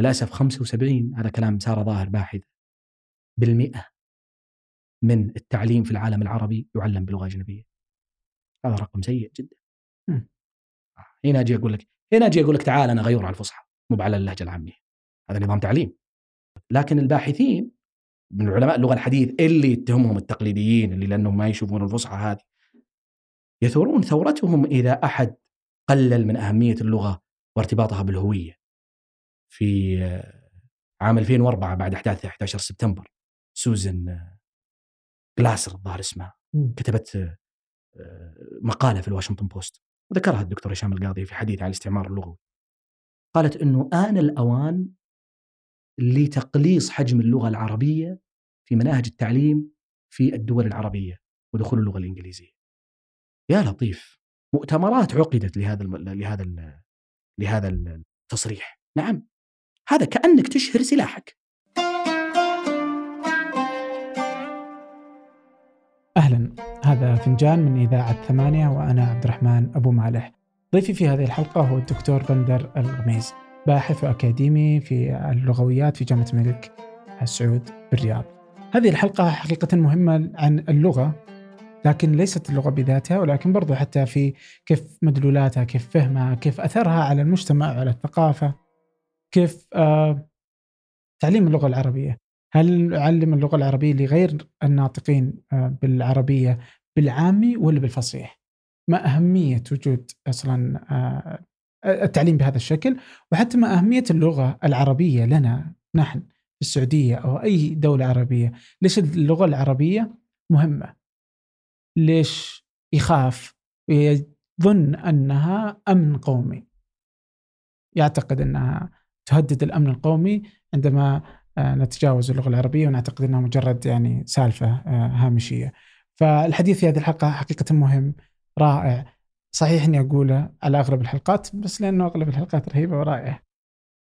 للأسف 75 هذا كلام سارة ظاهر باحث بالمئة من التعليم في العالم العربي يعلم بلغة أجنبية. هذا رقم سيء جدا. مم. هنا أجي أقول لك هنا أجي أقول لك تعال أنا أغير على الفصحى مو على اللهجة العامية. هذا نظام تعليم. لكن الباحثين من علماء اللغة الحديث اللي يتهمهم التقليديين اللي لأنهم ما يشوفون الفصحى هذه يثورون ثورتهم إذا أحد قلل من أهمية اللغة وارتباطها بالهوية. في آه، عام 2004 بعد أحداث 11 سبتمبر سوزن آه، جلاسر الظاهر اسمها. كتبت آه، مقالة في الواشنطن بوست وذكرها الدكتور هشام القاضي في حديث عن الاستعمار اللغوي. قالت إنه آن الأوان لتقليص حجم اللغة العربية في مناهج التعليم في الدول العربية ودخول اللغة الإنجليزية. يا لطيف مؤتمرات عقدت لهذا الم... لهذا ال... لهذا التصريح. نعم هذا كأنك تشهر سلاحك. أهلا. هذا فنجان من إذاعة ثمانية وأنا عبد الرحمن أبو مالح. ضيفي في هذه الحلقة هو الدكتور بندر الغميز باحث وأكاديمي في اللغويات في جامعة الملك سعود بالرياض. هذه الحلقة حقيقة مهمة عن اللغة لكن ليست اللغة بذاتها ولكن برضو حتى في كيف مدلولاتها كيف فهمها كيف أثرها على المجتمع وعلى الثقافة. كيف آه تعليم اللغة العربية؟ هل نعلم اللغة العربية لغير الناطقين آه، بالعربية بالعامي ولا بالفصيح؟ ما أهمية وجود أصلا آه، التعليم بهذا الشكل وحتى ما أهمية اللغة العربية لنا نحن في السعودية أو أي دولة عربية؟ ليش اللغة العربية مهمة؟ ليش يخاف؟ ويظن أنها أمن قومي. يعتقد أنها تهدد الأمن القومي عندما آه، نتجاوز اللغة العربية ونعتقد أنها مجرد يعني سالفة آه، هامشية. فالحديث في هذه الحلقة حقيقة مهم رائع. صحيح أني أقوله على أغلب الحلقات بس لأنه أغلب الحلقات رهيبة ورائعة.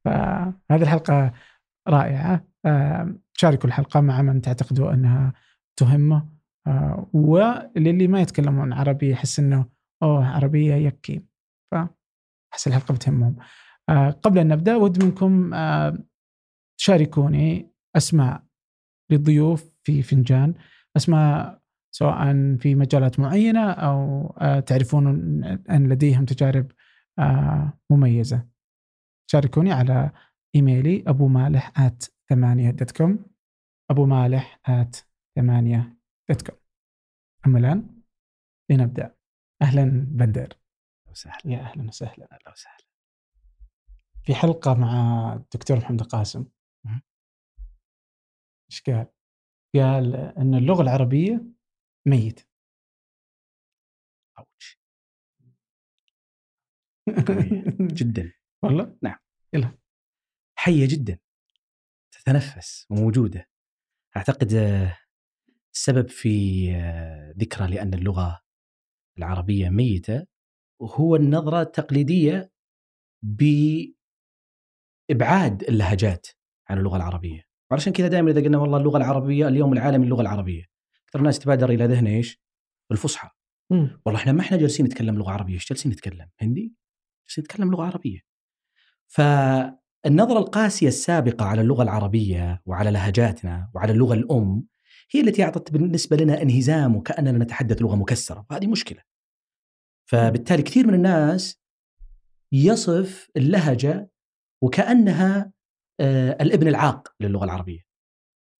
فهذه الحلقة رائعة. آه، شاركوا الحلقة مع من تعتقدوا أنها تهمه. وللي ما يتكلمون عربي يحس أنه أوه عربية يكي. فأحس الحلقة بتهمهم. قبل أن نبدأ ود منكم آه، تشاركوني أسماء للضيوف في فنجان. أسماء سواء في مجالات معينة أو آه، تعرفون أن لديهم تجارب آه، مميزة. شاركوني على إيميلي أبو مالح at ثمانية dot com أبو مالح at ثمانية dot com أما الآن لنبدأ. أهلا بندر. وسهلا. يا أهلا وسهلا. أهلا وسهلا. في حلقة مع الدكتور محمد قاسم مم. إيش قال؟ قال إن اللغة العربية ميت. جدا. والله؟ حية جدا. تتنفس وموجودة. أعتقد آه، السبب في آه، ذكرى لأن اللغة العربية ميتة هو النظرة التقليدية بابعاد اللهجات عن اللغة العربية وعشان كذا دائما إذا قلنا والله اللغة العربية اليوم العالمي للغه العربية أكثر الناس تبادر إلى ذهنه إيش؟ الفصحى. والله إحنا ما إحنا جالسين نتكلم لغة عربية، إيش جالسين نتكلم؟ هندي؟ جالسين نتكلم لغة عربية. فالنظرة القاسية السابقة على اللغة العربية وعلى لهجاتنا وعلى اللغة الأم هي التي أعطت بالنسبة لنا انهزام وكأننا نتحدث لغة مكسرة، وهذه مشكلة. فبالتالي كثير من الناس يصف اللهجة وكأنها آه، الابن العاق للغة العربية.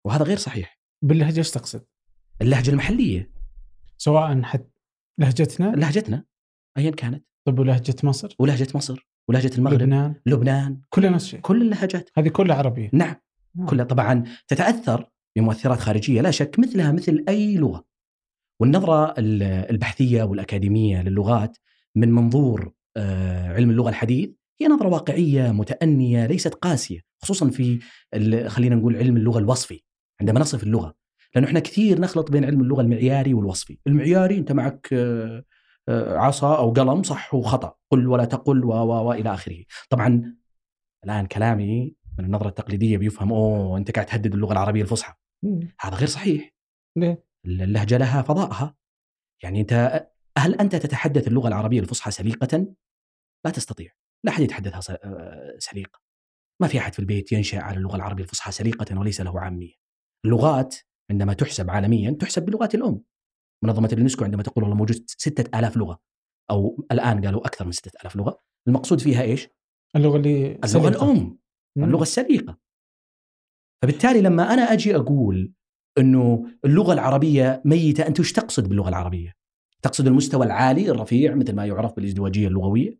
وهذا غير صحيح. باللهجة إيش تقصد؟ اللهجة المحلية، سواء حت لهجتنا؟ لهجتنا. ايا كانت، طب ولهجة مصر؟ ولهجة مصر، ولهجة المغرب، لبنان؟ لبنان. كلها نفس الشيء كل اللهجات. هذه كلها عربية. نعم. آه. كلها طبعا تتأثر بمؤثرات خارجية لا شك مثلها مثل أي لغة. والنظرة ال- البحثية والأكاديمية للغات من منظور آه، علم اللغة الحديث هي نظرة واقعية متأنية ليست قاسية خصوصا في خلينا نقول علم اللغة الوصفي عندما نصف اللغة. لأنه إحنا كثير نخلط بين علم اللغة المعياري والوصفي. المعياري أنت معك آه، آه، عصا أو قلم صح وخطأ قل ولا تقل و و والى آخره. طبعا الآن كلامي من النظرة التقليدية بيفهم أوه أنت قاعد تهدد اللغة العربية الفصحى. هذا غير صحيح. ليه؟ اللهجة لها فضائها يعني أنت هل أنت تتحدث اللغة العربية الفصحى سليقة؟ لا تستطيع. لا أحد يتحدثها س- سليقه ما في أحد في البيت ينشأ على اللغة العربية الفصحى سليقه وليس له عامية. اللغات عندما تحسب عالميا تحسب بلغات الأم. منظمة اليونسكو عندما تقول والله موجود 6000 لغة أو الآن قالوا أكثر من 6000 لغة، المقصود فيها إيش؟ اللغة اللي اللغة سليقة. الأم، مم. اللغة السليقه. فبالتالي لما أنا أجي أقول إنه اللغة العربية ميتة أنت وش تقصد باللغة العربية؟ تقصد المستوى العالي الرفيع مثل ما يعرف بالإزدواجية اللغوية؟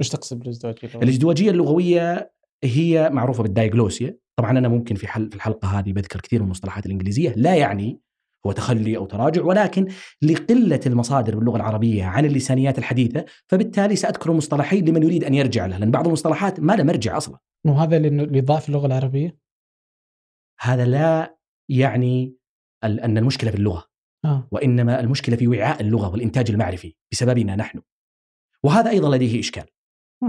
إيش تقصد بالازدواجيه اللغوية؟ الازدواجية اللغوية هي معروفة بالدايجلوسيا، طبعا أنا ممكن في حل في الحلقة هذه بذكر كثير من المصطلحات الإنجليزية، لا يعني هو تخلي أو تراجع ولكن لقلة المصادر باللغة العربية عن اللسانيات الحديثة، فبالتالي سأذكر مصطلحين لمن يريد أن يرجع له، لأن بعض المصطلحات ما له مرجع أصلا. وهذا اللي ضعف اللغة العربية؟ هذا لا يعني أن المشكلة في اللغة، آه وإنما المشكلة في وعاء اللغة والإنتاج المعرفي بسببنا نحن. وهذا أيضا لديه إشكال.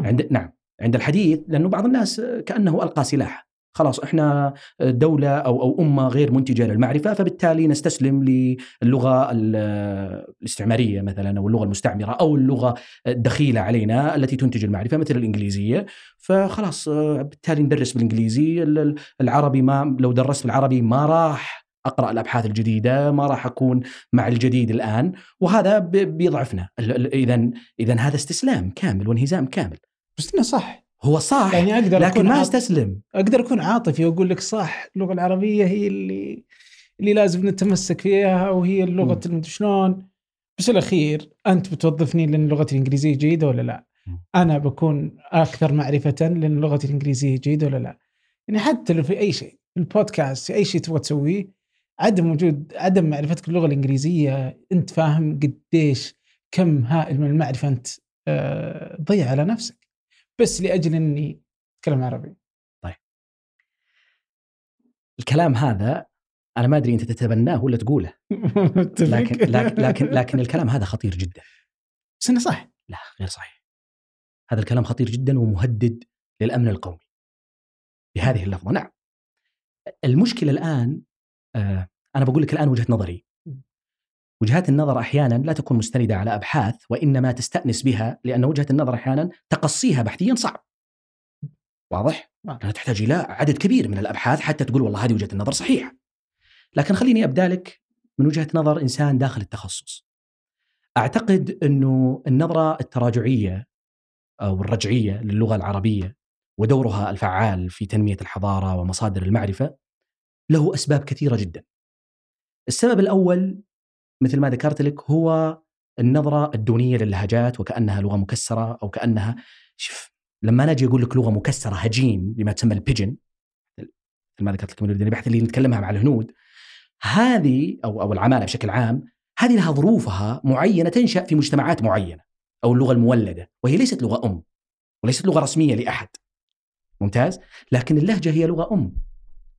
عند نعم عند الحديث لأنه بعض الناس كأنه ألقى سلاح. خلاص إحنا دولة أو أو أمة غير منتجة للمعرفة فبالتالي نستسلم للغة ال- الاستعمارية مثلا أو اللغة المستعمرة أو اللغة الدخيلة علينا التي تنتج المعرفة مثل الإنجليزية. فخلاص بالتالي ندرس بالإنجليزي ال- ال- العربي ما لو درست بالعربي ما راح أقرأ الأبحاث الجديدة ما راح أكون مع الجديد الآن وهذا بيضعفنا اذا اذا هذا استسلام كامل وانهزام كامل بس إنه صح هو صح يعني أقدر لكن أكون ما استسلم أقدر أكون عاطفي وأقول لك صح اللغة العربية هي اللي اللي لازم نتمسك فيها وهي اللغة. المدري شلون بس الأخير أنت بتوظفني لأن لغتي الإنجليزية جيدة ولا لا؟ أنا بكون أكثر معرفة لأن لغتي الإنجليزية جيدة ولا لا؟ يعني حتى لو في أي شيء البودكاست في أي شيء تبغى تسويه عدم وجود عدم معرفتك باللغة الإنجليزية أنت فاهم قديش كم هائل من المعرفة أنت آه، ضيع على نفسك. بس لأجل إني أتكلم عربي. الكلام هذا أنا ما أدري أنت تتبناه ولا تقوله. لكن لكن لكن, لكن الكلام هذا خطير جدا. بس إنه صح. لا غير صحيح. هذا الكلام خطير جدا ومهدد للأمن القومي. بهذه اللفظة. نعم. المشكلة الآن أنا بقول لك الآن وجهة نظري وجهات النظر أحيانا لا تكون مستندة على أبحاث وإنما تستأنس بها لأن وجهة النظر أحيانا تقصيها بحثيا صعب واضح؟ نعم. لأنها تحتاج إلى عدد كبير من الأبحاث حتى تقول والله هذه وجهة النظر صحيحة. لكن خليني أبدأ لك من وجهة نظر إنسان داخل التخصص. أعتقد أنه النظرة التراجعية أو الرجعية للغة العربية ودورها الفعال في تنمية الحضارة ومصادر المعرفة له أسباب كثيرة جدا. السبب الأول مثل ما ذكرت لك هو النظرة الدونية للهجات وكأنها لغة مكسرة أو كأنها شوف لما أنا أجي أقول لك لغة مكسرة هجين بما تسمى البيجن مثل ما ذكرت لك من البحث اللي نتكلمها مع الهنود هذه أو أو العمالة بشكل عام هذه لها ظروفها معينة تنشأ في مجتمعات معينة أو اللغة المولدة وهي ليست لغة أم وليست لغة رسمية لأحد. ممتاز؟ لكن اللهجة هي لغة أم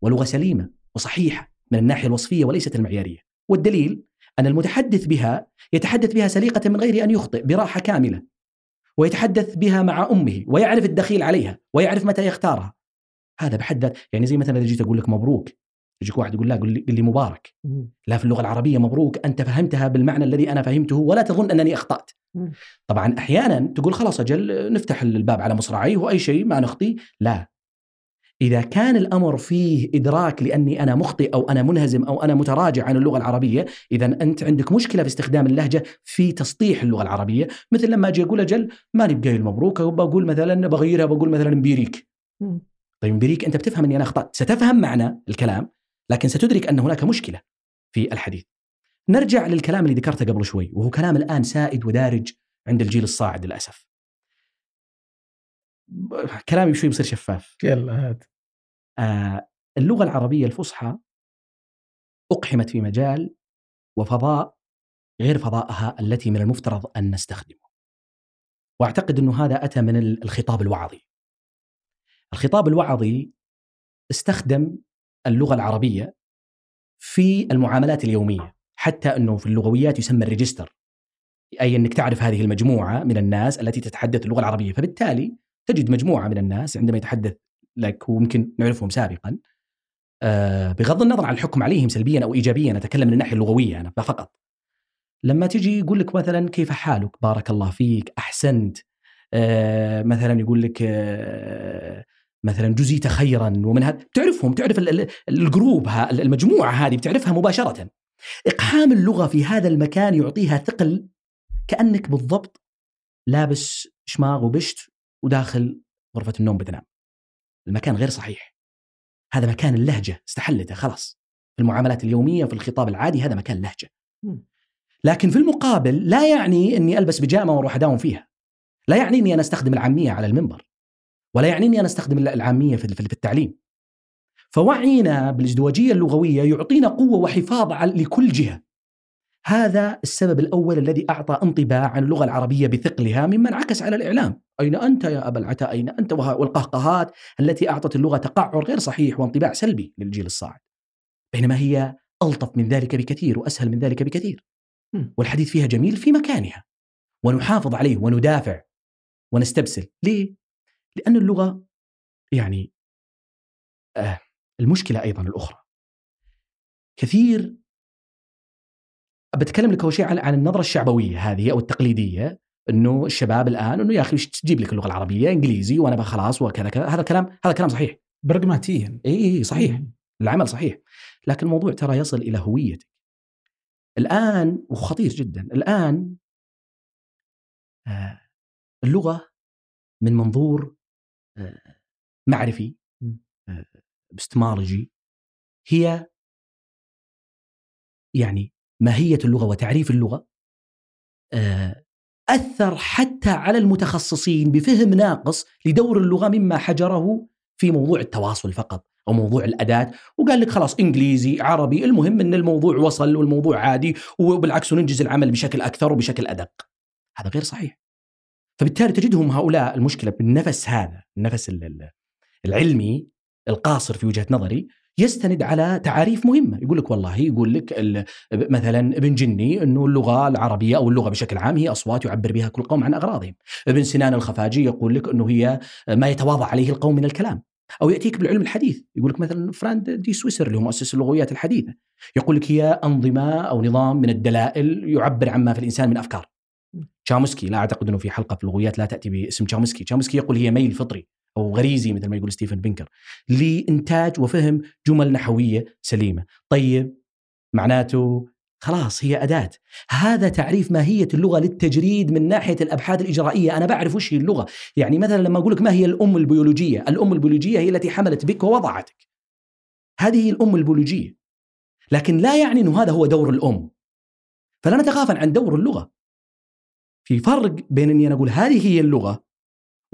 ولغة سليمة. وصحيحة من الناحية الوصفية وليست المعيارية. والدليل أن المتحدث بها يتحدث بها سليقة من غير أن يخطئ براحة كاملة ويتحدث بها مع أمه ويعرف الدخيل عليها ويعرف متى يختارها. هذا بحد ذات يعني زي مثلا إذا جيت أقول لك مبروك يجيك واحد يقول لا قل لي, مبارك. لا في اللغة العربية مبروك أنت فهمتها بالمعنى الذي أنا فهمته ولا تظن أنني أخطأت. طبعا أحيانا تقول خلاص أجل نفتح الباب على مصراعيه وأي شيء ما نخطي. لا. إذا كان الأمر فيه إدراك لأني أنا مخطئ أو أنا منهزم أو أنا متراجع عن اللغة العربية إذا أنت عندك مشكلة في استخدام اللهجة في تسطيح اللغة العربية. مثل لما أجي أقول أجل ماني بقايل مبروك بقول مثلا بغيرها بقول مثلا مبيريك مم. طيب مبيريك أنت بتفهم إني أنا اخطات ستفهم معنى الكلام لكن ستدرك أن هناك مشكلة في الحديث. نرجع للكلام اللي ذكرته قبل شوي وهو كلام الآن سائد ودارج عند الجيل الصاعد للأسف. كلامي شوي بصير شفاف يلا هات آه اللغة العربية الفصحى أقحمت في مجال وفضاء غير فضائها التي من المفترض أن نستخدمه. وأعتقد إنه هذا أتى من ال- الخطاب الوعظي. الخطاب الوعظي استخدم اللغة العربية في المعاملات اليومية، حتى إنه في اللغويات يسمى الريجستر. أي إنك تعرف هذه المجموعة من الناس التي تتحدث اللغة العربية، فبالتالي تجد مجموعة من الناس عندما يتحدث لك وممكن نعرفهم سابقا آه، بغض النظر عن الحكم عليهم سلبيا أو ايجابيا أتكلم من الناحية اللغوية أنا فقط. لما تجي يقول لك مثلا كيف حالك؟ بارك الله فيك أحسنت. آه، مثلا يقول لك آه، مثلا جزيت خيرا ومن هذا تعرفهم تعرف ال- ال- الجروب المجموعة هذه بتعرفها مباشرة. إقحام اللغة في هذا المكان يعطيها ثقل كأنك بالضبط لابس شماغ وبشت وداخل غرفة النوم بتنام. المكان غير صحيح. هذا مكان اللهجة استحلته خلاص. في المعاملات اليومية في الخطاب العادي هذا مكان لهجة. لكن في المقابل لا يعني إني ألبس بيجامة وأروح أداوم فيها. لا يعني إني أنا أستخدم العامية على المنبر. ولا يعني إني أنا أستخدم العامية في التعليم. فوعينا بالازدواجية اللغوية يعطينا قوة وحفاظ على- لكل جهة. هذا السبب الأول الذي أعطى انطباع عن اللغة العربية بثقلها مما انعكس على الإعلام. أين أنت يا أبا العتاء؟ أين أنت؟ وه- والقهقهات التي أعطت اللغة تقعر غير صحيح وانطباع سلبي للجيل الصاعد. بينما هي ألطف من ذلك بكثير وأسهل من ذلك بكثير. والحديث فيها جميل في مكانها. ونحافظ عليه وندافع ونستبسل. ليه؟ لأن اللغة يعني آه المشكلة أيضا الأخرى. كثير بتكلم لك أول شيء عن عن النظرة الشعبوية هذه أو التقليدية إنه الشباب الآن إنه يا أخي وش تجيب لك اللغة العربية؟ إنجليزي وأنا خلاص وكذا كذا هذا كلام هذا كلام صحيح. برغماتيا. اي اي صحيح. العمل صحيح. لكن الموضوع ترى يصل إلى هويتك. الآن وخطير جدا الآن آه، اللغة من منظور آه، معرفي مم. آه، هي يعني ماهية اللغة وتعريف اللغة آه، أثر حتى على المتخصصين بفهم ناقص لدور اللغة مما حجره في موضوع التواصل فقط أو موضوع الأداة. وقال لك خلاص إنجليزي عربي المهم إن الموضوع وصل والموضوع عادي وبالعكس ننجز العمل بشكل أكثر وبشكل أدق. هذا غير صحيح. فبالتالي تجدهم هؤلاء المشكلة بالنفس هذا النفس ال- ال- العلمي القاصر في وجهة نظري يستند على تعاريف مهمة. يقول لك والله يقول لك مثلا ابن جني إنه اللغة العربية أو اللغة بشكل عام هي أصوات يعبر بها كل قوم عن أغراضهم. ابن سنان الخفاجي يقول لك إنه هي ما يتواضع عليه القوم من الكلام. أو يأتيك بالعلم الحديث. يقول لك مثلا فراند دي سويسر اللي هو مؤسس اللغويات الحديثة. يقول لك هي أنظمة أو نظام من الدلائل يعبر عما في الإنسان من أفكار. تشامسكي لا أعتقد إنه في حلقة في اللغويات لا تأتي باسم تشامسكي تشامسكي يقول هي ميل فطري. أو غريزي مثل ما يقول ستيفن بينكر لإنتاج وفهم جمل نحوية سليمة. طيب معناته خلاص هي أداة. هذا تعريف ماهية اللغة للتجريد من ناحية الأبحاث الإجرائية. أنا بعرف وش هي اللغة. يعني مثلا لما أقول لك ما هي الأم البيولوجية الأم البيولوجية هي التي حملت بك ووضعتك. هذه هي الأم البيولوجية. لكن لا يعني إنه هذا هو دور الأم. فلا نتغافل عن دور اللغة. في فرق بين إني أنا أقول هذه هي اللغة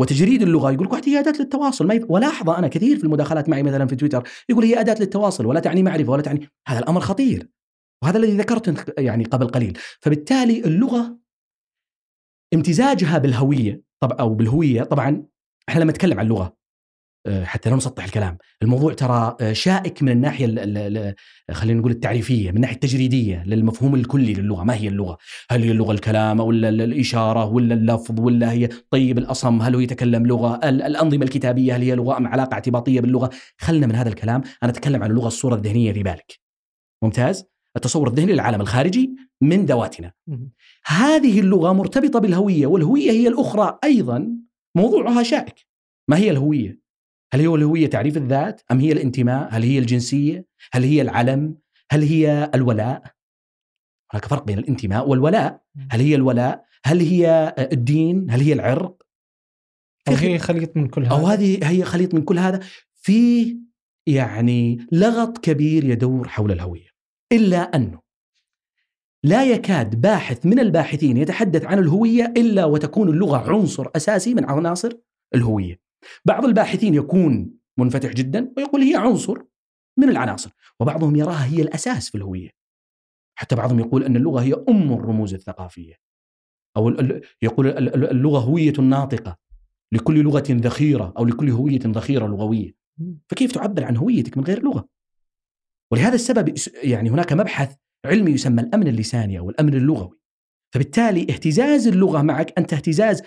وتجريد اللغة. يقول لك هي أداة للتواصل. ما يف... ولاحظ أنا كثير في المداخلات معي مثلا في تويتر. يقول هي أداة للتواصل ولا تعني معرفة ولا تعني هذا الأمر خطير. وهذا الذي ذكرته يعني قبل قليل. فبالتالي اللغة امتزاجها بالهوية طبعا أو بالهوية طبعا. إحنا لما نتكلم عن اللغة حتى لا نسطح الكلام. الموضوع ترى آه، شائك من الناحية ال- ال- ال- خلينا نقول التعريفية من الناحيه التجريدية للمفهوم الكلي للغة. ما هي اللغة؟ هل هي اللغة الكلام ولا ال- الإشارة ولا اللفظ ولا هي طيب الأصم؟ هل هو يتكلم لغة؟ ال- الأنظمة الكتابية هل هي لغة أم علاقة اعتباطية باللغة؟ خلنا من هذا الكلام. أنا أتكلم عن اللغة الصورة الذهنية في بالك. ممتاز؟ التصور الذهني للعالم الخارجي من ذواتنا. هذه اللغة مرتبطة بالهوية والهوية هي الأخرى أيضا. موضوعها شائك. ما هي الهوية؟ هل هي الهوية تعريف الذات أم هي الانتماء؟ هل هي الجنسية؟ هل هي العلم؟ هل هي الولاء؟ هناك فرق بين الانتماء والولاء. هل هي الولاء؟ هل هي الدين؟ هل هي العرق؟ أو هي خليط من كل هذا. أو هذه هي خليط من كل هذا. في يعني لغط كبير يدور حول الهوية. إلا أنه لا يكاد باحث من الباحثين يتحدث عن الهوية إلا وتكون اللغة عنصر أساسي من عناصر الهوية. بعض الباحثين يكون منفتح جدا ويقول هي عنصر من العناصر، وبعضهم يراها هي الأساس في الهوية. حتى بعضهم يقول أن اللغة هي أم الرموز الثقافية. أو ال- ال- يقول ال- ال- اللغة هوية ناطقة لكل لغة ذخيرة أو لكل هوية ذخيرة لغوية. فكيف تعبر عن هويتك من غير لغة؟ ولهذا السبب يعني هناك مبحث علمي يسمى الأمن اللساني أو الأمن اللغوي. فبالتالي اهتزاز اللغة معك أنت اهتزاز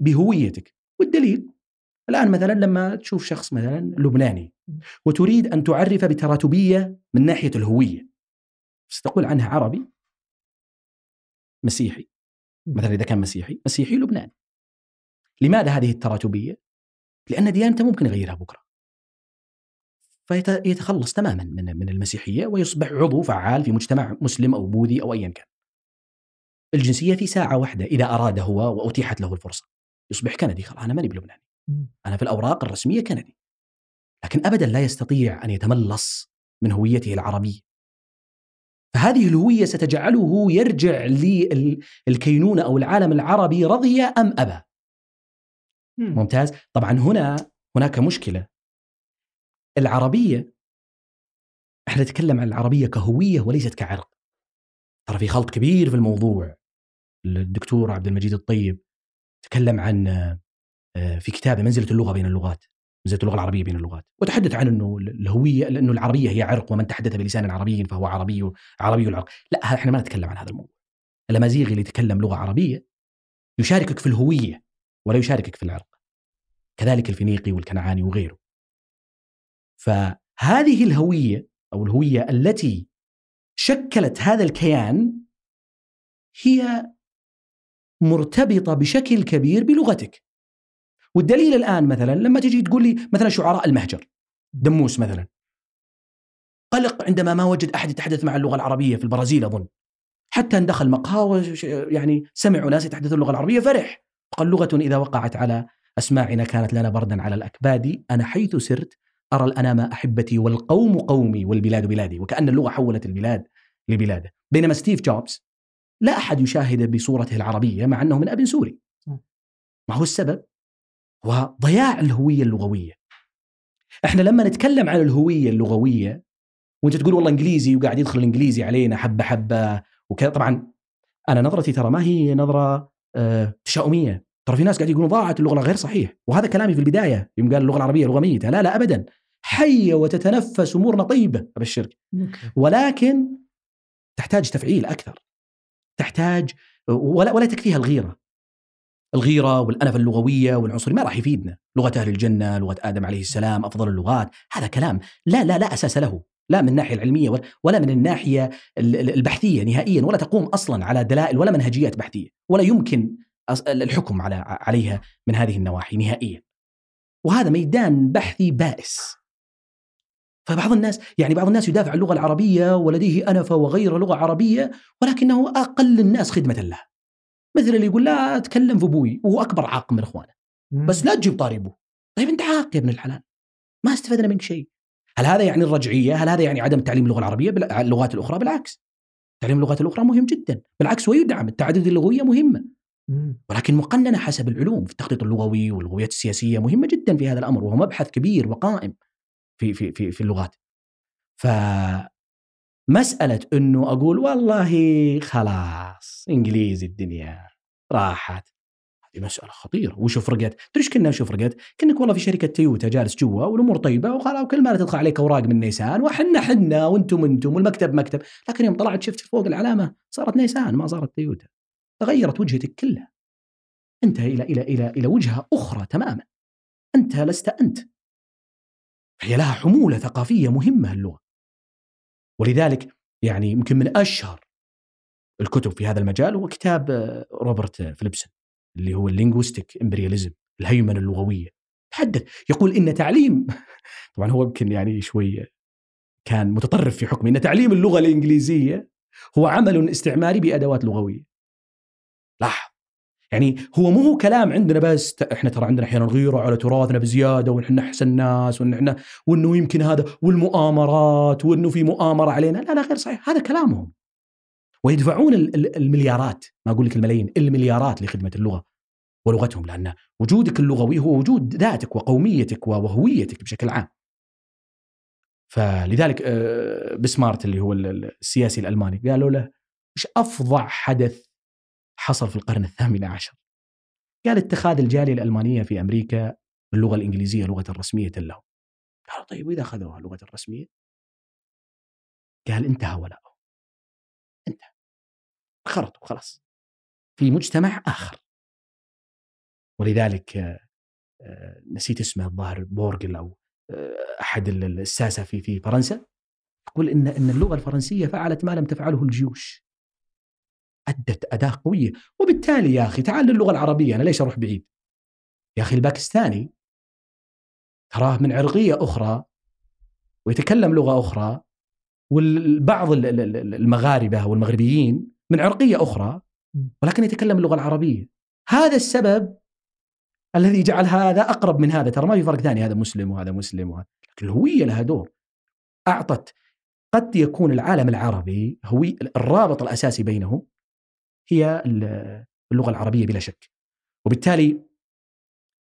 بهويتك، والدليل الآن مثلا لما تشوف شخص مثلا لبناني وتريد أن تعرف بتراتبية من ناحية الهوية ستقول عنه عربي؟ مسيحي. مثلا إذا كان مسيحي مسيحي لبناني. لماذا هذه التراتبية؟ لأن ديانته ممكن يغيرها بكرة. فيتخلص تماما من من المسيحية ويصبح عضو فعال في مجتمع مسلم أو بوذي أو ايا كان. الجنسية في ساعة واحدة إذا اراد هو وأتيحت له الفرصة. يصبح كندي خلاص أنا ماني بلبناني. أنا في الأوراق الرسمية كندي. لكن ابدا لا يستطيع أن يتملص من هويته العربية. فهذه الهوية ستجعله يرجع للكينونه أو العالم العربي رضي أم ابى. ممتاز؟ طبعا هنا هناك مشكلة العربية إحنا نتكلم عن العربية كهوية وليست كعرق. ترى في خلط كبير في الموضوع. الدكتور عبد المجيد الطيب تكلم عن في كتابة منزلة اللغة بين اللغات منزلة اللغة العربية بين اللغات. وتحدث عن إنه الهوية لأنه العربية هي عرق ومن تحدث بلسان عربي فهو عربي عربي العرق. لا إحنا ما نتكلم عن هذا الموضوع. الأمازيغي اللي يتكلم لغة عربية يشاركك في الهوية ولا يشاركك في العرق. كذلك الفينيقي والكنعاني وغيره. فهذه الهوية أو الهوية التي شكلت هذا الكيان هي مرتبطة بشكل كبير بلغتك. والدليل الآن مثلا لما تجي تقول لي مثلا شعراء المهجر دموس مثلا. قلق عندما ما وجد أحد يتحدث مع اللغة العربية في البرازيل أظن. حتى إن دخل مقهى يعني سمعوا ناس يتحدثون اللغة العربية فرح. قال لغة إذا وقعت على أسماعنا كانت لنا بردا على الأكباد أنا حيث سرت أرى الأنام أحبتي والقوم قومي والبلاد بلادي وكأن اللغة حولت البلاد لبلاده. بينما ستيف جوبز لا أحد يشاهد بصورته العربية مع أنه من أب سوري. ما هو السبب؟ وضياع الهوية اللغوية. إحنا لما نتكلم عن الهوية اللغوية وأنت تقول والله إنجليزي وقاعد يدخل الإنجليزي علينا حبة حبة وكذا طبعا أنا نظرتي ترى ما هي نظرة آه تشاؤمية. ترى في ناس قاعد يقولون ضاعت اللغة غير صحيح. وهذا كلامي في البداية يوم قال اللغة العربية لغة ميتة. لا لا ابدا. حية وتتنفس أمورنا طيبة أبشرك. ولكن تحتاج تفعيل أكثر. تحتاج ولا ولا تكفيها الغيرة. الغيرة والأنف اللغوية والعنصرية ما راح يفيدنا. لغة أهل الجنة لغة آدم عليه السلام أفضل اللغات هذا كلام. لا لا لا أساس له. لا من الناحية العلمية ولا من الناحية البحثية نهائيا ولا تقوم أصلا على دلائل ولا منهجيات بحثية ولا يمكن الحكم على عليها من هذه النواحي نهائيا. وهذا ميدان بحثي بائس. فبعض الناس يعني بعض الناس يدافع عن اللغة العربية ولديه أنفة وغير لغة عربية ولكنه أقل الناس خدمة له. مثل اللي يقول لا أتكلم في أبوي وهو أكبر عاق من إخوانه. بس لا تجيب طاري أبوه. طيب أنت عاق يا ابن الحلال. ما استفدنا منك شيء. هل هذا يعني الرجعية؟ هل هذا يعني عدم تعليم اللغة العربية؟ اللغات الأخرى؟ بالعكس. تعليم اللغات الأخرى مهم جدا. بالعكس ويدعم التعدد اللغوية مهمة. ولكن مقننة حسب العلوم. في التخطيط اللغوي واللغويات السياسية مهمة جدا في هذا الأمر وهو مبحث كبير وقائم في في في في اللغات. ف مسألة إنه أقول والله خلاص إنجليزي الدنيا راحت. هذه مسألة خطيرة. وش فرقت؟ تدري إيش كنا وش فرقت؟ كأنك والله في شركة تويوتا جالس جوا والأمور طيبة وخلاص وكل ما تدخل عليك أوراق من نيسان وحنا حنا وأنتم أنتم والمكتب مكتب. لكن يوم طلعت شفت فوق العلامة صارت نيسان ما صارت تويوتا. تغيرت وجهتك كلها. انتهى إلى إلى إلى إلى وجهة أخرى تماما. أنت لست أنت. هي لها حمولة ثقافية مهمة اللغة. ولذلك يعني يمكن من أشهر الكتب في هذا المجال هو كتاب آه، روبرت فيليبسون اللي هو الـ Linguistic Imperialism الهيمنة اللغوية. تحدث يقول إن تعليم طبعا هو يمكن يعني شوي كان متطرف في حكمه إن تعليم اللغة الإنجليزية هو عمل استعماري بأدوات لغوية. لاحظ. يعني هو مو كلام عندنا بس إحنا ترى عندنا أحيانا غيرة على تراثنا بزيادة ونحن أحسن ناس وإن إحنا وإنه يمكن هذا والمؤامرات وإنه في مؤامرة علينا. لا لا غير صحيح. هذا كلامهم. ويدفعون المليارات. ما أقول لك الملايين المليارات لخدمة اللغة ولغتهم لأن وجودك اللغوي هو وجود ذاتك وقوميتك وهويتك بشكل عام. فلذلك آه، بسمارت اللي هو السياسي الألماني. قالوا له إيش أفظع حدث حصل في القرن الثامن عشر؟ قال اتخاذ الجالية الألمانية في أمريكا اللغة الإنجليزية لغة رسمية لهم. قالوا طيب وإذا أخذوها لغة رسمية؟ قال انتهى ولاؤه. انتهى خرطوا خلاص في مجتمع آخر ولذلك آه، نسيت اسمه الظاهر بورغل أو آه، أحد الساسة في في فرنسا يقول إن إن اللغة الفرنسية فعلت ما لم تفعله الجيوش أدت أداة قوية. وبالتالي يا أخي تعال للغة العربية أنا ليش أروح بعيد؟ يا أخي الباكستاني تراه من عرقية أخرى ويتكلم لغة أخرى والبعض ال- ال- ال- المغاربة والمغربيين من عرقية أخرى ولكن يتكلم اللغة العربية. هذا السبب الذي جعل هذا أقرب من هذا. ترى ما في فرق ثاني هذا مسلم وهذا مسلم وهذا. لكن الهوية لها دور. أعطت قد يكون العالم العربي هو الرابط الأساسي بينهم هي ال- اللغة العربية بلا شك. وبالتالي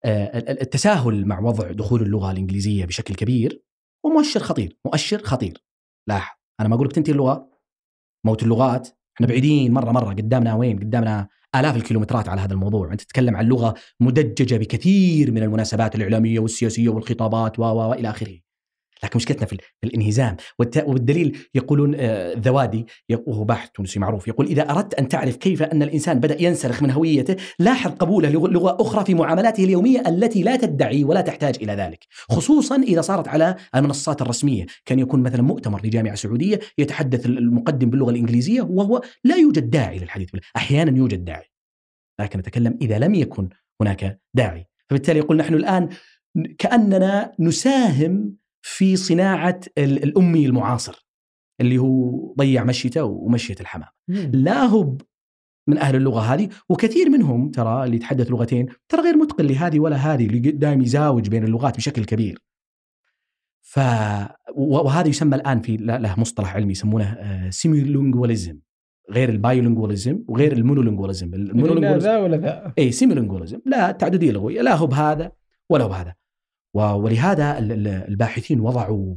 آه، ال- ال- التساهل مع وضع دخول اللغة الإنجليزية بشكل كبير هو مؤشر خطير مؤشر خطير. لاحظ أنا ما أقول لك تنتهي اللغة موت اللغات. إحنا بعيدين مرة مرة قدامنا وين؟ قدامنا آلاف الكيلومترات على هذا الموضوع. أنت تتكلم عن لغة مدججة بكثير من المناسبات الإعلامية والسياسية والخطابات و إلى آخره. لكن مشكلتنا في, ال- في الانهزام. والدليل يقولون آه، الذوادي يق- وهو باحث تونسي معروف يقول إذا أردت أن تعرف كيف أن الإنسان بدأ ينسلخ من هويته لاحظ قبوله لغ- لغة أخرى في معاملاته اليومية التي لا تدعي ولا تحتاج إلى ذلك. خصوصا إذا صارت على المنصات الرسمية. كان يكون مثلا مؤتمر لجامعة سعودية يتحدث المقدم باللغة الإنجليزية وهو لا يوجد داعي للحديث أحيانا يوجد داعي. لكن أتكلم إذا لم يكن هناك داعي. فبالتالي يقول نحن الآن كأننا نساهم في صناعة ال- الأمي المعاصر اللي هو ضيع مشيته ومشية الحمام. لا هو من أهل اللغة هذه وكثير منهم ترى اللي يتحدث لغتين ترى غير متقن لهذه ولا هذه اللي دائما يزاوج بين اللغات بشكل كبير. ف وهذا يسمى الآن في له مصطلح علمي يسمونه semilingualism غير ال bilingualism وغير ال monolingualism لا ال monolingualism ذا ولا ذا اي semilingualism لا التعدديه اللغويه لا هو بهذا ولا هو بهذا. ولهذا ال- ال- الباحثين وضعوا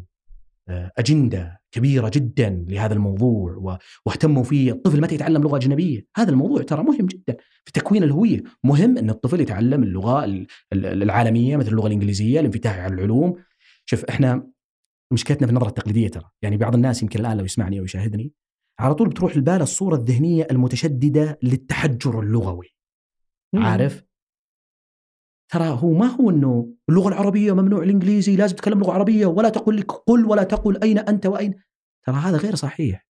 آه، أجندة كبيرة جدا لهذا الموضوع واهتموا فيه الطفل متى يتعلم لغة أجنبية. هذا الموضوع ترى مهم جدا في تكوين الهوية. مهم إن الطفل يتعلم اللغة ال- ال- العالمية مثل اللغة الإنجليزية الانفتاح على العلوم. شوف إحنا مشكلتنا في النظرة التقليدية ترى. يعني بعض الناس يمكن الآن لو يسمعني أو يشاهدني على طول بتروح البال الصورة الذهنية المتشددة للتحجر اللغوي. عارف؟ ترى هو ما هو إنه اللغة العربية ممنوع الإنجليزي لازم تتكلم لغة عربية ولا تقول لك قل ولا تقل أين أنت وأين. ترى هذا غير صحيح.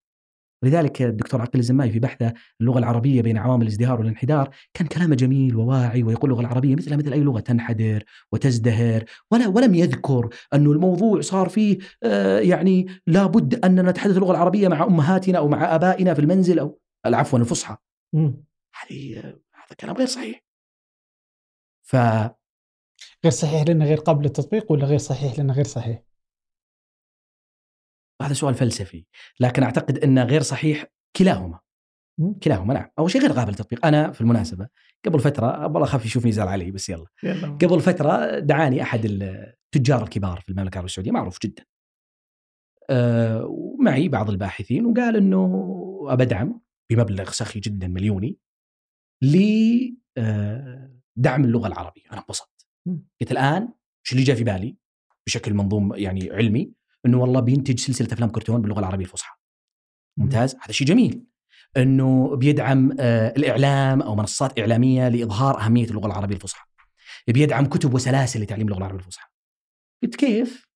لذلك الدكتور عقيل الزماي في بحثه اللغة العربية بين عوامل الازدهار والانحدار كان كلامه جميل وواعي ويقول اللغة العربية مثلها مثل أي لغة تنحدر وتزدهر ولا ولم يذكر انه الموضوع صار فيه آه يعني لابد أننا نتحدث اللغة العربية مع أمهاتنا أو مع آبائنا في المنزل أو عفوا الفصحى. هذه هذا كلام غير صحيح. ف غير صحيح لأنه غير قابل للتطبيق ولا غير صحيح لأنه غير صحيح؟ هذا سؤال فلسفي لكن أعتقد أنه غير صحيح كلاهما. كلاهما نعم. أول شيء غير قابل للتطبيق. أنا في المناسبة قبل فترة والله أخاف يشوفني يزعل علي بس يلا. يلا. قبل فترة دعاني أحد التجار الكبار في المملكة العربية السعودية معروف جدا. أه ومعي بعض الباحثين وقال إنه أبدعم بمبلغ سخي جدا مليوني لدعم اللغة العربية. أنا انبسطت. قلت الآن إيش اللي جاء في بالي؟ بشكل منظوم يعني علمي إنه والله بينتج سلسلة أفلام كرتون باللغة العربية الفصحى. ممتاز. هذا شيء جميل. إنه بيدعم آه، الإعلام أو منصات إعلامية لإظهار أهمية اللغة العربية الفصحى. بيدعم كتب وسلاسل لتعليم اللغة العربية الفصحى. قلت كيف؟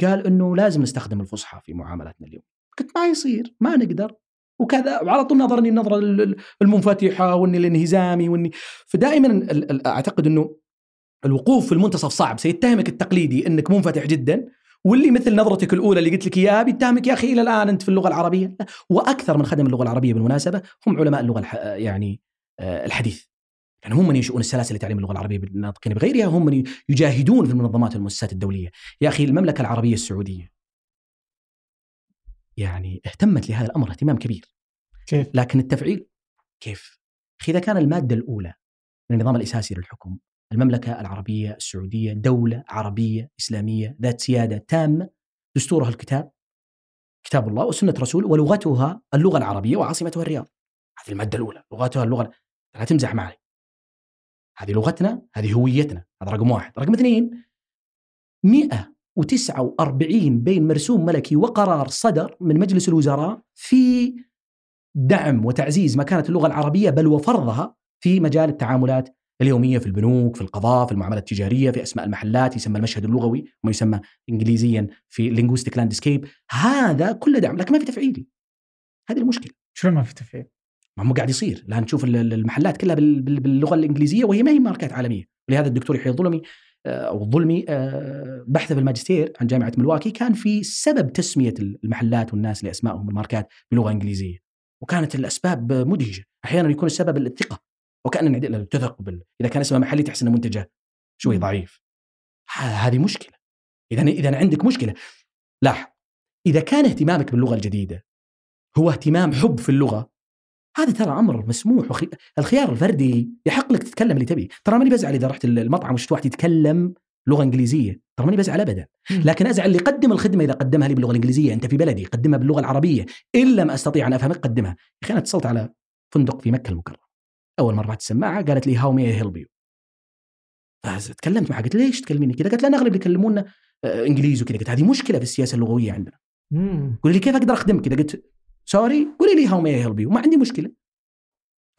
قال إنه لازم نستخدم الفصحى في معاملاتنا اليوم قلت ما يصير. ما نقدر. وكذا وعلى طول نظرني النظرة ال- ال- المنفتحة وإني الانهزامي وإني فدائما أعتقد إنه الوقوف في المنتصف صعب. سيتهمك التقليدي إنك منفتح جدا واللي مثل نظرتك الأولى اللي قلت لك إياها بيتهمك يا أخي إلى الآن أنت في اللغة العربية. وأكثر من خدم اللغة العربية بالمناسبة هم علماء اللغة الح... يعني آه، الحديث. يعني هم من ينشؤون السلاسل لتعليم اللغة العربية بالناطقين بغيرها هم من يجاهدون في المنظمات والمؤسسات الدولية. يا أخي المملكة العربية السعودية يعني اهتمت لهذا الأمر اهتمام كبير كيف؟ لكن التفعيل كيف؟ إذا كان المادة الأولى من النظام الأساسي للحكم المملكة العربية السعودية دولة عربية إسلامية ذات سيادة تامة دستورها الكتاب كتاب الله وسنة رسول ولغتها اللغة العربية وعاصمتها الرياض هذه المادة الأولى لغتها اللغة لا تمزح معي هذه لغتنا هذه هويتنا هذا رقم واحد رقم اثنين 149 بين مرسوم ملكي وقرار صدر من مجلس الوزراء في دعم وتعزيز مكانة اللغة العربية بل وفرضها في مجال التعاملات اليومية في البنوك في القضاء في المعاملات التجارية في أسماء المحلات يسمى المشهد اللغوي ما يسمى إنجليزيا في linguistic landscape. هذا كله دعم لكن ما في تفعيلي هذه المشكلة. شلون ما في تفعيل؟ ما هو قاعد يصير. الان ال- المحلات كلها بال- بال- باللغة الإنجليزية وهي ما هي ماركات عالمية. ولهذا الدكتور يحيى الظلمي أو الظلمي آه، بحثه في الماجستير عن جامعة ملواكي كان في سبب تسمية المحلات والناس لأسمائهم الماركات بلغة إنجليزية وكانت الأسباب مدهشة. أحيانا يكون السبب الثقة وكان تثق بال... إذا كان اسمه محلي تحس إنه منتجه شوي ضعيف. هذه مشكلة. إذا إذا عندك مشكلة لاحظ إذا كان اهتمامك باللغة الجديدة هو اهتمام حب في اللغة هذا ترى أمر مسموح وخي... الخيار الفردي يحق لك تتكلم اللي تبي. ترى ماني بزعل إذا رحت المطعم وشفت واحد يتكلم لغة إنجليزية. ترى ماني بزعل ابدا. لكن أزعل اللي قدم الخدمة إذا قدمها لي باللغة الإنجليزية. أنت في بلدي قدمها باللغة العربية. إن لم أستطيع أن أفهمك قدمها. يا أخي أنا اتصلت على فندق في مكة المكرمة. أول مرة رفعت السماعة قالت لي how may help you تكلمت معها. قلت ليش تكلميني كذا؟ قالت لا أغلب يكلمونا آه، انجليزي وكذا. قلت هذه مشكلة في السياسة اللغوية عندنا. قولي لي كيف أقدر أخدمك كذا؟ قلت sorry؟ قولي لي how may help you ما عندي مشكلة.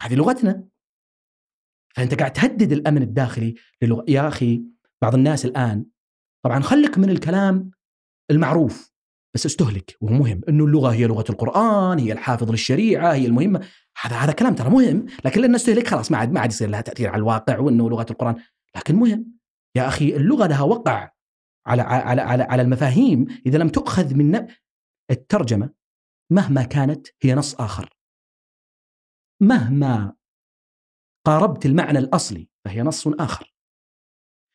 هذه لغتنا. فأنت قاعد تهدد الأمن الداخلي للغة يا أخي بعض الناس الآن. طبعا خلك من الكلام المعروف بس استهلك وهو مهم. إنه اللغة هي لغة القرآن هي الحافظ للشريعة هي المهمة. هذا هذا كلام ترى مهم. لكن لأن استهلك خلاص ما عاد ما عاد يصير لها تأثير على الواقع وإنه لغة القرآن. لكن مهم. يا أخي اللغة لها وقع على على على, على المفاهيم إذا لم تؤخذ من الترجمة. مهما كانت هي نص آخر. مهما قاربت المعنى الأصلي فهي نص آخر.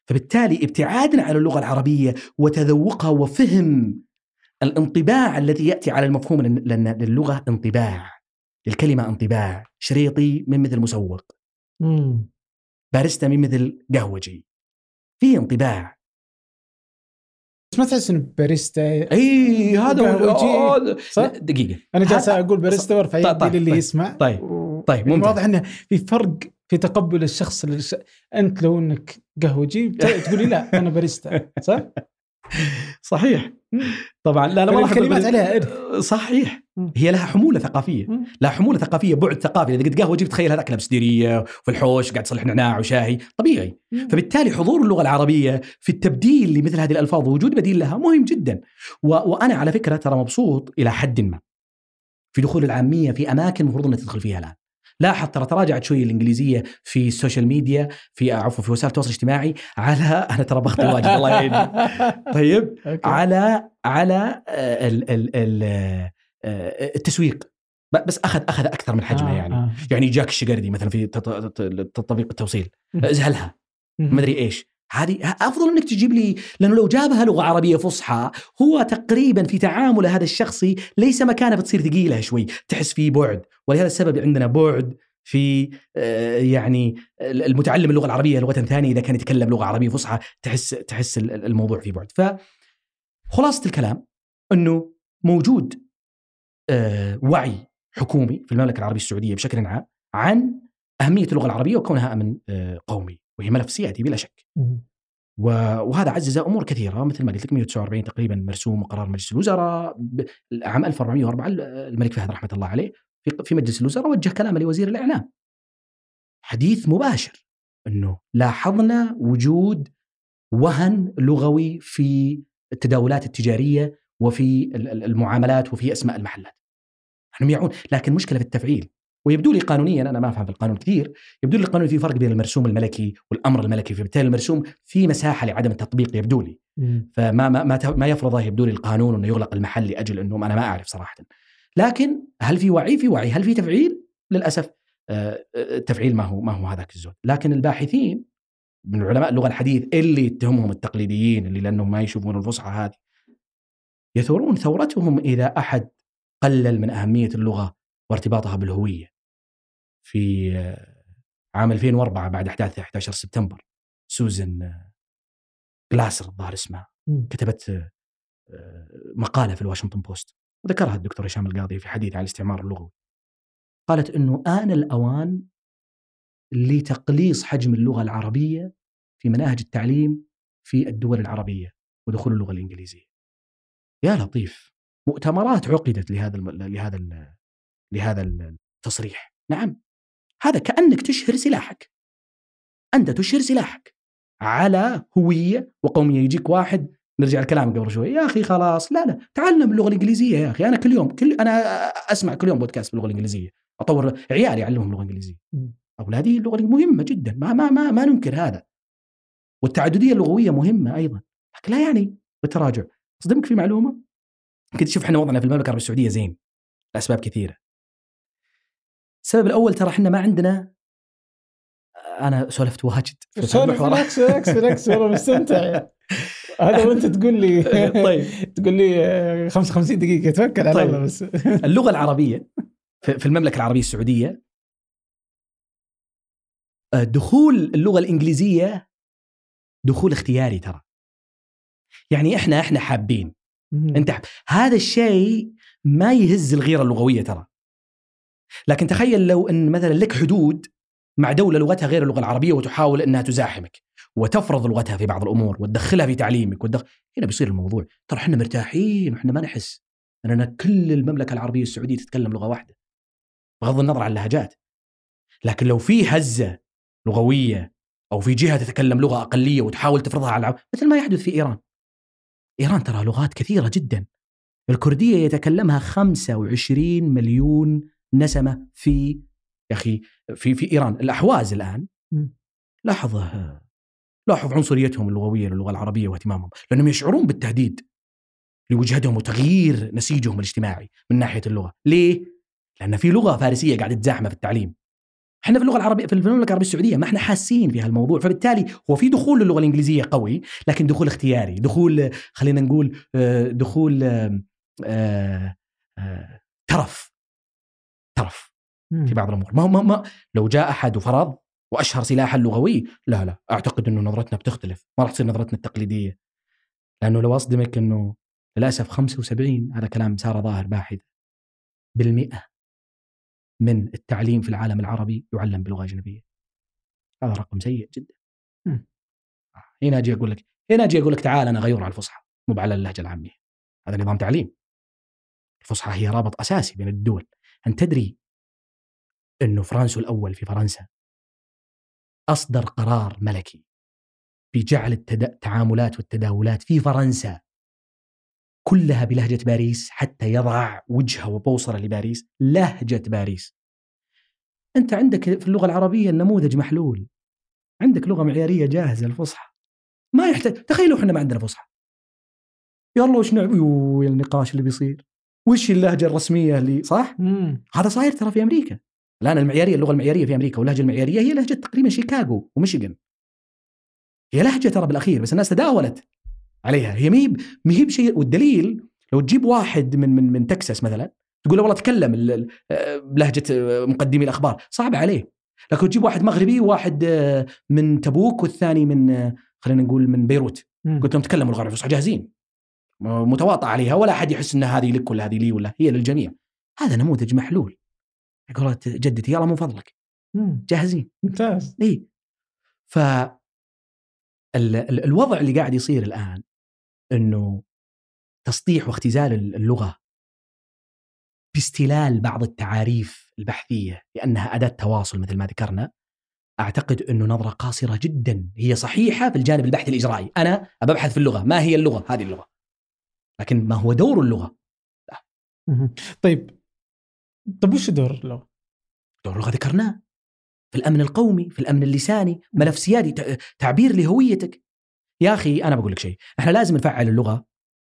فبالتالي ابتعادنا عن اللغة العربية وتذوقها وفهم الانطباع الذي يأتي على المفهوم لأن للغة انطباع للكلمة انطباع. شريطي من مثل مسوق. باريستا من مثل قهوجي. في انطباع. بس ما تحس ان باريستا. إي هذا هو صح؟ دقيقة. أنا جالس أقول باريستا وأرفع يدي طيب للي طيب يسمع. طيب و... طيب يعني واضح إنه في فرق في تقبل الشخص للش... أنت لو إنك قهوجي تقولي لا أنا باريستا صح؟ صحيح. طبعا لا لا ما الكلمات عليها صحيح. هي لها حمولة ثقافية. لها حمولة ثقافية بعد ثقافي. إذا قلت قهوة جيب تخيل هذاك لابس ديريه وفي الحوش قاعد تصلح نعناع وشاهي. طبيعي. فبالتالي حضور اللغة العربية في التبديل لمثل هذه الألفاظ ووجود بديل لها مهم جدا. و... وأنا على فكرة ترى مبسوط إلى حد ما في دخول العامية في أماكن المفروض أنها تدخل فيها الآن. لاحظ ترى تراجعت شوي الإنجليزية في ال social media في عفوا في وسائل التواصل الاجتماعي على أنا ترى بخطي واجد الله يعيني طيب؟ على على آه، ال ال ال آه، التسويق. بس أخذ أخذ أكثر من حجمه آه يعني. آه. يعني جاك الشقردي مثلا في تطبيق التوصيل زهلها ما أدري إيش. هذه أفضل إنك تجيب لي لأنه لو جابها لغة عربية فصحى هو تقريبا في تعامله هذا الشخصي ليس مكانه بتصير ثقيلة شوي. تحس فيه بعد. ولهذا السبب عندنا بعد في آه، يعني المتعلم اللغة العربية لغة ثانية إذا كان يتكلم لغة عربية فصحى تحس تحس الموضوع فيه بعد. ف خلاصة الكلام إنه موجود. آه، وعي حكومي في المملكة العربية السعودية بشكل عام عن أهمية اللغة العربية وكونها امن آه، قومي وهي ملف سيادي بلا شك. وهذا عزز أمور كثيرة مثل ما قلت لك 149 تقريبا مرسوم وقرار مجلس الوزراء عام 1404 الملك فهد رحمة الله عليه في مجلس الوزراء وجه كلامه لوزير الإعلام. حديث مباشر إنه لاحظنا وجود وهن لغوي في التداولات التجارية وفي المعاملات وفي أسماء المحلات. إنهم يعون. لكن مشكلة في التفعيل. ويبدو لي قانونيا أنا ما أفهم في القانون كثير يبدو لي القانون في فرق بين المرسوم الملكي والأمر الملكي. فبالتالي المرسوم في مساحة لعدم التطبيق يبدو لي. فما ما ما, ما يفرضه يبدو لي القانون إنه يغلق المحل لأجل إنه أنا ما أعرف صراحة. لكن هل في وعي؟ في وعي. هل في تفعيل؟ للأسف آه، التفعيل ما هو ما هو هذاك الزود. لكن الباحثين من علماء اللغة الحديث اللي يتهمهم التقليديين اللي لأنهم ما يشوفون الفصحى هذه يثورون ثورتهم إذا أحد قلل من أهمية اللغة وارتباطها بالهوية. في عام 2004 بعد أحداث 11 سبتمبر سوزن جلاسر الظاهر اسمها كتبت مقالة في الواشنطن بوست. وذكرها الدكتور هشام القاضي في حديث عن الاستعمار اللغوي. قالت إنه آن الأوان لتقليص حجم اللغة العربية في مناهج التعليم في الدول العربية ودخول اللغة الإنجليزية. يا لطيف! مؤتمرات عقدت لهذا لهذا لهذا التصريح. نعم. هذا كأنك تشهر سلاحك. أنت تشهر سلاحك. على هوية وقومية يجيك واحد نرجع الكلام قبل شوي. يا أخي خلاص لا لا تعلم اللغة الإنجليزية يا أخي. أنا كل يوم كل أنا أسمع كل يوم بودكاست باللغة الإنجليزية. أطور عيالي أعلمهم اللغة الانجليزيه أولادي اللغة مهمة جدا. ما ما ما, ما ننكر هذا. والتعددية اللغوية مهمة أيضا. لكن لا يعني بالتراجع. أصدمك في معلومة؟ يمكن تشوف إحنا وضعنا في المملكة العربية السعودية زين لأسباب كثيرة. السبب الأول ترى إحنا ما عندنا أنا سولفت واجد سولف بالعكس بالعكس بالعكس والله مستمتع. هذا وأنت تقول لي طيب. تقول لي 55 دقيقة توكل على طيب. الله بس. اللغة العربية في في المملكة العربية السعودية آه، دخول اللغة الإنجليزية دخول اختياري ترى. يعني إحنا إحنا حابين أنت حاب. هذا الشيء ما يهز الغيرة اللغوية ترى. لكن تخيل لو أن مثلا لك حدود مع دولة لغتها غير اللغة العربية وتحاول إنها تزاحمك وتفرض لغتها في بعض الأمور وتدخلها في تعليمك وتدخل هنا بيصير الموضوع. ترى إحنا مرتاحين وإحنا ما نحس اننا كل المملكة العربية السعودية تتكلم لغة واحدة بغض النظر عن اللهجات. لكن لو في هزة لغوية أو في جهة تتكلم لغة أقلية وتحاول تفرضها على العالم مثل ما يحدث في إيران. إيران ترى لغات كثيرة جدا. الكردية يتكلمها 25 مليون نسمة في يا أخي في في إيران. الأحواز الآن مم. لاحظ لاحظ عنصريتهم اللغوية للغة العربية واهتمامهم لأنهم يشعرون بالتهديد لوجهتهم وتغيير نسيجهم الاجتماعي من ناحية اللغة. ليه؟ لأن في لغة فارسية قاعدة تزاحمة في التعليم. إحنا في اللغة العربيه في المملكة العربية السعودية ما إحنا حاسين في هالموضوع. فبالتالي هو في دخول للغة الإنجليزية قوي لكن دخول اختياري دخول خلينا نقول آه، دخول آه، آه، ترف. ترف في بعض الأمور. ما, ما, ما لو جاء أحد وفرض وأشهر سلاحا لغوي لا لا أعتقد إنه نظرتنا بتختلف. ما راح تصير نظرتنا التقليدية. لأنه لو أصدمك إنه للأسف 75 هذا كلام سارة ظاهر باحث بالمئة. من التعليم في العالم العربي يعلم بلغه اجنبيه هذا رقم سيء جدا. مم. هنا أجي أقول لك هنا أجي أقول لك تعال أنا اغير على الفصحى مو على اللهجة العامية. هذا نظام تعليم. الفصحى هي رابط أساسي بين الدول. أنت تدري إنه فرانسو الأول في فرنسا أصدر قرار ملكي بجعل التعاملات والتداولات في فرنسا كلها بلهجة باريس حتى يضع وجهه وبوصرة لباريس لهجة باريس. أنت عندك في اللغة العربية النموذج محلول. عندك لغة معيارية جاهزة الفصحى ما يحتاج تخيلوا إحنا ما عندنا فصحى. يلا وش نعمل يو النقاش اللي بيصير. وش اللهجة الرسمية اللي صح؟ مم. هذا صاير ترى في أمريكا. الآن المعيارية اللغة المعيارية في أمريكا واللهجة المعيارية هي لهجة تقريبا شيكاغو وميشيغان. هي لهجة ترى بالأخير بس الناس تداولت. عليها. هي مهيب مهيب شيء والدليل لو تجيب واحد من من من تكساس مثلا تقول له والله تكلم ال- آه، بلهجه آه، مقدمي الأخبار صعب عليه. لكن تجيب واحد مغربي وواحد آه، من تبوك والثاني من خلينا نقول من بيروت. مم. قلت لهم تكلموا اللغة الفصحى جاهزين. م- متواطئ عليها ولا أحد يحس إن هذه لك ولا هذه لي ولا هي للجميع. هذا نموذج محلول. قالت جدتي يلا من فضلك. مم. جاهزين. ممتاز. اي ف ال- ال- الوضع اللي قاعد يصير الآن إنه تسطيح واختزال اللغة باستلال بعض التعاريف البحثية لأنها أداة تواصل مثل ما ذكرنا أعتقد إنه نظرة قاصرة جدا. هي صحيحة في الجانب البحثي الإجرائي. أنا أبحث في اللغة. ما هي اللغة؟ هذه اللغة. لكن ما هو دور اللغة؟ مم. طيب. طيب وش دور اللغة؟ دور اللغة ذكرناه. في الأمن القومي في الأمن اللساني ملف سيادي تعبير لهويتك. يا أخي أنا بقول لك شيء إحنا لازم نفعل اللغة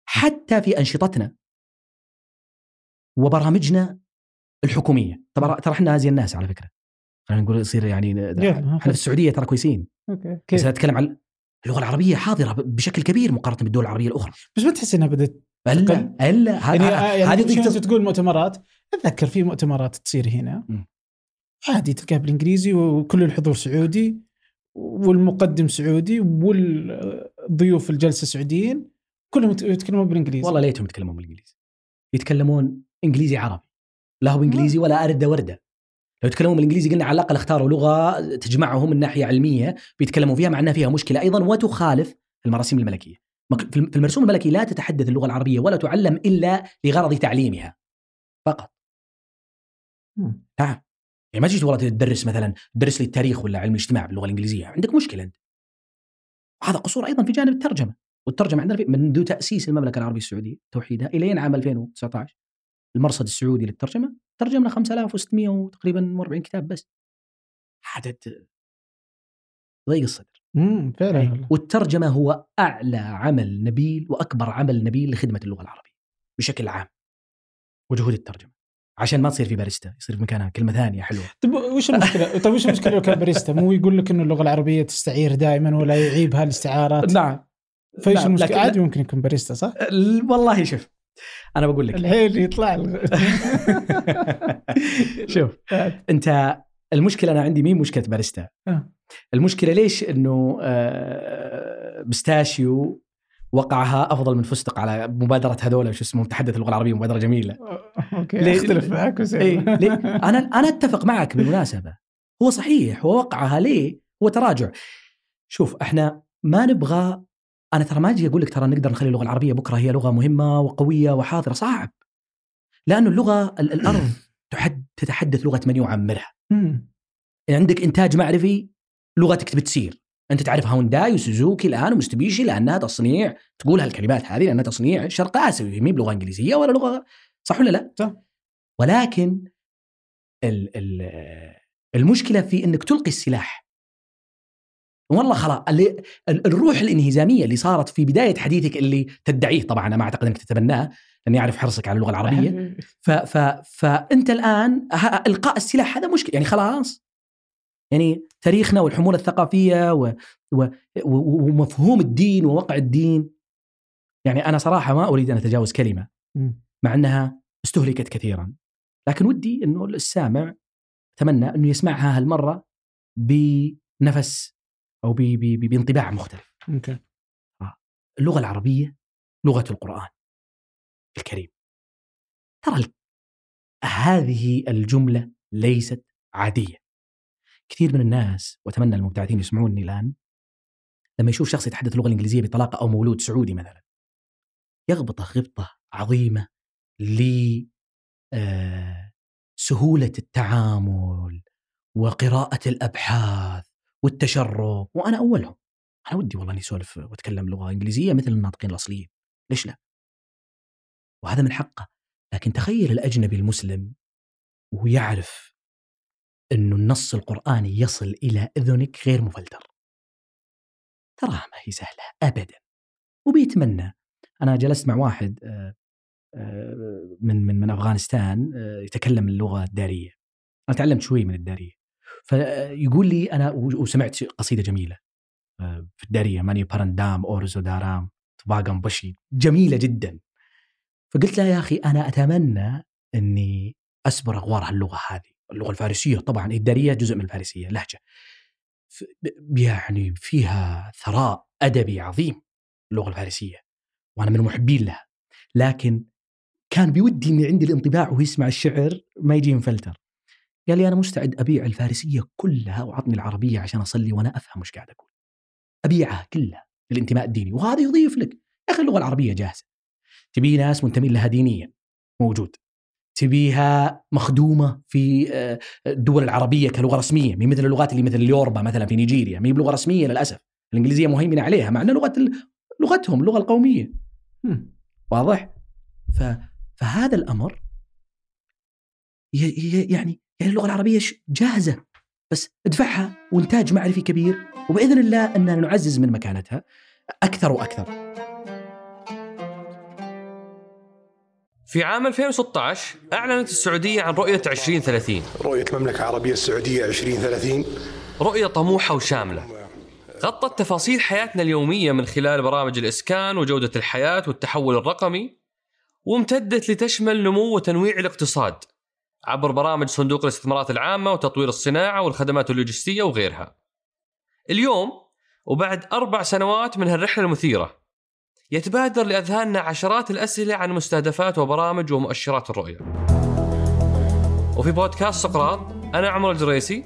حتى في أنشطتنا وبرامجنا الحكومية. طبعا ترى إحنا ازين الناس على فكرة. خلينا نقول يصير يعني إحنا في السعودية ترى كويسين. أوكي بس كيف؟ أتكلم عن اللغة العربية حاضرة بشكل كبير مقارنة بالدول العربية الأخرى. بس ما تحس إنها بدأت ألا ألا ه- يعني, آه، يعني هذه هذه انت تقول مؤتمرات؟ أتذكر في مؤتمرات تصير هنا. عادي تلقاها بالإنجليزي وكل الحضور سعودي. والمقدم سعودي والضيوف الجلسة سعوديين كلهم يت- يتكلمون بالإنجليزي. والله ليتهم يتكلمون بالإنجليزي. يتكلمون إنجليزي عربي. لا هو إنجليزي ولا ارد ورده. لو يتكلمون بالإنجليزي قلنا على الأقل اختاروا لغة تجمعهم من ناحية علمية بيتكلموا فيها مع أنها فيها مشكلة أيضا وتخالف المراسيم الملكية. في المرسوم الملكي لا تتحدث اللغة العربية ولا تعلم إلا لغرض تعليمها. فقط. مم. نعم. يعني ما تجي والله تدرس مثلا تدرس لي التاريخ ولا علم الاجتماع باللغة الإنجليزية عندك مشكلة أنت. وهذا قصور أيضا في جانب الترجمة والترجمة عندنا في منذ تأسيس المملكة العربية السعودية توحيدها الين عام 2019 المرصد السعودي للترجمة ترجمنا 5600 وتقريبا 40 كتاب بس. عدد يضيق الصدر. امم فعلا. والله. والترجمة هو أعلى عمل نبيل وأكبر عمل نبيل لخدمة اللغة العربية بشكل عام وجهود الترجمة. عشان ما تصير في باريستا يصير في مكانها كلمة ثانية حلوة طيب وش المشكلة؟ طيب وش المشكلة لو كان باريستا مو يقول لك إنه اللغة العربية تستعير دائما ولا يعيبها الاستعارات نعم فإيش نعم، المشكلة؟ عادي ممكن يكون باريستا صح؟ ال- والله شوف أنا بقول لك الحين يطلع شوف أنت المشكلة أنا عندي مين مشكلة باريستا آه. المشكلة ليش إنه آه، pistachio وقعها أفضل من فستق على مبادرة هذول شو اسمه متحدث اللغة العربية مبادرة جميلة okay ليه- أختلف معك إيه. ليه؟ أنا أنا أتفق معك بالمناسبة هو صحيح هو وقعها ليه؟ هو تراجع شوف إحنا ما نبغى أنا ترى ما أجي أقول لك ترى نقدر نخلي اللغة العربية بكرة هي لغة مهمة وقوية وحاضرة صعب لأنه اللغة ال- الأرض تحد تتحدث لغة من يعمرها مم. عندك إنتاج معرفي لغتك بتصير أنت تعرف هونداي وسوزوكي الآن ومستبيشي لأنها تصنيع تقول هالكلمات هذه لأنها تصنيع شرق اسيوي مي بلغة إنجليزية ولا لغة صح ولا لا؟ صح. ولكن ال ال المشكلة في إنك تلقي السلاح والله خلاص اللي ال- الروح الانهزامية اللي صارت في بداية حديثك اللي تدعيه طبعا أنا ما أعتقد إنك تتبناه لأني أعرف حرصك على اللغة العربية ف ف فأنت الآن إلقاء السلاح هذا مشكلة يعني خلاص يعني تاريخنا والحمولة الثقافية و و ومفهوم الدين ووقع الدين. يعني أنا صراحة ما أريد أن أتجاوز كلمة مم. مع أنها استهلكت كثيرا. لكن ودي إنه السامع اتمنى أنه يسمعها هالمرة بنفس أو ب- ب- بانطباع مختلف. أوكي. اللغة العربية لغة القرآن الكريم. ترى هذه الجملة ليست عادية. كثير من الناس وأتمنى المبتعثين يسمعوني الآن لما يشوف شخص يتحدث اللغة الإنجليزية بطلاقة أو مولود سعودي مثلا يغبطة غبطة عظيمة ل آه، سهولة التعامل وقراءة الأبحاث والتشرب وأنا أولهم. أنا ودي والله إني أسولف وأتكلم لغة إنجليزية مثل الناطقين الأصليين. ليش لا؟ وهذا من حقه. لكن تخيل الأجنبي المسلم ويعرف إنه النص القرآني يصل إلى إذنك غير مفلتر. تراها ما هي سهلة ابدا. وبيتمنى أنا جلست مع واحد آه، آه، من من من أفغانستان آه، يتكلم اللغة الدارية. أنا تعلمت شوي من الدارية. فيقول لي أنا وسمعت قصيدة جميلة آه، في الدارية ماني بارندام اورزو دارام تباقم بشي. جميلة جدا. فقلت له يا أخي أنا أتمنى إني أسبر أغوار هاللغة هذه. اللغة الفارسية طبعا الداريه جزء من الفارسية لهجة. يعني فيها ثراء أدبي عظيم اللغة الفارسية وأنا من محبين لها. لكن كان بودي اني عندي الانطباع وهو يسمع الشعر ما يجي مفلتر قال لي أنا مستعد أبيع الفارسية كلها وعطني العربية عشان أصلي وأنا أفهم وش قاعد أقول. أبيعها كلها للانتماء الديني وهذا يضيف لك. يا أخي اللغة العربية جاهزة. تبي ناس منتمين لها دينيا؟ موجود. تبيها مخدومة في آه، الدول العربية كلغة رسمية مي مثل اللغات اللي مثل اليوربا مثلا في نيجيريا مي بلغة رسمية للأسف الإنجليزية مهيمنة عليها مع انها لغة لغتهم اللغة القومية. واضح ف... فهذا الأمر. يعني يعني اللغة العربية جاهزة بس ادفعها وانتاج معرفي كبير وبإذن الله إننا نعزز من مكانتها أكثر وأكثر في عام 2016 أعلنت السعودية عن رؤية 2030 رؤية المملكة العربية السعودية 2030 رؤية طموحة وشاملة. غطت تفاصيل حياتنا اليومية من خلال برامج الإسكان وجودة الحياة والتحول الرقمي وامتدت لتشمل نمو وتنويع الاقتصاد عبر برامج صندوق الاستثمارات العامة وتطوير الصناعة والخدمات اللوجستية وغيرها. اليوم وبعد أربع سنوات من هالرحلة المثيرة يتبادر لأذهاننا عشرات الأسئلة عن مستهدفات وبرامج ومؤشرات الرؤية. وفي بودكاست سقراط أنا عمر الجريسي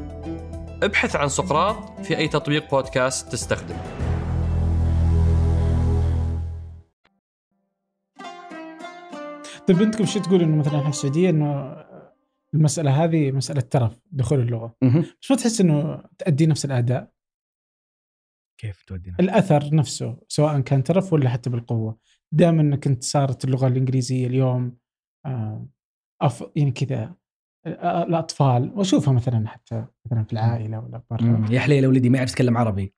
ابحث عن سقراط في أي تطبيق بودكاست تستخدم. طيب انتكم شو تقول إنه مثلا إحنا السعودية إنه المسألة هذه مسألة ترف دخول اللغة؟ بس ما تحس إنه تؤدي نفس الأداء؟ كيف تودينا الأثر نفسه سواء كان ترف ولا حتى بالقوة. دائما إنك أنت صارت اللغة الإنجليزية اليوم آه، أف... يعني كذا الأطفال وأشوفها مثلا حتى مثلا في العائلة ولا برا. يا حليله ولدي ما يعرف يتكلم عربي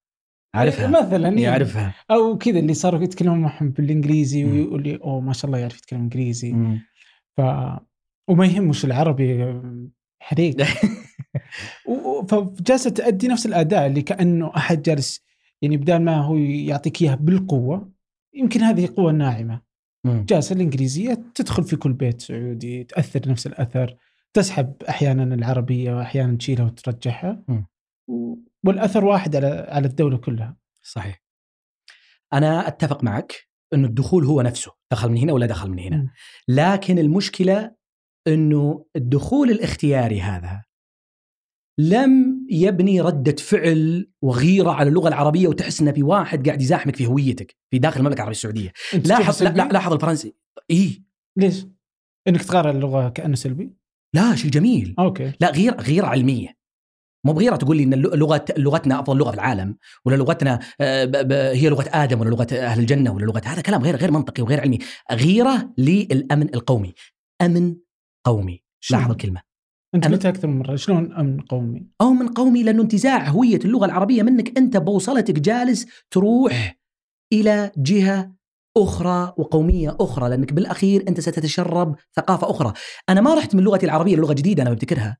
عارفها مثلا. يعرفها أو كذا اللي صاروا يتكلمون معهم بالإنجليزي. ويقول لي أوه ما شاء الله يعرف يتكلم إنجليزي مم. ف وما يهمش العربي حريق فجالسة تؤدي نفس الأداء اللي كأنه أحد جالس يعني بدال ما هو يعطيك اياها بالقوة يمكن هذه قوة ناعمة. جالسة الإنجليزية تدخل في كل بيت سعودي تأثر نفس الأثر تسحب أحيانا العربية وأحيانا تشيلها وترجعها والأثر واحد على على الدولة كلها. صحيح. أنا أتفق معك إنه الدخول هو نفسه دخل من هنا ولا دخل من هنا. مم. لكن المشكلة إنه الدخول الاختياري هذا لم يبني ردة فعل وغيرة على اللغة العربية وتحس انه في واحد قاعد يزاحمك في هويتك في داخل المملكة العربية السعودية. لاحظ لا, لاحظ الفرنسي. اي ليش؟ إنك تغير اللغة كأنه سلبي؟ لا شيء جميل. أوكي. لا غير غيرة علمية. مو بغيرة تقول لي إن لغة لغتنا أفضل لغة في العالم ولا لغتنا آه، هي لغة آدم ولا لغة أهل الجنة ولا لغة هذا كلام غير غير منطقي وغير علمي. غيرة للأمن القومي. أمن قومي؟ لاحظ الكلمة. أنت قلتها أكثر من مرة. شلون أمن قومي؟ أو من قومي لأنه انتزاع هوية اللغة العربية منك أنت بوصلتك جالس تروح إلى جهة أخرى وقومية أخرى لأنك بالأخير أنت ستتشرب ثقافة أخرى، أنا ما رحت من لغتي العربية للغة جديدة أنا ببتكرها.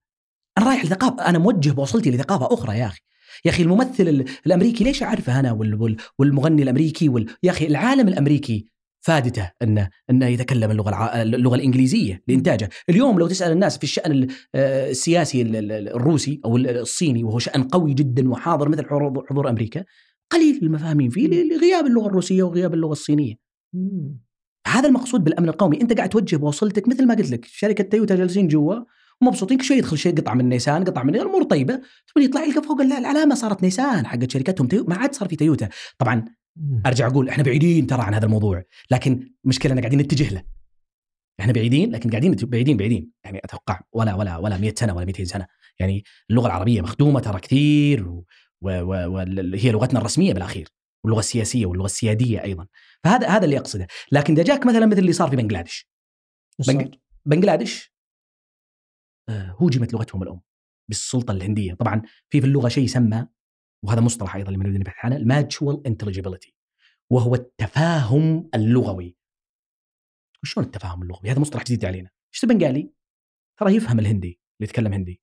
أنا رايح لثقافة أنا موجه بوصلتي لثقافة أخرى يا أخي. يا أخي الممثل ال- الأمريكي ليش أعرفه أنا وال- وال- والمغني الأمريكي وال... يا أخي العالم الأمريكي فادته انه انه يتكلم اللغة الع... اللغة الإنجليزية لإنتاجه، اليوم لو تسأل الناس في الشأن ال- آه، السياسي ال- ال- الروسي أو ال- الصيني وهو شأن قوي جدا وحاضر مثل حضور أمريكا قليل المفاهيم فيه لغياب اللغة الروسية وغياب اللغة الصينية. هذا المقصود بالأمن القومي، أنت قاعد توجه بوصلتك مثل ما قلت لك. شركة تويوتا جالسين جوا ومبسوطين. كل شوي يدخل شيء قطعه من نيسان قطعه من الأمور طيبة. ثم يطلع يلقى فوق العلامة صارت نيسان حقت شركتهم. تيو... ما عاد صار في تويوتا. طبعا أرجع أقول إحنا بعيدين ترى عن هذا الموضوع. لكن مشكلة قاعدين نتجه له. إحنا بعيدين لكن قاعدين بعيدين بعيدين. يعني أتوقع ولا ولا ولا 100 سنة ولا 200 سنة. يعني اللغة العربية مخدومة ترى كثير وهي لغتنا الرسمية بالأخير. واللغة السياسية واللغة السيادية أيضا. فهذا هذا اللي اقصده لكن إذا جاك مثلا مثل اللي صار في بنغلاديش. بنغلاديش؟ آه، هوجمت لغتهم الأم بالسلطة الهندية. طبعا في في اللغة شيء يسمى وهذا مصطلح أيضا اللي نبحث عنه ال mutual intelligibility وهو التفاهم اللغوي. شلون التفاهم اللغوي؟ هذا مصطلح جديد علينا. إيش البنغالي ترى يفهم الهندي اللي يتكلم هندي.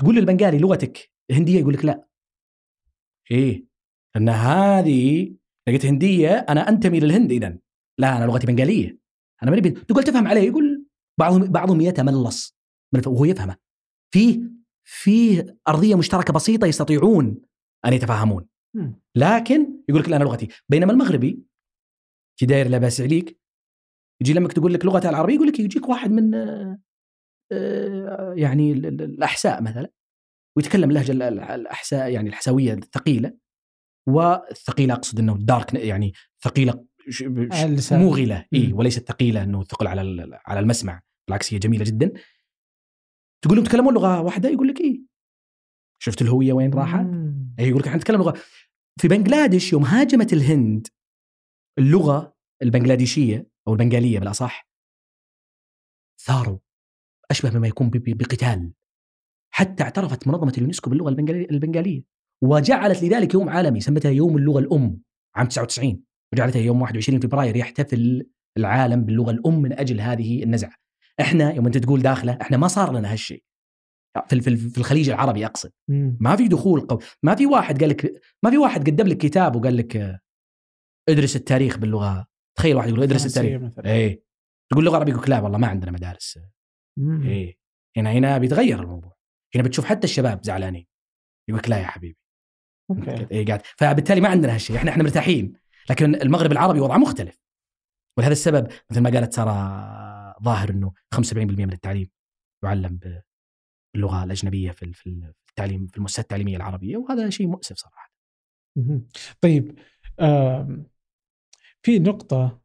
تقول للبنغالي لغتك هنديه يقول لك لا. إيه لأن هذه لقيت هندية أنا أنتمي للهند اذا لا أنا لغتي بنغالية. أنا ماني تقول تفهم عليه يقول بعضهم بعضهم يتملص وهو يفهمه. في في أرضية مشتركة بسيطة يستطيعون أن يتفاهمون. لكن يقول لك أنا لغتي. بينما المغربي في داير لا باس عليك يجي لما تقول لك لغتها العربية يقول لك يجيك واحد من يعني الأحساء مثلا ويتكلم اللهجه الأحساء يعني الحساوية الثقيلة. والثقيله أقصد إنه دارك يعني ثقيلة موغله اي وليست ثقيلة إنه ثقل على على المسمع بالعكس هي جميلة جدا. تقول لهم تكلمون لغة واحدة؟ يقول لك إيه. شفت الهوية وين راحت؟ اي يقول لك إحنا نتكلم لغة. في بنغلاديش يوم هاجمت الهند اللغة البنغلاديشية أو البنغالية بالأصح ثاروا أشبه مما يكون بقتال. حتى اعترفت منظمة اليونسكو باللغة البنغالية. وجعلت لذلك يوم عالمي سمتها يوم اللغة الأم عام 99 وجعلتها يوم 21 فبراير يحتفل العالم باللغة الأم من أجل هذه النزعة. إحنا يوم أنت تقول داخله إحنا ما صار لنا هالشيء. في في الخليج العربي أقصد. ما في دخول قو... ما في واحد قال لك ما في واحد قدم لك كتاب وقال لك ادرس التاريخ باللغة. تخيل واحد يقول ادرس التاريخ. اي تقول لغة عربية يقول لا والله ما عندنا مدارس. اي هنا هنا بيتغير الموضوع. هنا بتشوف حتى الشباب زعلانين. يقول لك لا يا حبيبي. okay. اي قاعد. فبالتالي ما عندنا هالشيء. إحنا إحنا مرتاحين. لكن المغرب العربي وضعه مختلف. ولهذا السبب مثل ما قالت سارة ظاهر إنه 75% من التعليم يعلم باللغة الأجنبية في في التعليم في المؤسسات التعليمية العربية. وهذا شيء مؤسف صراحة. طيب في نقطة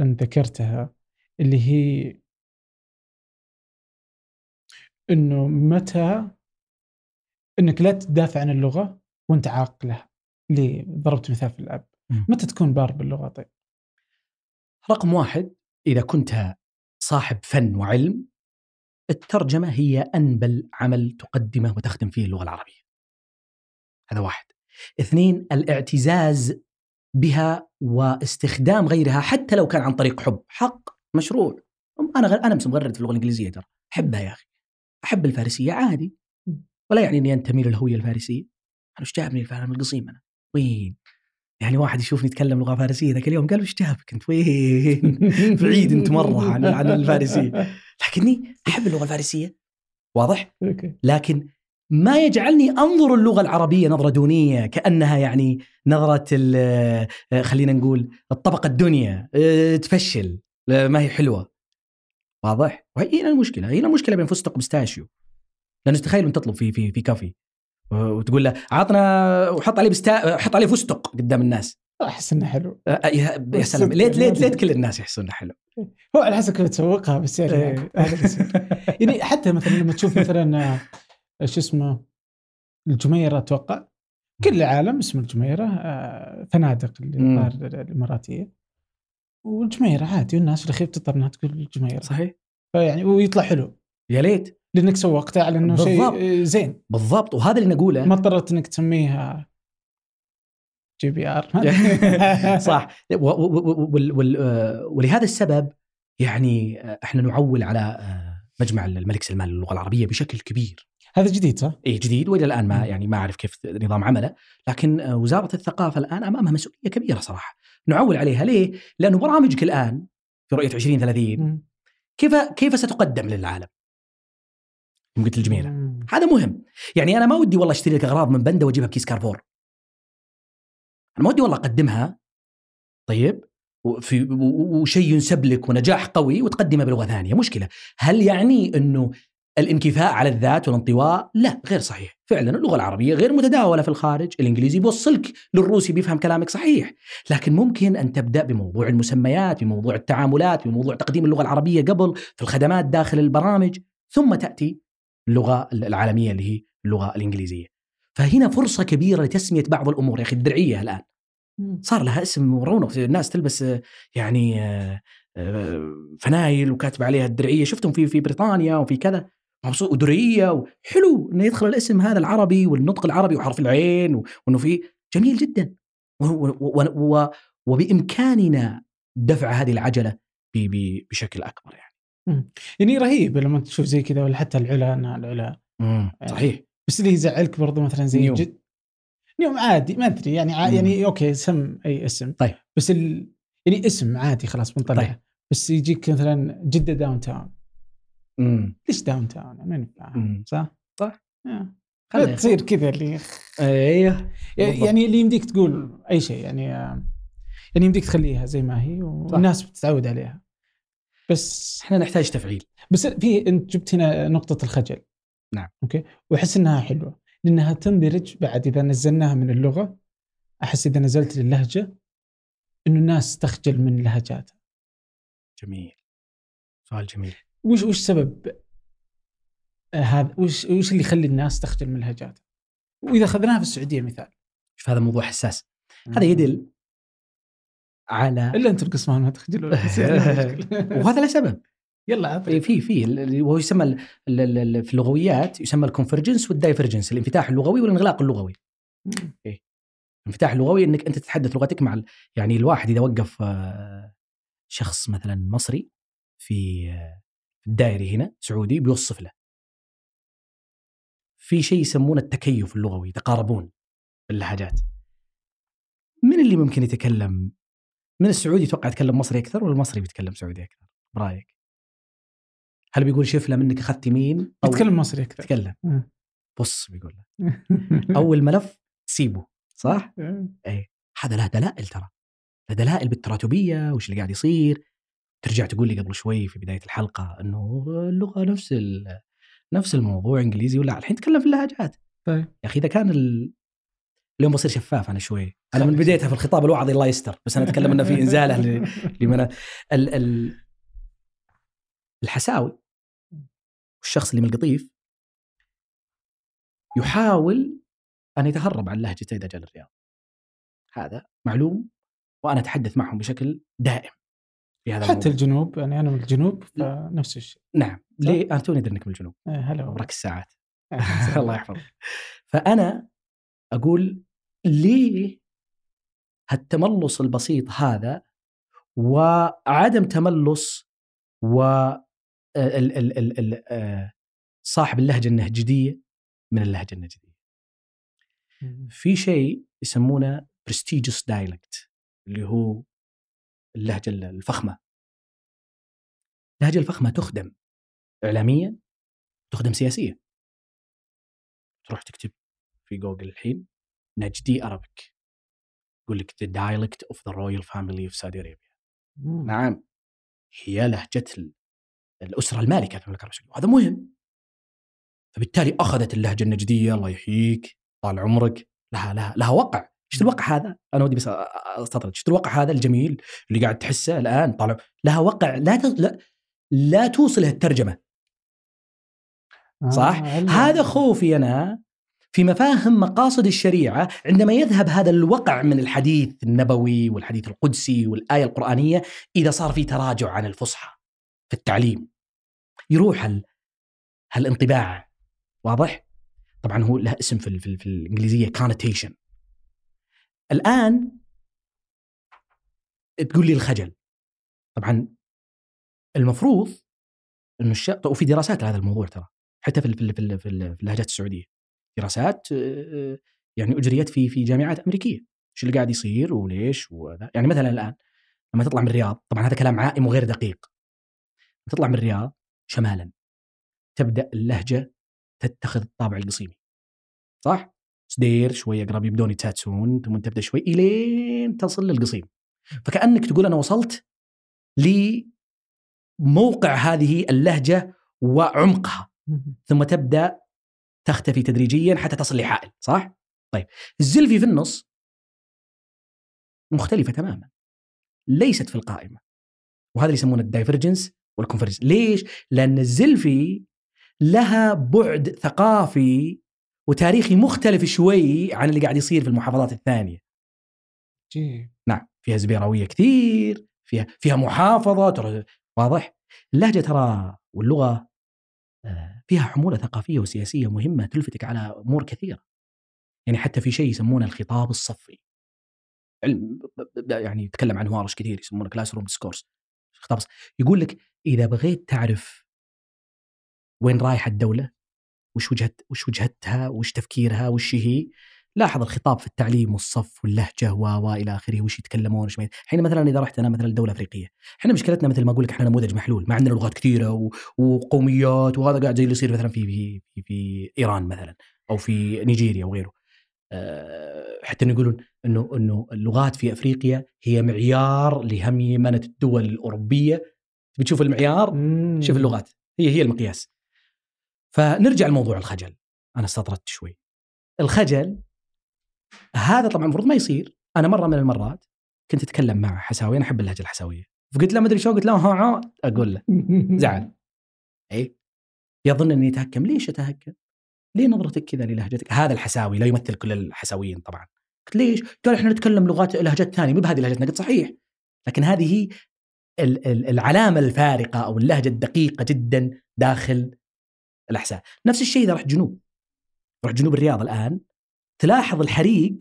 أن ذكرتها اللي هي إنه متى إنك لا تدافع عن اللغة وانت عاق لها اللي ضربت مثال في الأب. متى تكون بار باللغة طيب رقم واحد إذا كنت صاحب فن وعلم الترجمة هي أنبل عمل تقدمه وتخدم فيه اللغة العربية. هذا واحد. اثنين الاعتزاز بها واستخدام غيرها حتى لو كان عن طريق حب، حق مشروع. أنا غ... أنا مغرد في اللغة الإنجليزية ترى، أحبها يا أخي. أحب الفارسية عادي. ولا يعني إني أنتمي للهوية الفارسية. أنا إيش جابني الفارس من القصيم أنا؟ وين؟ يعني واحد يشوفني اتكلم لغة فارسية ذاك اليوم قال إيش جابك أنت وين؟ بعيد أنت مرة عن عن الفارسية لكني أحب اللغة الفارسية واضح؟ لكن ما يجعلني أنظر اللغة العربية نظرة دونية كأنها يعني نظرة خلينا نقول الطبقة الدنيا آه، تفشل ما هي حلوة واضح؟ وهي هنا المشكلة هنا المشكلة بين فستق و pistachio لأنه تخيل انت تطلب في في في كافي وتقول له عطنا وحط عليه pista حط عليه فستق قدام الناس. احس انه حلو. أه، يا يا سلام. ليت ليت ليت كل الناس يحسون انه حلو هو على حسب كيف تسوقها بس يعني إيه. يصير. يعني حتى مثلا لما تشوف مثلا آه، شو اسمه الجميرة أتوقع كل العالم اسم الجميرة آه، فنادق الإماراتية. والجميرة عادي والناس الأخير بتضطر إنها تقول الجميرة. صحيح. فيعني ويطلع حلو. يا ليت لأنك سوقته على انه شيء. آه، زين بالضبط وهذا اللي نقوله ما اضطرت إنك تسميها JBR صح ولهذا السبب يعني آه، إحنا نعول على آه، مجمع الملك سلمان للغة العربية بشكل كبير هذا جديد صح؟ اي جديد وإلى الآن ما. يعني ما أعرف كيف نظام عمله لكن وزارة الثقافة الآن أمامها مسؤولية كبيرة صراحة نعول عليها ليه؟ لأنه برامجك الآن في رؤية 2030 مم. كيف كيف ستقدم للعالم؟ يوم قلت الجميله. هذا مهم. يعني أنا ما ودي والله أشتري لك أغراض من بندا وأجيبها بكيس كارفور. أنا ما ودي والله أقدمها. طيب. وفي وشيء ينسب لك ونجاح قوي وتقدمه بلغة ثانية. مشكلة. هل يعني إنه الانكفاء على الذات والانطواء؟ لا غير صحيح. فعلا اللغة العربية غير متداولة في الخارج. الإنجليزي بيوصلك للروسي بيفهم كلامك صحيح. لكن ممكن أن تبدأ بموضوع المسميات بموضوع التعاملات بموضوع تقديم اللغة العربية قبل في الخدمات داخل البرامج. ثم تأتي اللغة العالمية اللي هي اللغة الإنجليزية. فهنا فرصة كبيرة لتسمية بعض الأمور يا أخي الدرعية الآن. صار لها اسم ورونق الناس تلبس آه، يعني آه، آه، فنايل وكاتب عليها الدرعية شفتهم في في بريطانيا وفي كذا مبسوط ودرعية وحلو إنه يدخل الاسم هذا العربي والنطق العربي وحرف العين وإنه في جميل جدا وبإمكاننا دفع هذه العجلة بشكل أكبر يعني. يعني رهيب لما تشوف زي كذا ولا حتى العلا العلا صحيح بس اللي يزعلك برضو مثلا زي نيوم. جد نيوم عادي ما أدري يعني ع... مم. يعني okay سم أي اسم طيب. بس ال... يعني اسم عادي خلاص بنطلع طيب. بس يجيك مثلا جدة downtown امم ليش downtown؟ ما ينفع مم. صح؟ صح. آه. تصير كذا اللي أيوه. يعني اللي يمديك تقول أي شيء يعني آه، يعني يمديك تخليها زي ما هي والناس بتتعود عليها بس إحنا نحتاج تفعيل. بس في أنت جبت هنا نقطة الخجل. نعم. أوكي؟ وأحس إنها حلوة. لأنها تندرج بعد إذا نزلناها من اللغة. أحس إذا نزلت للهجة إنه الناس تخجل من لهجاتها. جميل. سؤال جميل. وش وش سبب آه، هذا وش وش اللي يخلي الناس تخجل من لهجاتها؟ وإذا أخذناها في السعودية مثال. شوف هذا موضوع حساس. هذا يدل على إلا أنت القسمان ما مشكلة. وهذا له سبب يلا عطني. في في وهو يسمى في اللغويات يسمى ال convergence وال divergence الانفتاح اللغوي والانغلاق اللغوي مم. الانفتاح اللغوي إنك أنت تتحدث لغتك مع يعني الواحد إذا وقف آه، شخص مثلا مصري في في الدائري هنا سعودي بيوصف له في شيء يسمونه التكيف اللغوي يتقاربون اللهجات من اللي ممكن يتكلم من السعودي يتوقع يتكلم مصري أكثر ولا المصري بيتكلم سعودي أكثر؟ برأيك؟ هل بيقول شفله منك اخذت يمين يتكلم مصري أكثر. يتكلم. مم. بص بيقول له أول ملف تسيبه صح؟ مم. هذا له دلائل ترى. له دلائل بالتراتبية وش اللي قاعد يصير. ترجع تقول لي قبل شوي في بداية الحلقة إنه اللغة نفس نفس الموضوع إنجليزي ولا الحين تكلم في اللهجات. طيب. يا أخي إذا كان ال... اليوم بصير شفاف أنا شوي. أنا من بدايتها في الخطاب الوعظي الله يستر بس أنا أتكلم إنه في إنزاله لمن ال... ال... الحساوي والشخص اللي من القطيف يحاول أن يتهرب عن لهجته اذا جاء للرياض هذا معلوم وأنا أتحدث معهم بشكل دائم في هذا حتى الموضوع. الجنوب يعني أنا من الجنوب فنفس الشيء. نعم. ليه؟ أنا توني أدري إنك من الجنوب. إيه، هلا الساعات. الله يحفظك. فأنا أقول ليه هالتملص البسيط هذا وعدم تملص و ال- ال- ال- ال- آه، صاحب اللهجة النهجدية من اللهجة النجديه. في شيء يسمونه prestigious dialect اللي هو اللهجة الفخمة. اللهجة الفخمة تخدم اعلاميا تخدم سياسيا. تروح تكتب في جوجل الحين نجدي Arabic. يقول لك the dialect of the royal family of Saudi Arabia. مم. نعم. هي لهجة ال- الأسرة المالكة في المملكة العربية. السعودية وهذا مهم. فبالتالي أخذت اللهجة النجدية الله يحييك طال عمرك. لها لها لها وقع. شفت الوقع هذا؟ أنا ودي بس أستطرد. شفت الوقع هذا الجميل اللي قاعد تحسه الآن؟ طالع لها وقع. لا ت- لا, لا توصله الترجمة. صح؟ آه،. هذا خوفي أنا في مفاهيم مقاصد الشريعة عندما يذهب هذا الوقع من الحديث النبوي والحديث القدسي والآية القرآنية إذا صار في تراجع عن الفصحى في التعليم. يروح هال هالانطباع. واضح؟ طبعا هو له اسم في, في, في الإنجليزية connotation. الآن تقول لي الخجل. طبعا المفروض إنه الشيء وفي دراسات على هذا الموضوع ترى. حتى في في في في اللهجات السعودية. دراسات آه، يعني أجريت في في جامعات أمريكية. إيش اللي قاعد يصير وليش وذا؟ يعني مثلا الآن لما تطلع من الرياض طبعا هذا كلام عائم وغير دقيق. تطلع من الرياض شمالا تبدأ اللهجة تتخذ الطابع القصيمي صح؟ سدير شوية قراب يبدون يتساتسون ثم تبدأ شوي إلين تصل للقصيم. فكأنك تقول أنا وصلت لموقع هذه اللهجة وعمقها. ثم تبدأ تختفي تدريجيا حتى تصل لحائل صح؟ طيب الزلفي في النص مختلفة تماما ليست في القائمة وهذا اللي يسمونه ال divergence وال convergence ليش؟ لأن الزلفي لها بعد ثقافي وتاريخي مختلف شوي عن اللي قاعد يصير في المحافظات الثانية جي. نعم فيها زبيراويه كثير فيها فيها محافظة ترى واضح اللهجه ترى واللغة آه، فيها حمولة ثقافية وسياسية مهمة تلفتك على أمور كثيرة. يعني حتى في شيء يسمونه الخطاب الصفي. علم يعني يتكلم عنه هوارش كثير يسمونه classroom discourse خطاب يقول لك إذا بغيت تعرف وين رايحة الدولة وش وجهت وش وجهتها وش تفكيرها وش هي لاحظ الخطاب في التعليم والصف واللهجة و و إلى آخره وش يتكلمون وش الحين مثلا إذا رحت أنا مثلا دولة أفريقية إحنا مشكلتنا مثل ما أقول لك إحنا نموذج محلول ما عندنا لغات كثيرة و... وقوميات وهذا قاعد زي اللي يصير مثلا في في في, في إيران مثلا أو في نيجيريا وغيره أه حتى إنه يقولون انه إنه اللغات في أفريقيا هي معيار لهيمنه الدول الأوروبية. بتشوف المعيار؟ مم. شوف اللغات. هي هي المقياس. فنرجع لموضوع الخجل. أنا استطردت شوي. الخجل هذا طبعا المفروض ما يصير. أنا مرة من المرات كنت أتكلم مع حساوي أنا أحب اللهجة الحساوية. فقلت له ما أدري شو قلت له ها أقول له. زعل. اي يظن إني أتهكم. ليش أتهكم؟ ليه نظرتك كذا للهجتك؟ هذا الحساوي لا يمثل كل الحساويين طبعا. قلت ليش؟ قال إحنا نتكلم لغات لهجات ثانية. مو بهذه لهجتنا قلت صحيح. لكن هذه العلامة الفارقة أو اللهجة الدقيقة جدا داخل الأحساء. نفس الشيء إذا رحت جنوب. رحت جنوب الرياض الآن. تلاحظ الحريق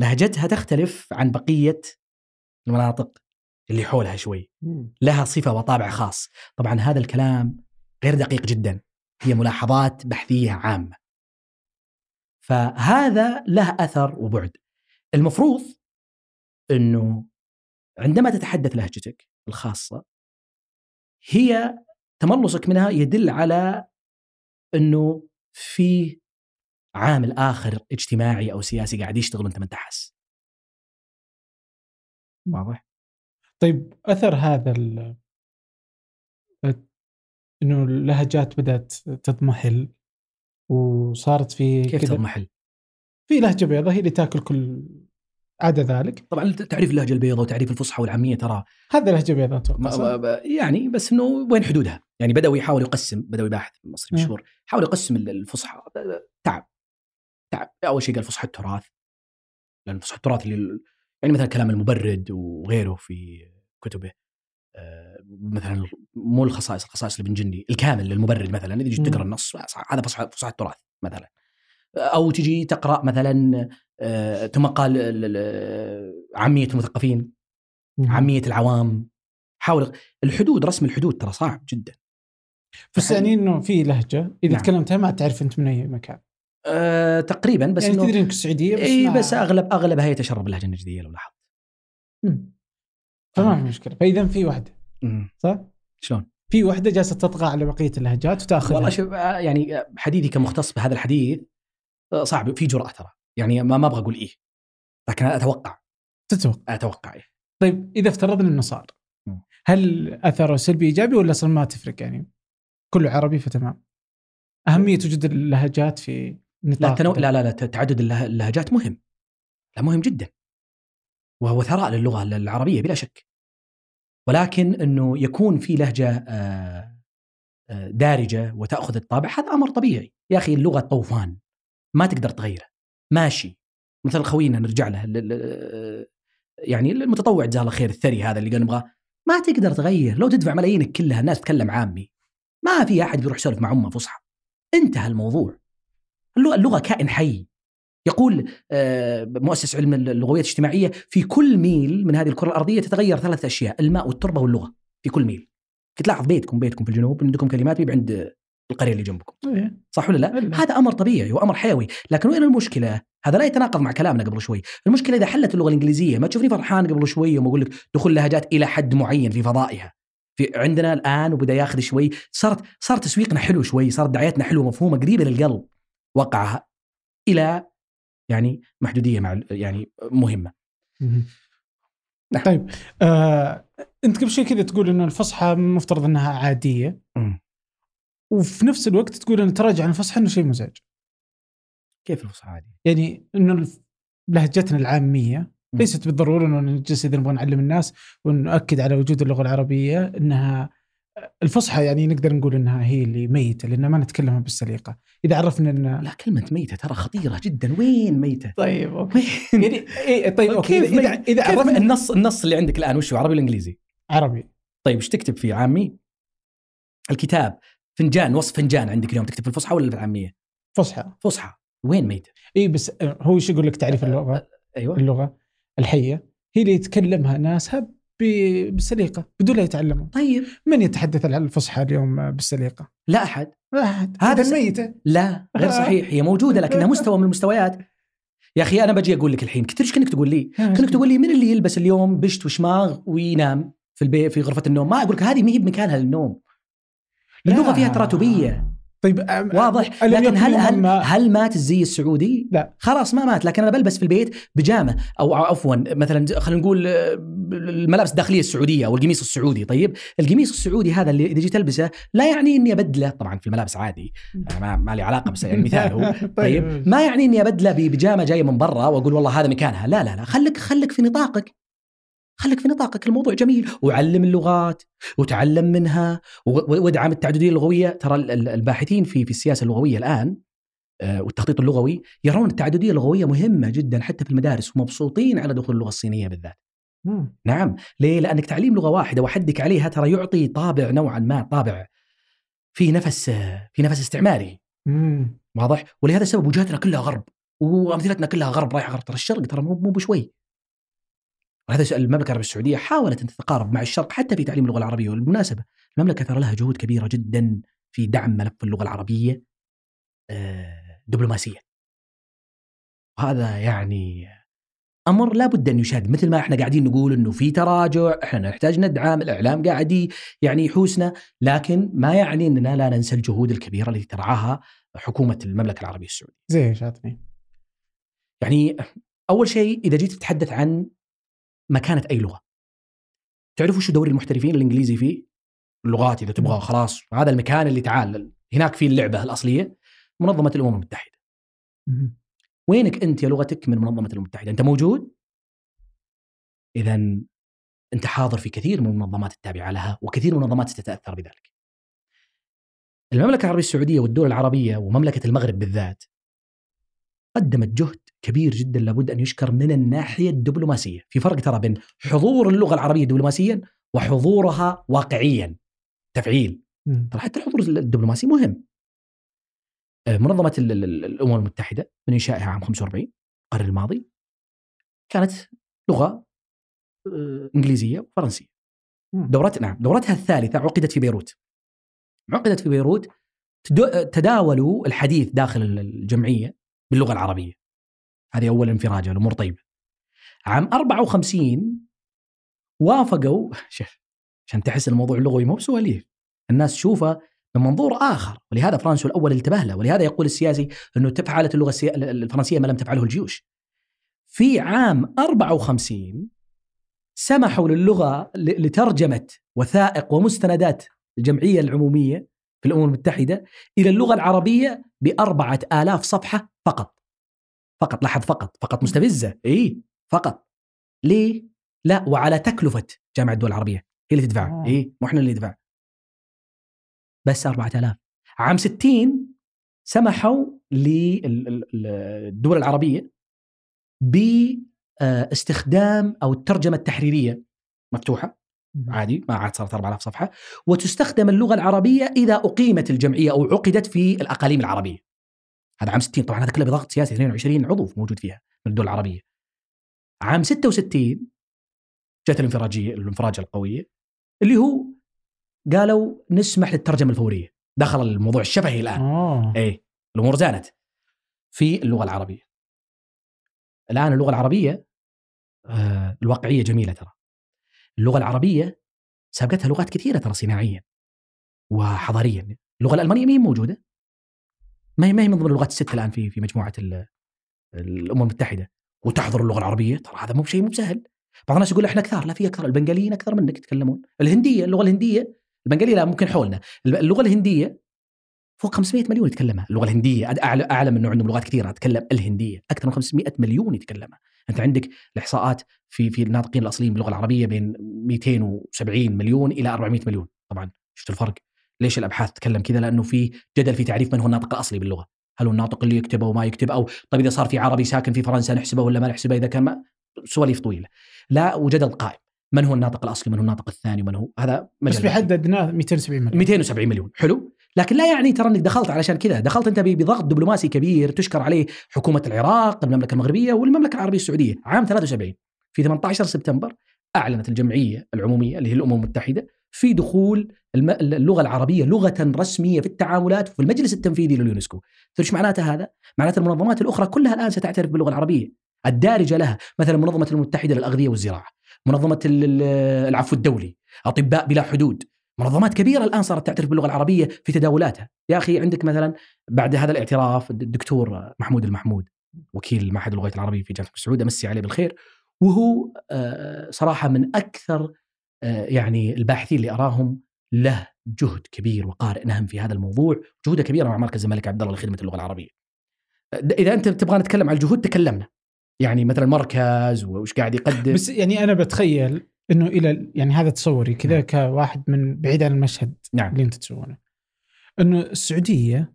لهجتها تختلف عن بقية المناطق اللي حولها شوي. لها صفة وطابع خاص. طبعا هذا الكلام غير دقيق جدا. هي ملاحظات بحثية عامة. فهذا له أثر وبعد. المفروض إنه عندما تتحدث لهجتك الخاصة هي تملصك منها يدل على إنه في عامل آخر اجتماعي أو سياسي قاعد يشتغل وأنت ما أنت حاس واضح؟ طيب أثر هذا ال... إنه اللهجات بدأت تضمحل وصارت في كيف كذا تضمحل؟ في لهجة بيضاء هي اللي تاكل كل عدا ذلك طبعا تعريف اللهجة البيضاء وتعريف الفصحى والعامية ترى هذا لهجة بيضاء أتوقع يعني بس إنه وين حدودها؟ يعني بدأوا يحاول يقسم بدأوا باحث مصري. مشهور حاول يقسم ال- الفصحى تعب تعب أول شيء قال فصحى التراث لأن فصحى التراث اللي يعني مثلا كلام المبرد وغيره في كتبه آه، مثلا مو الخصائص الخصائص لابن جندي الكامل للمبرد مثلا إذا جيت. تقرأ النص هذا فصحى فصحى التراث مثلا أو تجي تقرأ مثلا آه، ثم قال ال- ال- عامية المثقفين. عامية العوام حاول الحدود رسم الحدود ترى صعب جدا بس يعني إنه في لهجة إذا نعم. تكلمتها ما تعرف أنت من أي مكان أه تقريبا بس يعني تدري إنك السعودية بس إي بس اغلب أغلبها يتشرب اللهجه النجديه لو لاحظت. فما في مشكلة فاذا في أمم. صح؟ شلون؟ في وحدة جالسة تطغى على بقية اللهجات وتأخذها والله شوف آه، يعني آه، حديثي كمختص بهذا الحديث آه، صعب في جرأة ترى يعني ما ما أبغى أقول إيه لكن أتوقع تتوقع أتوقع إيه. طيب إذا افترضنا إنه صار. هل أثره سلبي إيجابي ولا أصلا ما تفرق يعني؟ كله عربي فتمام. أهمية وجود اللهجات في لا التنوع لا لا لا تعدد اللهجات مهم. لا مهم جدا. وهو ثراء للغة العربية بلا شك. ولكن إنه يكون في لهجة آه، آه، دارجة وتأخذ الطابع هذا أمر طبيعي. يا أخي اللغة طوفان. ما تقدر تغيره. ماشي. مثل خوينا نرجع له ال- يعني المتطوع جزاه الله خير الثري هذا اللي قال نبغاه. ما تقدر تغير. لو تدفع ملايينك كلها الناس تتكلم عامي. ما في أحد بيروح يسولف مع أمه فصحى. انتهى الموضوع. اللغة اللغة كائن حي يقول آه، مؤسس علم اللغويات الاجتماعية في كل ميل من هذه الكرة الأرضية تتغير ثلاث أشياء الماء والتربة واللغة في كل ميل تلاحظ بيتكم بيتكم في الجنوب عندكم كلمات بيبقى عند القرية اللي جنبكم إيه. صح ولا لا؟ هذا أمر طبيعي وأمر حيوي، لكن وين المشكلة؟ هذا لا يتناقض مع كلامنا قبل شوي، المشكلة إذا حلت اللغة الإنجليزية ما تشوفني فرحان قبل شوي وما أقول لك دخول لهجات إلى حد معين في فضائها. في عندنا الآن وبدأ ياخذ شوي صارت صار تسويقنا حلو شوي، صارت دعايتنا حلوة مفهومة قريبة للقلب. وقعها إلى يعني محدودية مع يعني مهمة. مهم. نعم. طيب آه، أنت قبل شوي كذا تقول انه الفصحى مفترض إنها عادية. وفي نفس الوقت تقول إن التراجع عن الفصحى إنه شيء مزعج كيف الفصحى عادي؟ يعني إنه لهجتنا العامية. ليست بالضرورة إنه نجلس إذا نبغى نعلم الناس ونؤكد على وجود اللغة العربية إنها الفصحى يعني نقدر نقول إنها هي اللي ميتة لأن ما نتكلمها بالسليقة إذا عرفنا إن لا كلمة ميتة ترى خطيرة جدا، وين ميتة؟ طيب أوكي؟ يعني إيه طيب أوكي اذا؟ إذا عرفنا النص النص اللي عندك الآن وش هو عربي ولا إنجليزي؟ عربي طيب إيش تكتب في عامي؟ الكتاب فنجان وصف فنجان عندك اليوم تكتب في الفصحى ولا في العامية؟ فصحى فصحى وين ميتة؟ اي بس آه، هو إيش يقول لك تعريف اللغة أيوه اللغة الحية هي اللي يتكلمها ناسها بالسليقة بدون لا يتعلموا طيب. من يتحدث الفصحى اليوم بالسليقة؟ لا أحد. لا أحد. هذا ميتة. لا غير صحيح. هي موجودة لكنها مستوى من المستويات. يا أخي أنا بجي أقول لك الحين كنت إيش كنك تقول لي؟ كنك تقول لي من اللي يلبس اليوم بشت وشماغ وينام في البيت في غرفة النوم؟ ما أقول لك هذه ما هي بمكانها للنوم. اللغة فيها تراتبية. طيب واضح. لكن هل هل ما- هل مات الزي السعودي؟ لا. خلاص ما مات لكن أنا بلبس في البيت بيجامة. أو عفوا مثلا خلينا نقول آه، الملابس الداخلية السعودية أو القميص السعودي. طيب القميص السعودي هذا اللي إذا جيت ألبسه لا يعني إني أبدله. طبعا في الملابس عادي. أنا ما, ما لي علاقة بس يعني مثال هو. طيب ما يعني إني أبدله ببيجامة جاية من برا وأقول والله هذا مكانها. لا لا لا. خليك خليك في نطاقك. خليك في نطاقك الموضوع جميل. وعلم اللغات وتعلم منها وادعم التعددية اللغوية. ترى ال- ال- الباحثين في في السياسة اللغوية الآن آه، والتخطيط اللغوي يرون التعددية اللغوية مهمة جدا حتى في المدارس ومبسوطين على دخول اللغة الصينية بالذات. مم. نعم. ليه؟ لأنك تعليم لغة واحدة وحدك عليها ترى يعطي طابع نوعا ما طابع في نفس في نفس استعماري مم. واضح؟ ولهذا السبب وجهتنا كلها غرب وأمثلتنا كلها غرب رايحة غرب. ترى الشرق ترى مو مو بشوي. وهذا المملكة العربية السعودية حاولت أن تتقارب مع الشرق حتى في تعليم اللغة العربية وبالمناسبة المملكة ترى لها جهود كبيرة جدا في دعم ملف اللغة العربية آه، دبلوماسيا وهذا يعني أمر لا بد أن يشاد مثل ما إحنا قاعدين نقول إنه في تراجع إحنا نحتاج ندعم الإعلام قاعد يعني يحوسنا لكن ما يعني إننا لا ننسى الجهود الكبيرة التي ترعاها حكومة المملكة العربية السعودية. زي إيش عطني يعني أول شيء إذا جيت تتحدث عن مكانه أي لغة. تعرفوا شو دوري المحترفين الإنجليزي فيه؟ اللغات إذا تبغى خلاص. هذا المكان اللي تعال. هناك في اللعبة الأصلية منظمة الأمم المتحدة. وينك أنت يا لغتك من منظمة الأمم المتحدة؟ أنت موجود؟ اذا أنت حاضر في كثير من المنظمات التابعة لها وكثير من المنظمات ستتأثر بذلك. المملكة العربية السعودية والدول العربية ومملكة المغرب بالذات قدمت جهد كبير جدا لابد أن يشكر من الناحية الدبلوماسية، في فرق ترى بين حضور اللغة العربية دبلوماسيا وحضورها واقعيا تفعيل. ترى حتى الحضور الدبلوماسي مهم. آه، منظمة ال- ال- ال- الأمم المتحدة من إنشائها عام 45 القرن الماضي كانت لغة آه، إنجليزية وفرنسية. مم. دورت نعم دورتها الثالثة عقدت في بيروت. عقدت في بيروت تداولوا الحديث داخل ال- الجمعية باللغة العربية. هذه أول انفراجة الأمور طيبة. عام 54 وافقوا شوف عشان تحس الموضوع اللغوي مو بسواليف الناس تشوفه من منظور آخر ولهذا فرانسو الأول انتبه له ولهذا يقول السياسي إنه تفعلت اللغة. الفرنسية ما لم تفعله الجيوش. في عام 54 سمحوا للغة لترجمة وثائق ومستندات الجمعية العمومية في الأمم المتحدة إلى اللغة العربية بأربعة آلاف صفحة فقط. فقط لاحظ فقط فقط مستفزة إي فقط. ليه؟ لا وعلى تكلفة جامعة الدول العربية هي اللي تدفع آه. إي مو إحنا اللي ندفع. بس 4000 عام 60 سمحوا للدول العربية باستخدام أو الترجمة التحريرية مفتوحة عادي ما عاد صارت 4000 صفحة وتستخدم اللغة العربية إذا أقيمت الجمعية أو عقدت في الأقاليم العربية. هذا عام 60 طبعا هذا كله بضغط سياسي. 22 عضو موجود فيها من الدول العربية. عام 66 جت الانفراجيه الانفراجه القويه اللي هو قالوا نسمح للترجمة الفورية. دخل الموضوع الشفهي الآن. آه. إيه. الأمور زانت. في اللغة العربية. الآن اللغة العربية آه الواقعية جميلة ترى. اللغة العربية سابقتها لغات كثيرة ترى صناعيا وحضاريا. اللغة الألمانية ما موجودة؟ ما هي ما هي من ضمن اللغات الست الآن في في مجموعة ال- الأمم المتحدة. وتحضر اللغة العربية؟ ترى هذا مو بشيء مو بسهل بعض الناس يقول أحنا أكثر لا في أكثر. البنغاليين أكثر منك يتكلمون. الهندية اللغة الهندية البنغاليه لا ممكن حولنا. اللغة الهندية فوق 500 مليون يتكلمها. اللغة الهندية اعلى من انه عندهم لغات كثيرة. أتكلم الهندية. أكثر من 500 مليون يتكلمها. أنت عندك الإحصاءات في في الناطقين الأصليين باللغة العربية بين 270 مليون إلى 400 مليون. طبعا شفت الفرق؟ ليش الأبحاث تتكلم كذا؟ لأنه في جدل في تعريف من هو الناطق الأصلي باللغة. هل هو الناطق اللي يكتبه وما يكتب؟ أو طيب إذا صار في عربي ساكن في فرنسا نحسبه ولا ما نحسبه؟ إذا كان ما سواليف طويله لا وجدل قائم. من هو الناطق الأصلي؟ من هو الناطق الثاني؟ ومن هو؟ هذا بس بيحددناه 270 مليون. 270 مليون. حلو. لكن لا يعني ترى إنك دخلت علشان كذا. دخلت أنت بضغط دبلوماسي كبير تشكر عليه حكومة العراق المملكة المغربية والمملكة العربية السعودية. عام 73 في 18 سبتمبر أعلنت الجمعية العمومية اللي هي الأمم المتحدة في دخول اللغة العربية لغة رسمية في التعاملات في المجلس التنفيذي لليونسكو. إيش معناته هذا؟ معناته المنظمات الأخرى كلها الآن ستعترف باللغة العربية. الدارجة لها مثلا منظمة المتحدة للأغذية والزراعة منظمة ال- ال- العفو الدولي أطباء بلا حدود. منظمات كبيرة الآن صارت تعترف باللغة العربية في تداولاتها، يا أخي عندك مثلا بعد هذا الاعتراف الدكتور محمود المحمود وكيل معهد اللغات العربية في جامعة السعود امسي عليه بالخير وهو آه، صراحة من أكثر آه، يعني الباحثين اللي أراهم له جهد كبير وقارئ نهم في هذا الموضوع، جهودة كبيرة مع مركز الملك عبد الله لخدمة اللغة العربية. إذا أنت تبغى نتكلم عن الجهود تكلمنا. يعني مثلا مركز وش قاعد يقدم بس يعني أنا بتخيل إنه إلى يعني هذا تصوري كذا نعم. كواحد من بعيد عن المشهد نعم اللي أنت تسوونه إنه السعودية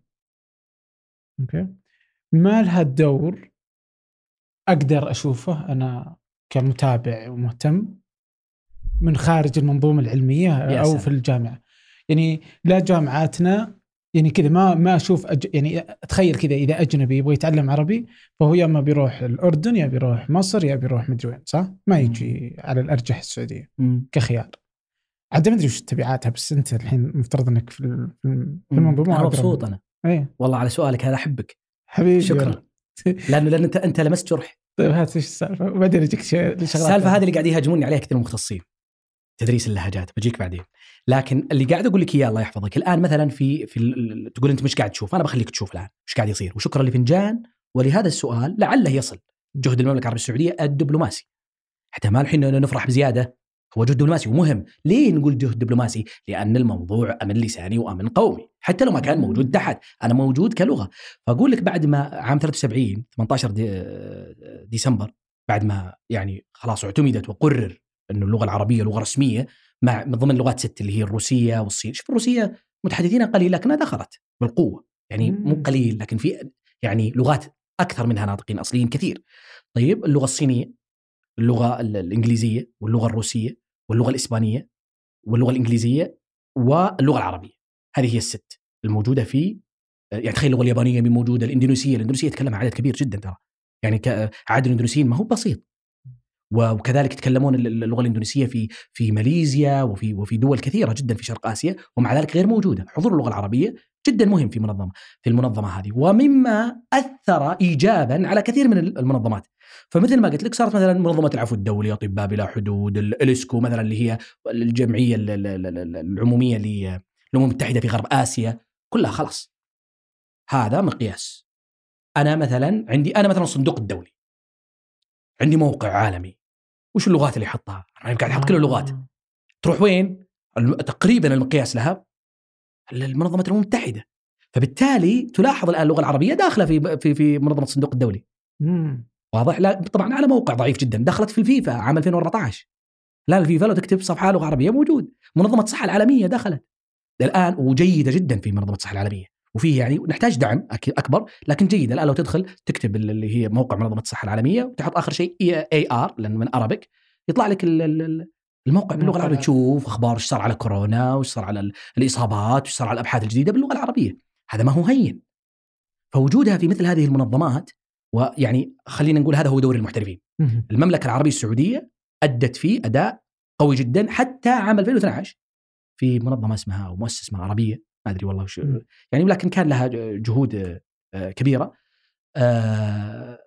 أوكي ما لها دور أقدر أشوفه أنا كمتابع ومهتم من خارج المنظومة العلمية أو. في الجامعة. يعني لا جامعاتنا يعني كذا ما ما أشوف أج... يعني أتخيل كذا إذا أجنبي يبغى يتعلم عربي فهو يا أما بيروح الأردن يا بيروح مصر يا بيروح مدري وين صح؟ ما يجي على الأرجح السعودية مم. كخيار. عاد ما أدري وش تبعاتها بس أنت الحين مفترض إنك في ال- في ال- في المنظومة أنا مبسوط. أنا. إيه. والله على سؤالك هذا أحبك. حبيبي. شكرا. لأنه لأن أنت أنت لمست جرح. طيب هات إيش السالفه وبعدين اجيك السالفة هذه اللي قاعد يهاجموني عليها كثير مختصين. تدريس اللهجات بجيك بعدين. لكن اللي قاعد أقول لك إياه الله يحفظك الآن مثلا في في تقول أنت مش قاعد تشوف أنا بخليك تشوف الآن إيش قاعد يصير. وشكرا لفنجان ولهذا السؤال لعله يصل. جهد المملكة العربية السعودية الدبلوماسي. حتى ما الحين نفرح بزيادة هو جهد دبلوماسي ومهم. ليه نقول جهد دبلوماسي؟ لأن الموضوع أمن لساني وأمن قومي حتى لو ما كان موجود تحت. أنا موجود كلغة. فأقول لك بعد ما عام 73 18 دي ديسمبر بعد ما يعني خلاص اعتمدت وقرر إنه اللغة العربية لغة رسمية مع من ضمن اللغات ست اللي هي الروسية والصين، شوف الروسية متحدثينها قليل لكنها دخلت بالقوة يعني مو. قليل لكن في يعني لغات أكثر منها ناطقين أصليين كثير. طيب اللغة الصينية اللغة ال- الإنجليزية واللغة الروسية واللغة الإسبانية واللغة الإنجليزية واللغة العربية. هذه هي الست الموجودة في يعني تخيل اللغة اليابانية موجودة الإندونيسية الإندونيسية يتكلمها عدد كبير جدا ترى يعني ك- عدد الإندونيسيين ما هو بسيط وكذلك يتكلمون الل- اللغة الإندونيسية في في ماليزيا وفي وفي دول كثيرة جدا في شرق آسيا ومع ذلك غير موجودة. حضور اللغة العربية جدا مهم في منظمه في المنظمة هذه ومما أثر ايجابا على كثير من ال- المنظمات. فمثل ما قلت لك صارت مثلا منظمة العفو الدولي أطباء بلا حدود ال- الإسكو مثلا اللي هي الجمعية ال- ال- ال- ال- العمومية للامم المتحدة في غرب آسيا كلها خلاص. هذا مقياس. أنا مثلا عندي أنا مثلا الصندوق الدولي. عندي موقع عالمي. وش اللغات اللي احطها؟ أنا قاعد أحط كل اللغات آه. تروح وين؟ تقريبا المقياس لها المنظمه الامم المتحدة فبالتالي تلاحظ الآن اللغة العربية داخلة في في في منظمة الصندوق الدولي مم. واضح؟ لا طبعا على موقع ضعيف جدا دخلت في الفيفا عام 2014 لا الفيفا لو تكتب صفحة لغة عربية موجود منظمة الصحة العالمية دخلت الآن وجيدة جدا في منظمة الصحة العالمية وفيه يعني نحتاج دعم أكبر لكن جيدة. الان لو تدخل تكتب اللي هي موقع منظمة الصحة العالمية وتحط آخر شيء AR لأن من Arabic يطلع لك ال- ال- ال- الموقع باللغة العربية. تشوف أخبار إيش صار على كورونا وإيش صار على ال- الإصابات وإيش صار على الأبحاث الجديدة باللغة العربية. هذا ما هو هين. فوجودها في مثل هذه المنظمات ويعني خلينا نقول هذا هو دور المحترفين. مم. المملكة العربية السعودية أدت فيه أداء قوي جدا حتى عام 2012 في منظمة اسمها أو مؤسسه اسمها عربية. ما أدري والله وش. يعني لكن كان لها جهود آه، كبيرة. آه،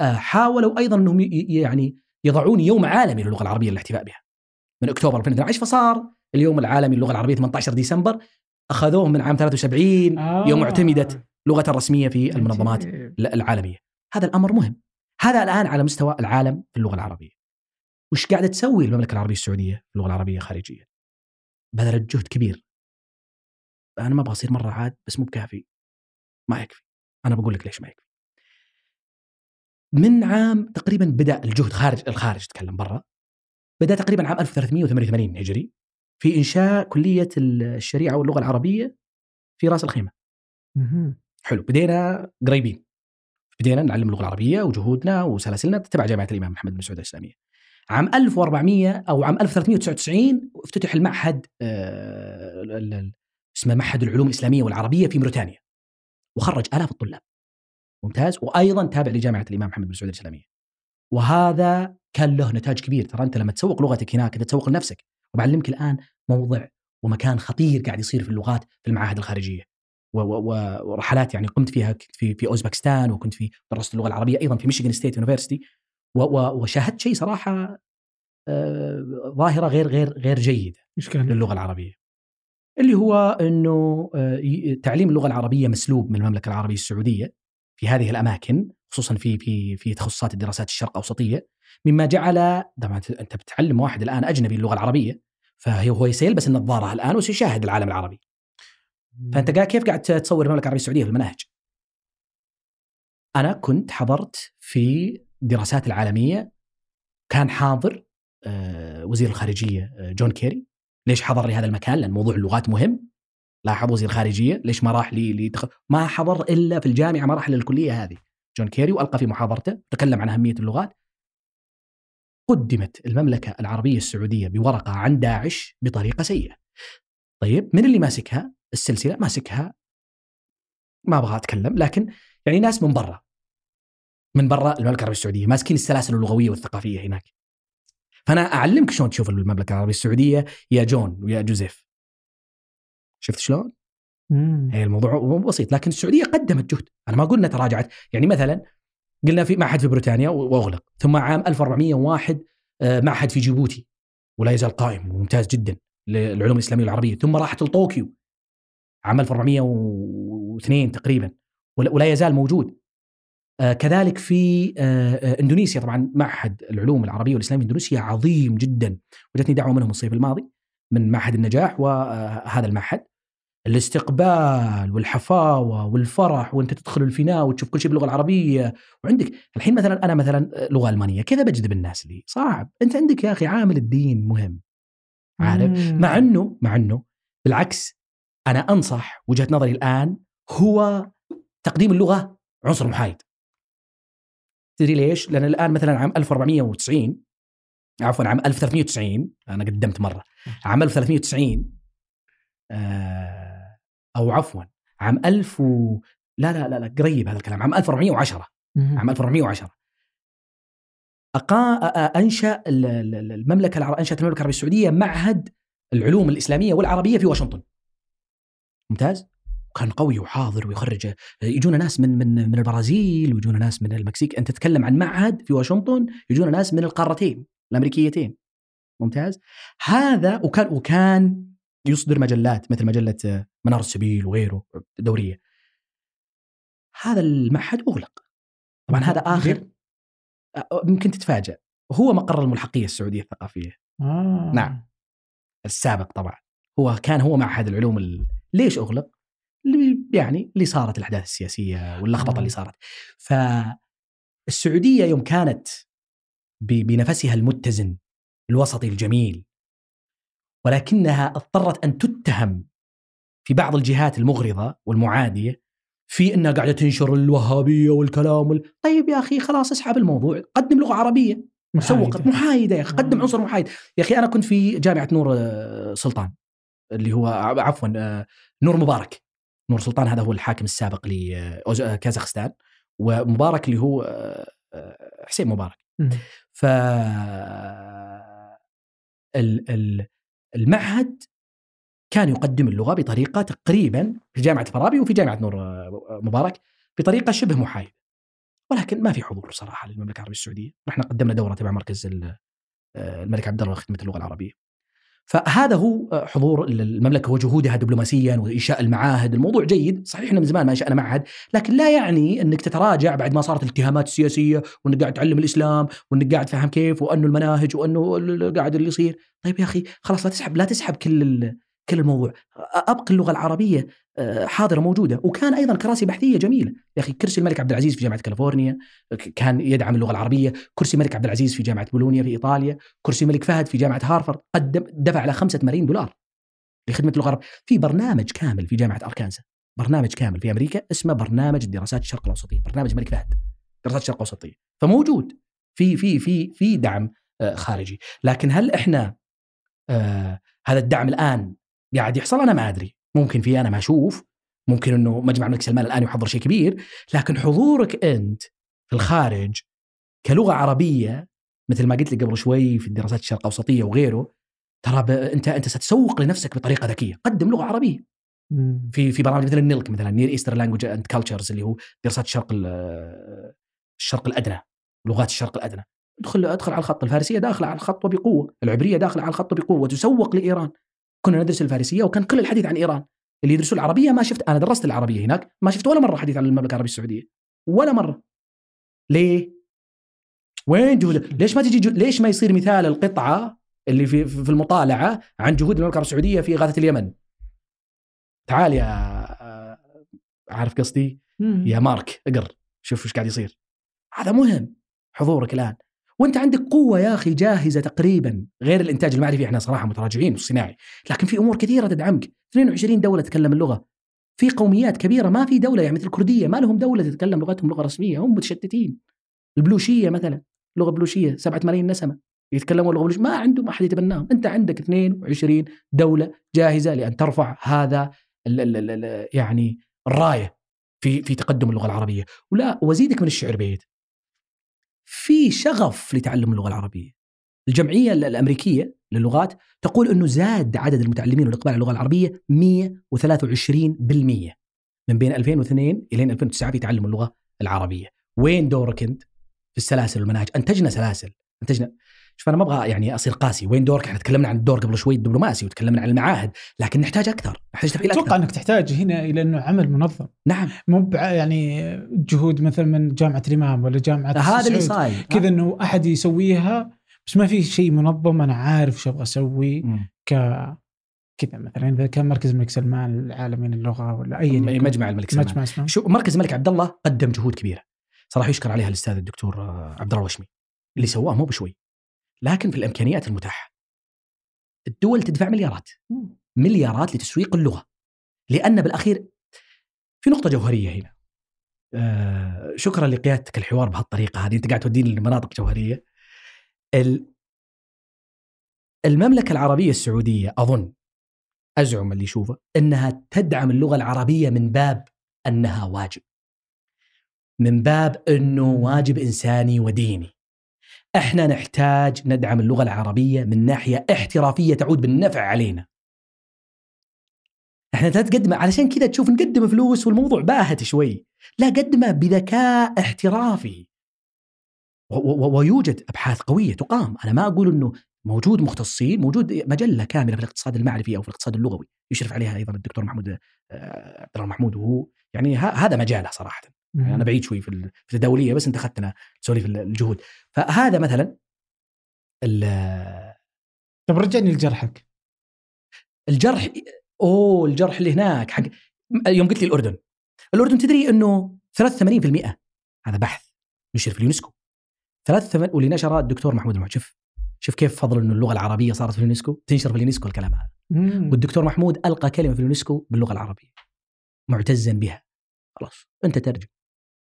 آه، حاولوا أيضا أنهم يعني يضعون يوم عالمي للغة العربية للاحتفاء بها. من أكتوبر 2012 فصار اليوم العالمي للغة العربية 18 ديسمبر اخذوه من عام 73 يوم آه. اعتمدت لغه رسميه في المنظمات. العالمية. هذا الأمر مهم. هذا الآن على مستوى العالم في اللغة العربية. وش قاعدة تسوي المملكة العربية السعودية في اللغة العربية خارجيا؟ بذلت جهد كبير. أنا ما أبغى أصير مرة عاد بس مو بكافي. ما يكفي. أنا بقول لك ليش ما يكفي. من عام تقريبا بدأ الجهد خارج الخارج تكلم برا. بدأ تقريبا عام 1388 هجري في إنشاء كلية الشريعة واللغة العربية في رأس الخيمة. حلو. بدينا قريبين. بدينا نعلم اللغة العربية وجهودنا وسلاسلنا تبع جامعة الإمام محمد بن سعود الإسلامية. عام 1400 أو عام 1399 افتتح المعهد آه، اسمه معهد العلوم الإسلامية والعربية في موريتانيا. وخرج آلاف الطلاب. ممتاز وأيضا تابع لجامعة الإمام محمد بن سعود الإسلامية. وهذا كان له نتاج كبير ترى أنت لما تسوق لغتك هناك انت تسوق لنفسك وبعلمك الآن موضع ومكان خطير قاعد يصير في اللغات في المعاهد الخارجية. ورحلات يعني قمت فيها كنت في في أوزبكستان وكنت في درست اللغة العربية أيضا في ميشيغان State University وشاهدت شيء صراحة آه، ظاهرة غير غير غير جيدة؟ للغة العربية. اللي هو إنه آه، تعليم اللغة العربية مسلوب من المملكة العربية السعودية في هذه الأماكن خصوصا في في في تخصصات الدراسات الشرق أوسطية مما جعل طبعا أنت بتعلم واحد الآن أجنبي اللغة العربية فهو هو سيلبس النظارة الآن وسيشاهد العالم العربي. فأنت قاعد كيف قاعد تصور المملكة العربية السعودية في المناهج؟ أنا كنت حضرت في الدراسات العالمية كان حاضر آه، وزير الخارجية آه، جون كيري ليش حضر لهذا المكان؟ لأن موضوع اللغات مهم لاحظ وزير الخارجية ليش ما راح لي لي ما حضر إلا في الجامعة ما راح للكليه هذه جون كيري وألقى في محاضرته تكلم عن أهمية اللغات قدمت المملكة العربية السعودية بورقة عن داعش بطريقة سيئة. طيب من اللي ماسكها؟ السلسلة ماسكها ما أبغى أتكلم لكن يعني ناس من برا من برا المملكة العربية السعودية ماسكين السلاسل اللغوية والثقافية هناك. فأنا أعلمك شلون تشوف المملكة العربية السعودية. يا جون ويا جوزيف. شفت شلون؟ هي الموضوع مو بسيط لكن السعودية قدمت جهد. أنا ما قلنا تراجعت. يعني مثلا قلنا في معهد في بريطانيا وأغلق ثم عام 1401 آه، معهد في جيبوتي ولا يزال قائم وممتاز جدا للعلوم الإسلامية والعربيه ثم راحت لطوكيو عام 1402 تقريبا ولا يزال موجود. كذلك في آه، آه، إندونيسيا. طبعا معهد العلوم العربية والإسلامية إندونيسيا عظيم جدا وجتني دعوة منهم الصيف الماضي من معهد النجاح وهذا المعهد. الاستقبال والحفاوة والفرح وأنت تدخل الفناء وتشوف كل شيء باللغة العربية. وعندك الحين مثلا أنا مثلا لغة ألمانية كيف بجذب الناس لي؟ صعب. أنت عندك يا أخي عامل الدين مهم. عارف؟ مم. مع إنه مع إنه بالعكس أنا أنصح وجهة نظري الآن هو تقديم اللغة عنصر محايد. تدري ليش؟ لأن الآن مثلا عام 1490 عفوا عام 1390 أنا قدمت مرة. عام 1390 آه، أو عفوا عام 1000 و... لا لا لا لا قريب هذا الكلام عام 1410 مم. عام 1410 أقا... أنشأ ال- ال- ال- المملكة العر... أنشأت المملكة العربية السعودية معهد العلوم الإسلامية والعربية في واشنطن. ممتاز؟ كان قوي وحاضر ويخرج يجونا ناس من من من البرازيل ويجونا ناس من المكسيك. أنت تتكلم عن معهد في واشنطن يجونا ناس من القارتين الأمريكيتين. ممتاز؟ هذا وكان وكان يصدر مجلات مثل مجلة منار السبيل وغيره دورية. هذا المعهد أغلق. طبعا هذا آخر يمكن تتفاجأ. هو مقر الملحقية السعودية الثقافية. آه. نعم. السابق طبعا. هو كان هو معهد العلوم ال... ليش أغلق؟ اللي يعني اللي صارت الأحداث السياسية واللخبطة. اللي صارت. فالسعودية يوم كانت. بنفسها المتزن الوسطي الجميل ولكنها اضطرت أن تتهم في بعض الجهات المغرضة والمعادية في إنها قاعدة تنشر الوهابية والكلام وال... طيب يا أخي خلاص اسحب الموضوع قدم لغة عربية سوق محايدة. محايدة يا أخي قدم آه. عنصر محايد يا أخي أنا كنت في جامعة نور آه، سلطان اللي هو عفوا آه، نور مبارك نور سلطان هذا هو الحاكم السابق لكازاخستان ومبارك اللي هو آه، حسين مبارك. ف ال- ال- المعهد كان يقدم اللغة بطريقة تقريبا في جامعة فارابي وفي جامعة نور آه، مبارك بطريقة شبه محايدة ولكن ما في حضور صراحة للمملكة العربية السعودية، إحنا قدمنا دورة تبع مركز آه، الملك عبد الله لخدمه اللغة العربية. فهذا هو آه، حضور المملكة وجهودها دبلوماسيا وإنشاء المعاهد، الموضوع جيد، صحيح إحنا من زمان ما إنشأنا معهد، لكن لا يعني إنك تتراجع بعد ما صارت الاتهامات السياسية وإنك قاعد تعلم الإسلام وإنك قاعد تفهم كيف وأنه المناهج وأنه قاعد اللي يصير، طيب يا أخي خلاص لا تسحب لا تسحب كل كل الموضوع، ابقى اللغة العربية آه، حاضرة موجودة، وكان أيضا كراسي بحثية جميلة، يا أخي كرسي الملك عبد العزيز في جامعة كاليفورنيا كان يدعم اللغة العربية، كرسي الملك عبد العزيز في جامعة بولونيا في إيطاليا، كرسي الملك فهد في جامعة هارفارد. قدم دفع على خمسة ملايين دولار لخدمة اللغة العربيه، في برنامج كامل في جامعة أركانسا، برنامج كامل في أمريكا اسمه برنامج الدراسات الشرق الأوسطية، برنامج الملك فهد دراسات الشرق الأوسطية، فموجود في في في في دعم آه، خارجي، لكن هل إحنا آه هذا الدعم الآن قاعد يحصل أنا ما أدري، ممكن في أنا ما أشوف، ممكن إنه مجمع الملك سلمان الآن يحضر شيء كبير، لكن حضورك أنت في الخارج كلغة عربية مثل ما قلت لك قبل شوي في الدراسات الشرق الاوسطيه وغيره ترى ب... أنت أنت ستسوق لنفسك بطريقة ذكية، قدم لغة عربية. مم. في في برامج مثل ال NELC مثلا Near Eastern Languages and Cultures اللي هو دراسات الشرق ال- الشرق الأدنى لغات الشرق الأدنى. ادخل ادخل على الخط الفارسية داخله على الخط وبقوة، العبرية داخله على الخط وبقوه وتسوق لإيران. كنا ندرس الفارسية وكان كل الحديث عن إيران. اللي يدرسوا العربية ما شفت أنا درست العربية هناك ما شفت ولا مرة حديث عن المملكة العربية السعودية. ولا مرة. ليه؟ وين جهود؟ ليش ما تجي جو... ليش ما يصير مثال القطعة اللي في في المطالعة عن جهود المملكة العربية السعودية في إغاثة اليمن؟ تعال يا عارف قصدي؟ يا مارك اقر شوف إيش قاعد يصير هذا مهم حضورك الآن وانت عندك قوة يا أخي جاهزة تقريبا غير الإنتاج المعرفي إحنا صراحة متراجعين والصناعي لكن في أمور كثيرة تدعمك. 22 دولة تتكلم اللغة. في قوميات كبيرة ما في دولة يعني مثل الكردية ما لهم دولة تتكلم لغتهم لغة رسمية. هم متشتتين. البلوشية مثلا لغة بلوشية 7 ملايين نسمة يتكلمون لغة بلوشية. ما عندهم أحد يتبناهم. أنت عندك 22 دولة جاهزة لأن ترفع هذا ال ال ال ال يعني الراية في في تقدم اللغة العربية. ولا وازيدك من الشعر بيت. في شغف لتعلم اللغة العربية. الجمعية ال- الأمريكية للغات تقول إنه زاد عدد المتعلمين والاقبال على اللغة العربية 123% من بين 2002 إلى 2009 في تعلم اللغة العربية. وين دورك أنت؟ في السلاسل والمناهج. أنتجنا سلاسل. أنتجنا شوف أنا ما أبغى يعني أصير قاسي. وين دورك؟ إحنا تكلمنا عن الدور قبل شوي الدبلوماسي وتكلمنا عن المعاهد. لكن نحتاج أكثر. نحتاج تفعيل أتوقع إنك تحتاج هنا إلى إنه عمل منظم. نعم. مو يعني جهود مثلا من جامعة الإمام ولا جامعة هذا اللي. صاير. كذا إنه أحد يسويها بس ما في شيء منظم أنا عارف شو أبغى أسوي. ك كذا مثلا. إذا كان مركز الملك سلمان العالمي للغه ولا أي مجمع الملك سلمان. مجمع اسمه. شو مركز الملك عبد الله قدم جهود كبيرة. صراحة يشكر عليها الأستاذ الدكتور عبد الله الوشمي. اللي سواه مو بشوي. لكن في الإمكانيات المتاحة. الدول تدفع مليارات. مليارات لتسويق اللغة. لأن بالأخير في نقطة جوهرية هنا. آه شكرا لقيادتك الحوار بهالطريقة هذه. أنت قاعد توديني لمناطق جوهرية. ال- المملكة العربية السعودية أظن أزعم اللي يشوفه إنها تدعم اللغة العربية من باب أنها واجب. من باب إنه واجب إنساني وديني. إحنا نحتاج ندعم اللغة العربية من ناحية احترافية تعود بالنفع علينا. إحنا لا تقدم علشان كذا تشوف نقدم فلوس والموضوع باهت شوي. لا قدمه بذكاء احترافي. ويوجد أبحاث قوية تقام. أنا ما أقول إنه موجود مختصين موجود مجلة كاملة في الاقتصاد المعرفي أو في الاقتصاد اللغوي يشرف عليها أيضا الدكتور محمود آه، عبد الله محمود. وهو يعني هذا مجاله صراحة. يعني أنا بعيد شوي في ال- في التداوليه بس أنت أخذتنا sorry في الجهود. فهذا مثلا ال- طب رجعني لجرحك. الجرح أوه الجرح اللي هناك حق يوم قلت لي الأردن. الأردن تدري إنه 83% هذا بحث نشر في اليونسكو. 83 واللي نشره الدكتور محمود المحمود. شوف شوف كيف فضل إنه اللغة العربية صارت في اليونسكو تنشر في اليونسكو الكلام هذا. مم. والدكتور محمود ألقى كلمة في اليونسكو باللغة العربية. معتزا بها. خلاص أنت ترجم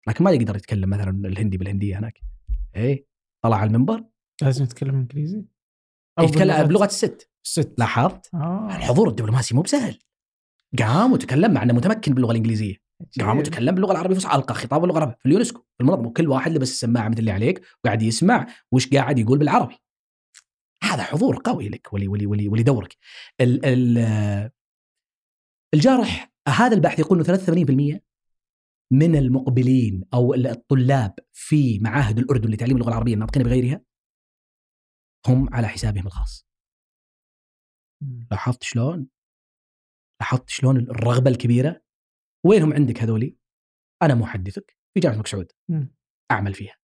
لكن ما يقدر يتكلم مثلا الهندي بالهندية هناك. إيه؟ طلع على المنبر. لازم يتكلم إنجليزي. أو يتكلم بلغة الست. الست. لاحظت؟ آه. الحضور الدبلوماسي مو بسهل. قام وتكلم مع إنه متمكن باللغة الإنجليزية. قام وتكلم باللغة العربية الفصحى ألقى خطاب باللغة العربية في اليونسكو. في المنظمه وكل واحد لبس السماعة مثل اللي عليك وقاعد يسمع وش قاعد يقول بالعربي. هذا حضور قوي لك ولي ولي ولي ولدورك. ال ال الجارح هذا البحث يقول إنه 83% من المقبلين أو الطلاب في معاهد الأردن لتعليم اللغة العربية الناطقين بغيرها هم على حسابهم الخاص. لاحظت شلون؟ لاحظت شلون الرغبة الكبيرة؟ وينهم عندك هذولي؟ أنا محدثك في جامعة الملك سعود. أعمل فيها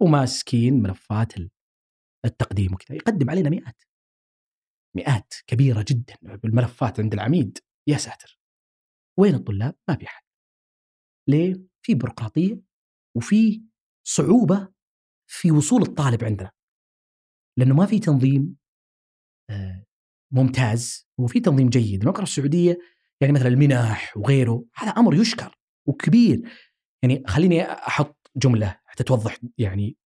وماسكين ملفات ال- التقديم وكذا يقدم علينا مئات مئات كبيرة جدا بالملفات عند العميد يا ساتر وين الطلاب؟ ما في أحد ليه؟ في بيروقراطية وفي صعوبة في وصول الطالب عندنا لأنه ما في تنظيم آه، ممتاز وفي تنظيم جيد المملكة السعودية يعني مثلا المنح وغيره هذا أمر يشكر وكبير يعني خليني أحط جملة حتى توضح يعني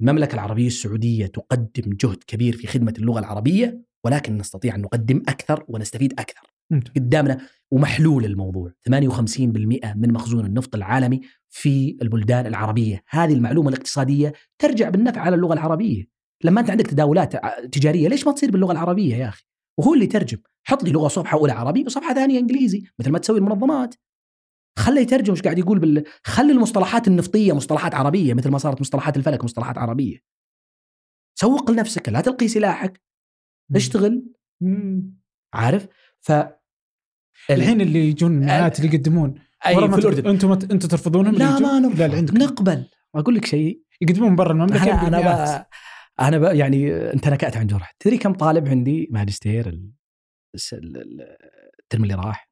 المملكة العربية السعودية تقدم جهد كبير في خدمة اللغة العربية ولكن نستطيع أن نقدم أكثر ونستفيد أكثر. قدامنا ومحلول الموضوع. 58% من مخزون النفط العالمي في البلدان العربية. هذه المعلومة الاقتصادية ترجع بالنفع على اللغة العربية. لما أنت عندك تداولات تجارية ليش ما تصير باللغة العربية يا أخي؟ وهو اللي يترجم. حط لي لغة صفحة أولى عربي وصفحة ثانية إنجليزي مثل ما تسوي المنظمات. خله يترجم إيش قاعد يقول بال... خلي المصطلحات النفطية مصطلحات عربية مثل ما صارت مصطلحات الفلك مصطلحات عربية. سوق لنفسك لا تلقي سلاحك. اشتغل. عارف؟ ف الحين اللي يجون مئات اللي يقدمون. أي في الأردن. أنتم أنتم ترفضونهم؟ لا؟ ما لا نرفض اللي عندكم. نقبل. أقول لك شيء. يقدمون برا المملكة أنا أنا. أنا ب... يعني انت نكأت عن جرح. تدري كم طالب عندي؟ ماجستير الترم اللي راح.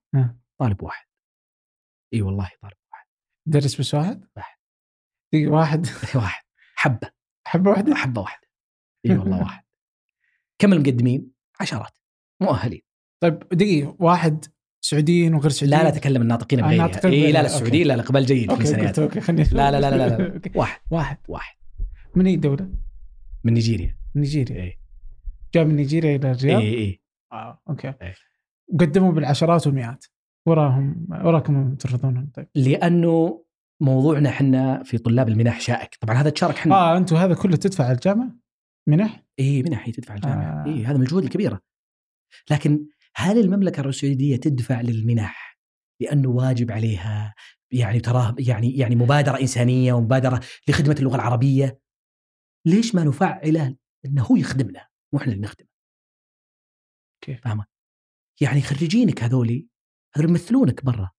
طالب واحد. إي والله طالب واحد. درس بس واحد؟ واحد. واحد. واحد. حبة. حبة واحدة؟ حبة واحدة. إي والله واحد. كم المقدمين؟ عشرات. مؤهلين. طيب دقيقة واحد سعوديين وغير سعوديين لا لا تكلم الناطقين بغيرها اي لا لا. السعوديين لا لا اقبال جيد في سنوات okay خليني لا لا لا لا, لا, لا. واحد واحد واحد من أي دولة؟ من نيجيريا نيجيريا اي جاء من نيجيريا إلى الرياض؟ اي اي آه okay إيه. وقدموا بالعشرات والمئات وراهم وراكم ترفضونهم طيب لأنه موضوعنا إحنا في طلاب المنح شائك طبعا هذا تشارك إحنا آه أنتم هذا كله تدفع على الجامعة؟ منح؟ اي منح هي تدفع الجامعة. آه. اي هذا من الجهود الكبيرة لكن هل المملكة السعوديه تدفع للمنح لأنه واجب عليها؟ يعني تراه يعني يعني مبادرة إنسانية ومبادرة لخدمة اللغة العربية. ليش ما نفعله إنه هو يخدمنا مو إحنا اللي نخدمه؟ كيف؟ فاهمة؟ يعني خريجينك هذولي هذول يمثلونك برا.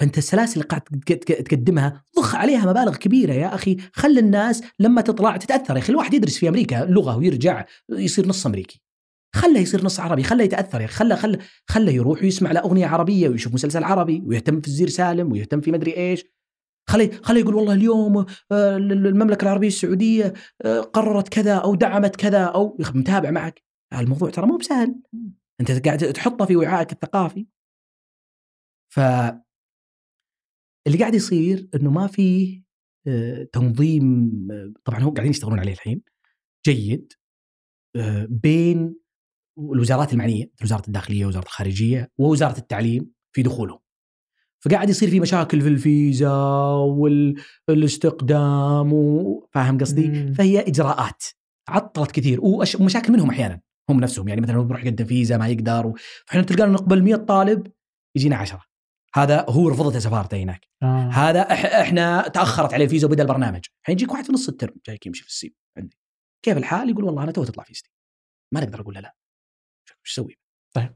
فأنت السلاسل اللي قاعد تق- تق- تقدمها ضخ عليها مبالغ كبيرة يا أخي. خلي الناس لما تطلع تتأثر يا أخي. الواحد يدرس في أمريكا لغة ويرجع يصير نص أمريكي. خله يصير نص عربي خله يتأثر أخي خله خله خله يروح ويسمع له أغنية عربية ويشوف مسلسل عربي ويهتم في الزير سالم ويهتم في مدري إيش. خليه خليه يقول والله اليوم آه، المملكة العربية السعودية آه، قررت كذا أو دعمت كذا أو متابع معك. الموضوع ترى مو بسهل. أنت قاعد تحطه في وعائك الثقافي. ف اللي قاعد يصير إنه ما في آه، تنظيم طبعا هم قاعدين يشتغلون عليه الحين جيد بين الوزارات المعنية وزارة الداخلية ووزاره الخارجية ووزارة التعليم في دخولهم. فقاعد يصير في مشاكل في الفيزا والاستقدام وفاهم قصدي؟ مم. فهي إجراءات عطلت كثير. ومشاكل منهم أحيانا هم نفسهم. يعني مثلا هو بيروح يقدم فيزا ما يقدر و- فإحنا تلقانا نقبل 100 طالب يجينا 10 هذا هو رفضته سفارته هناك. آه. هذا إح إحنا تأخرت عليه الفيزا وبدأ البرنامج. الحين يجيك واحد في نص ال term جايك يمشي في السيب عندي. كيف الحال؟ يقول والله أنا تو تطلع فيزتي. ما نقدر أقول له لا. إيش أسوي طيب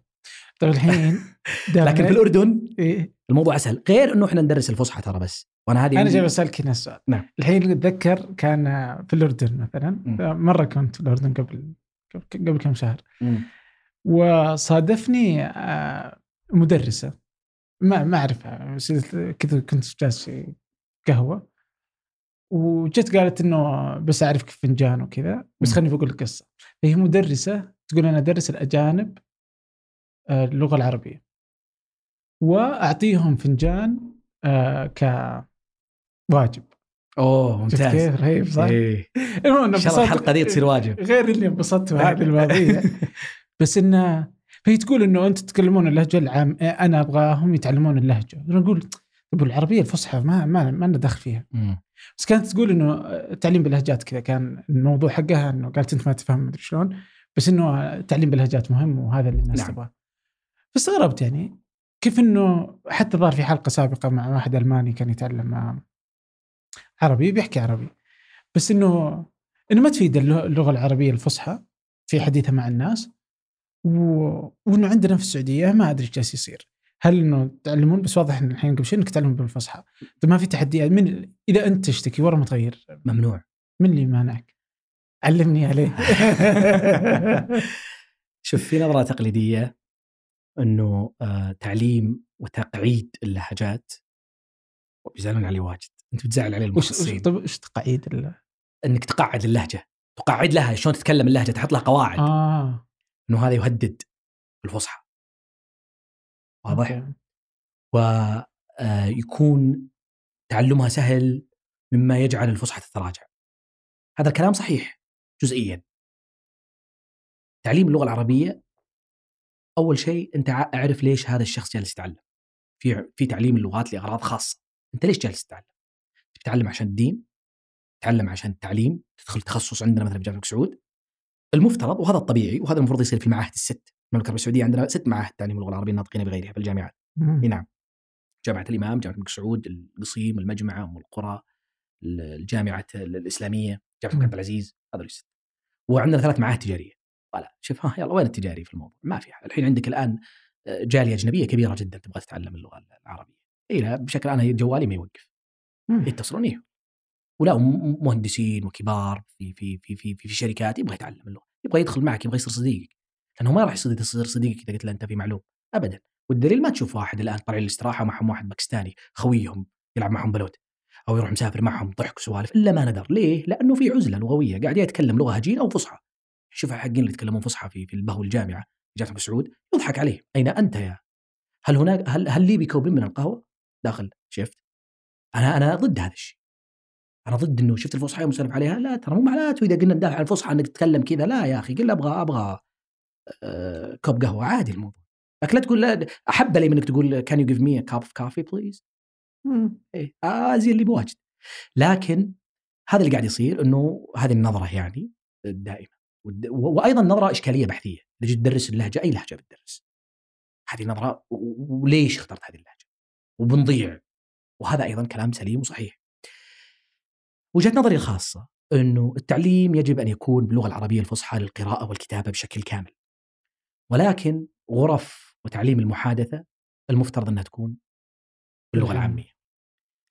الحين دام- لكن في الأردن إيه؟ الموضوع أسهل غير إنه إحنا ندرس الفصحى ترى بس وأنا هذه أنا جاي بسألك هنا السؤال نعم. الحين أتذكر كان في الأردن مثلا. مره كنت في الأردن قبل قبل- كم شهر. وصادفني آه، مدرسة ما ما أعرفها كذا كنت جالس في قهوة وجت قالت إنه بس أعرفك في فنجان وكذا بس. خليني بقول لك قصة هي مدرسة تقول أنا أدرس الأجانب آه، اللغة العربية. وأعطيهم فنجان آه، كواجب أوه شفت ممتاز. كيف؟ رهيب صح؟ إيه. المهم إن شاء الله الحلقة دي تصير واجب. غير اللي انبسطت بهذه المواضيع بس إنه فهي تقول إنه أنتم تتكلمون اللهجة العام أنا أبغاهم يتعلمون اللهجة. أنا أقول طب العربيه الفصحى ما ما ما لنا دخل فيها. مم. بس كانت تقول إنه التعليم باللهجات كذا كان الموضوع حقها إنه قالت أنت ما تفهم مدري شلون. بس إنه التعليم باللهجات مهم وهذا اللي الناس نعم. تبغاه. فاستغربت يعني كيف إنه حتى ظهر في حلقة سابقة مع واحد ألماني كان يتعلم عربي بيحكي عربي. بس إنه إنه ما تفيد اللغ- اللغة العربية الفصحى في حديثها مع الناس و... وإنه عندنا في السعودية ما أدري إيش جالس يصير. هل إنه تعلمون؟ بس واضح إن الحين قبل شوي إنك تعلمون بالفصحى. طيب ما في تحديات من اذا أنت تشتكي؟ ورا ما تغير ممنوع. من اللي مانعك؟ علمني عليه. شوف في نظرة تقليدية إنه آه تعليم وتقعيد اللهجات بيزعلون عليه واجد. أنت بتزعل وش المختصين. طيب وش تقعيد ال... إنك تقعد اللهجة. تقعد لها شلون تتكلم اللهجة تحط لها قواعد. آه. إنه هذا يهدد الفصحى. واضح. ويكون تعلمها سهل مما يجعل الفصحى تتراجع. هذا الكلام صحيح. جزئيا. تعليم اللغة العربية أول شيء أنت اعرف ليش هذا الشخص جالس يتعلم. في في تعليم اللغات لأغراض خاصة. أنت ليش جالس تتعلم؟ تتعلم عشان الدين تتعلم عشان التعليم تدخل تخصص عندنا مثلا في جامعة سعود المفترض وهذا الطبيعي وهذا المفروض يصير في المعاهد الست. المملكة العربية السعودية عندنا ست معاهد تعليم اللغة العربية الناطقين بغيرها في الجامعات. مم. إي نعم. جامعة الإمام جامعة الملك سعود القصيم المجمعه أم القرى الجامعة الإسلامية جامعة الملك عبد العزيز هذول الست. وعندنا ثلاث معاهد تجارية. ولا شوف ها يلا وين التجاري في الموضوع؟ ما في الحين عندك الآن آه، جالية أجنبية كبيرة جدا تبغى تتعلم اللغة العربية. اي لا بشكل أنا جوالي ما يوقف. يتصلون إيه. ولا مهندسين وكبار في في في في في, في شركات يبغى يتعلم اللغة. يبغى يدخل معك يبغى يصير صديقك. لأنه ما راح يصير صديقك إذا قلت له أنت في معلوم. ابدا. والدليل ما تشوف واحد الآن طالعين الاستراحة ومعهم واحد باكستاني خويهم يلعب معهم بلوت. أو يروح مسافر معهم ضحك وسوالف إلا ما ندر. ليه؟ لأنه في عزلة لغوية قاعد يتكلم لغة هجين أو فصحى. شوف الحقين اللي يتكلمون فصحى في في البهو الجامعة جامعه سعود يضحك عليه. أين أنت يا؟ هل هناك هل هل لي بكوب من القهوة؟ داخل. شفت؟ أنا أنا ضد هذا الشيء. أنا ضد إنه شفت الفصحى يوم اسولف عليها؟ لا ترى مو معناته إذا قلنا ندافع عن الفصحى إنك تتكلم كذا لا يا أخي قل أبغى أبغى آه، كوب قهوة عادي الموضوع. لكن لا تقول لا أحب لي منك تقول can you give me cup of coffee please إيه آه زي اللي بواجد. لكن هذا اللي قاعد يصير إنه هذه النظرة يعني الدائمه وأيضا نظرة إشكالية بحثية. جيت تدرس اللهجة أي لهجة بتدرس؟ هذه نظرة وليش اخترت هذه اللهجة؟ وبنضيع. وهذا أيضا كلام سليم وصحيح. وجهة نظري الخاصة إنه التعليم يجب أن يكون باللغة العربية الفصحى للقراءة والكتابة بشكل كامل. ولكن غرف وتعليم المحادثة المفترض أنها تكون باللغة. العامية.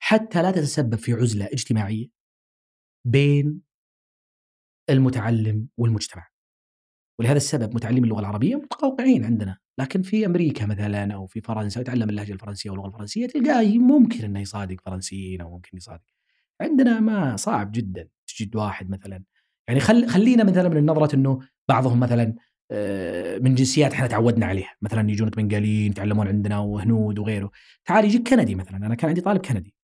حتى لا تتسبب في عزلة اجتماعية بين المتعلم والمجتمع. ولهذا السبب متعلمي اللغة العربية متقوقعين عندنا لكن في أمريكا مثلا أو في فرنسا يتعلم اللهجة الفرنسية واللغة الفرنسية تلقاه ممكن إنه يصادق فرنسيين أو ممكن يصادق. عندنا ما صعب جدا تجد واحد مثلا. يعني خل خلينا مثلا من النظرة إنه بعضهم مثلا آه، من جنسيات إحنا تعودنا عليها. مثلا يجونك بنغاليين يتعلمون عندنا وهنود وغيره. تعال يجيك كندي مثلا. أنا كان عندي طالب كندي.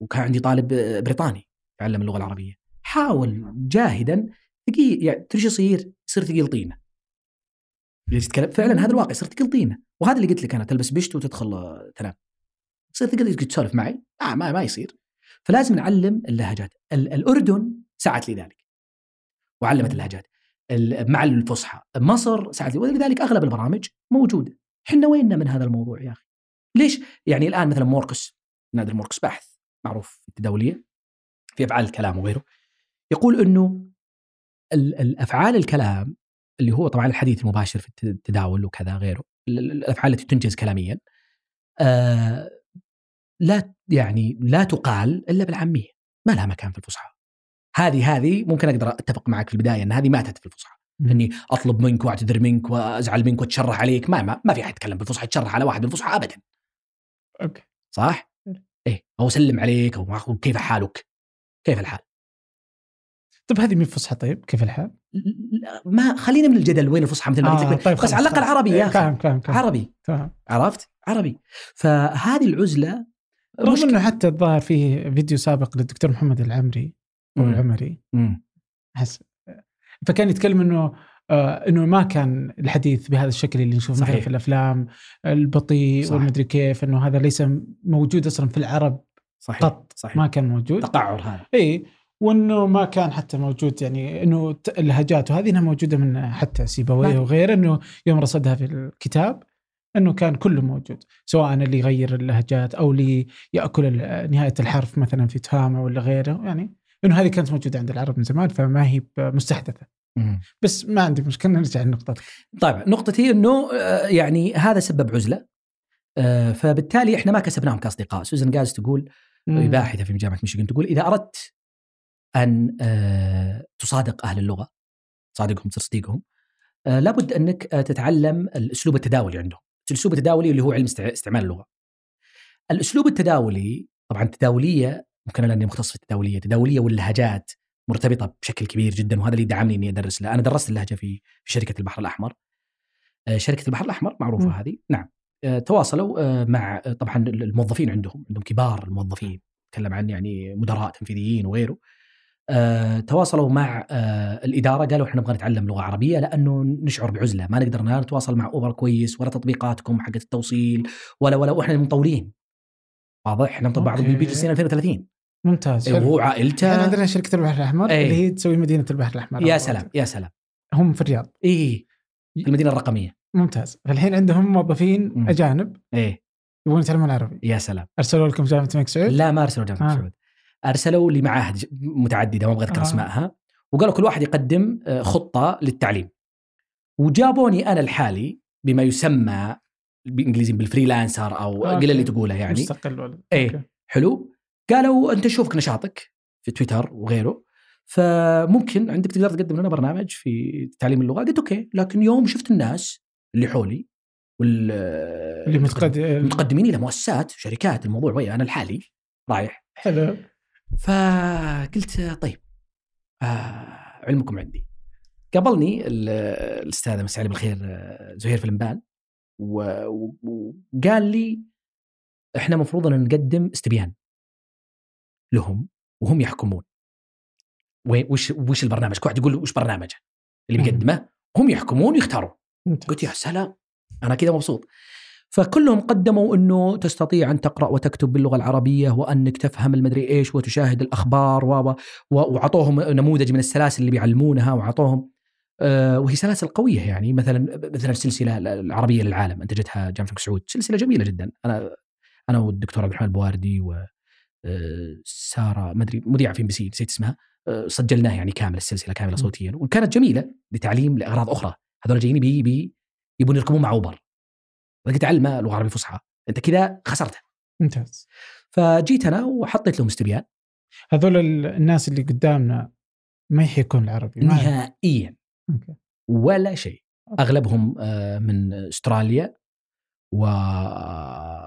وكان عندي طالب بريطاني يتعلم اللغة العربية. حاول جاهدا ثقيل يعني تدري يصير؟ يصير ثقيل طينة. ليش تتكلم فعلا هذا الواقع يصير ثقيل طينة. وهذا اللي قلت لك أنا تلبس بشت وتدخل تنام. يصير ثقيل تسولف معي. آه ما, ما يصير. فلازم نعلم اللهجات. ال- الأردن سعت لذلك وعلمت اللهجات. ال- مع الفصحى. مصر سعت ولذلك أغلب البرامج موجودة. إحنا ويننا من هذا الموضوع يا أخي؟ ليش؟ يعني الآن مثلا موركس نادر موركس باحث معروف في التداولية في أفعال الكلام وغيره يقول إنه ال- الافعال الكلام اللي هو طبعا الحديث المباشر في الت- التداول وكذا غيره ال- ال- الأفعال التي تنجز كلاميا آه لا يعني لا تقال إلا بالعامية ما لها مكان في الفصحى. هذه هذه ممكن أقدر أتفق معك في البداية إن هذه ماتت في الفصحى إني أطلب منك وأعتذر منك وأزعل منك وأتشرح عليك ما ما, ما في أحد يتكلم بالفصحى يتشرح على واحد بالفصحى ابدا. أوكي. صح؟ إيه أو أسلم عليك أو ما- كيف حالك؟ كيف الحال؟ طيب هذه من فصحى طيب كيف الحال؟ ما خلينا من الجدل وين الفصحى مثل ما قلت لك طيب بس على الأقل. عربي يا إيه، أخي فاهم فاهم فاهم عربي فاهم عرفت؟ عربي فهذه العزلة رغم مشكلة. إنه حتى الظاهر فيه فيديو سابق للدكتور محمد العمري أو. العمري. احس فكان يتكلم إنه آه إنه ما كان الحديث بهذا الشكل اللي نشوفه صحيح. في الأفلام البطيء. والمدري كيف إنه هذا ليس موجود أصلا في العرب صحيح قط صحيح ما كان موجود تقعر هذا إي وإنه ما كان حتى موجود يعني إنه اللهجات وهذه إنها موجودة من حتى سيبويه ما- وغيره إنه يوم رصدها في الكتاب إنه كان كله موجود سواء اللي يغير اللهجات أو اللي يأكل نهاية الحرف مثلا في تهامة ولا غيره يعني إنه هذه كانت موجودة عند العرب من زمان فما هي مستحدثة. بس ما عندي مشكلة نرجع لنقطتك. طيب نقطتي إنه آه، يعني هذا سبب عزلة. آه، فبالتالي إحنا ما كسبناهم كأصدقاء. سوزان جاز تقول باحثه في جامعة ميشيغان تقول إذا أردت أن آه، تصادق أهل اللغة تصادقهم تصير صديقهم آه، لابد أنك تتعلم الأسلوب التداولي عندهم. الأسلوب التداولي اللي هو علم استع- استعمال اللغة. الأسلوب التداولي طبعا التداولية ممكن أنا لاني مختص في التداولية التداوليه واللهجات مرتبطة بشكل كبير جدا وهذا اللي دعمني إني أدرس لها أنا درست اللهجة في في شركة البحر الأحمر. آه، شركة البحر الأحمر معروفة مم. هذه. نعم. آه، تواصلوا آه، مع طبعا الموظفين عندهم عندهم كبار الموظفين تكلم عن يعني مدراء تنفيذيين وغيره. تواصلوا مع الإدارة. قالوا إحنا نبغى نتعلم لغة عربية لأنه نشعر بعزلة. ما نقدر لا نتواصل مع أوبر كويس ولا تطبيقاتكم حقت التوصيل ولا ولا وإحنا مطورين واضح؟ إحنا بعض. بيجي سنه 2030 ممتاز إيه،. وهو إحنا عائلته عندنا شركة البحر الأحمر إيه. اللي هي تسوي مدينة البحر الأحمر. يا سلام يا سلام. هم في الرياض. إيه في المدينة الرقمية. ممتاز. فالحين عندهم موظفين مم. أجانب إيه. يبغون يتعلمون عربي يا سلام. أرسلوا لكم جامعة الملك سعود؟ لا ما أرسلوا جامعة آه. سعود. أرسلوا لمعاهد متعددة ما أبغى أذكر آه. أسمائها. وقالوا كل واحد يقدم آه، خطة للتعليم. وجابوني أنا الحالي بما يسمى بالإنجليزي بال freelancer أو okay. قل اللي تقوله يعني. مستقل. ولا إيه. okay. حلو. قالوا أنت شوفك نشاطك في تويتر وغيره فممكن عندك تقدر تقدم لنا برنامج في تعليم اللغة. قلت okay لكن يوم شفت الناس اللي حولي وال اللي متقدم متقدمين إلى مؤسسات شركات الموضوع ويا أنا الحالي رايح. حلو. فقلت طيب آه علمكم عندي. قابلني ال- الاستاذ مساء عليه بالخير آه، زهير فلمبان وقال لي إحنا مفروض أن نقدم استبيان. لهم وهم يحكمون. وين وش وش البرنامج؟ كل واحد يقول وش برنامجه؟ اللي. بيقدمه هم يحكمون ويختارون. قلت يا سلام أنا كذا مبسوط. فكلهم قدموا إنه تستطيع أن تقرأ وتكتب باللغة العربية وأنك تفهم المدري إيش وتشاهد الأخبار و وعطوهم نموذج من السلاسل اللي بيعلمونها وعطوهم آه وهي سلاسل قوية يعني. مثلا مثلا السلسله العربية للعالم. انتجتها جامعه الملك سعود. سلسلة جميلة جدا. أنا أنا والدكتور عبد الرحمن البواردي و سارة ما أدري مذيعة في ام بي سي نسيت اسمها آه، سجلناه يعني كامل السلسلة كاملة صوتيا وكانت جميلة لتعليم لأغراض أخرى. هذول جايين بي بي يبون يركبون مع أوبر. قلت علم لغة عربية فصحى. أنت كذا خسرته ممتاز. فجيت أنا وحطيت لهم استبيان. هذول ال- الناس اللي قدامنا ما يحيكون العربي ما نهائيا. أوكي. ولا شيء. أغلبهم آه، من أستراليا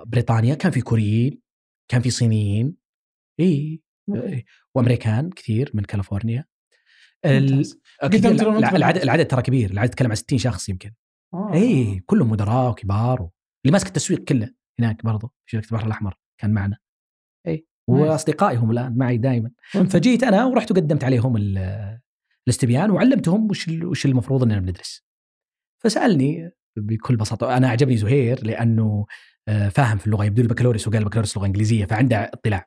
وبريطانيا كان في كوريين كان في صينيين. إي إيه. وأمريكان كثير من كاليفورنيا. ال- العدد العدد ترى كبير العدد تكلم عن 60 شخص يمكن. آه. إي كلهم مدراء وكبار و... اللي ماسك التسويق كله هناك برضو في شركة البحر الأحمر كان معنا. إي واصدقائي هم الآن معي دائما؟ فجيت أنا ورحت وقدمت عليهم ال- الاستبيان وعلمتهم وش ال- وش المفروض إننا بندرس. فسألني بكل بساطة أنا أعجبني زهير لأنه آه، فاهم في اللغة يبدو لي بكالوريوس وقال بكالوريوس لغة إنجليزية فعنده اطلاع.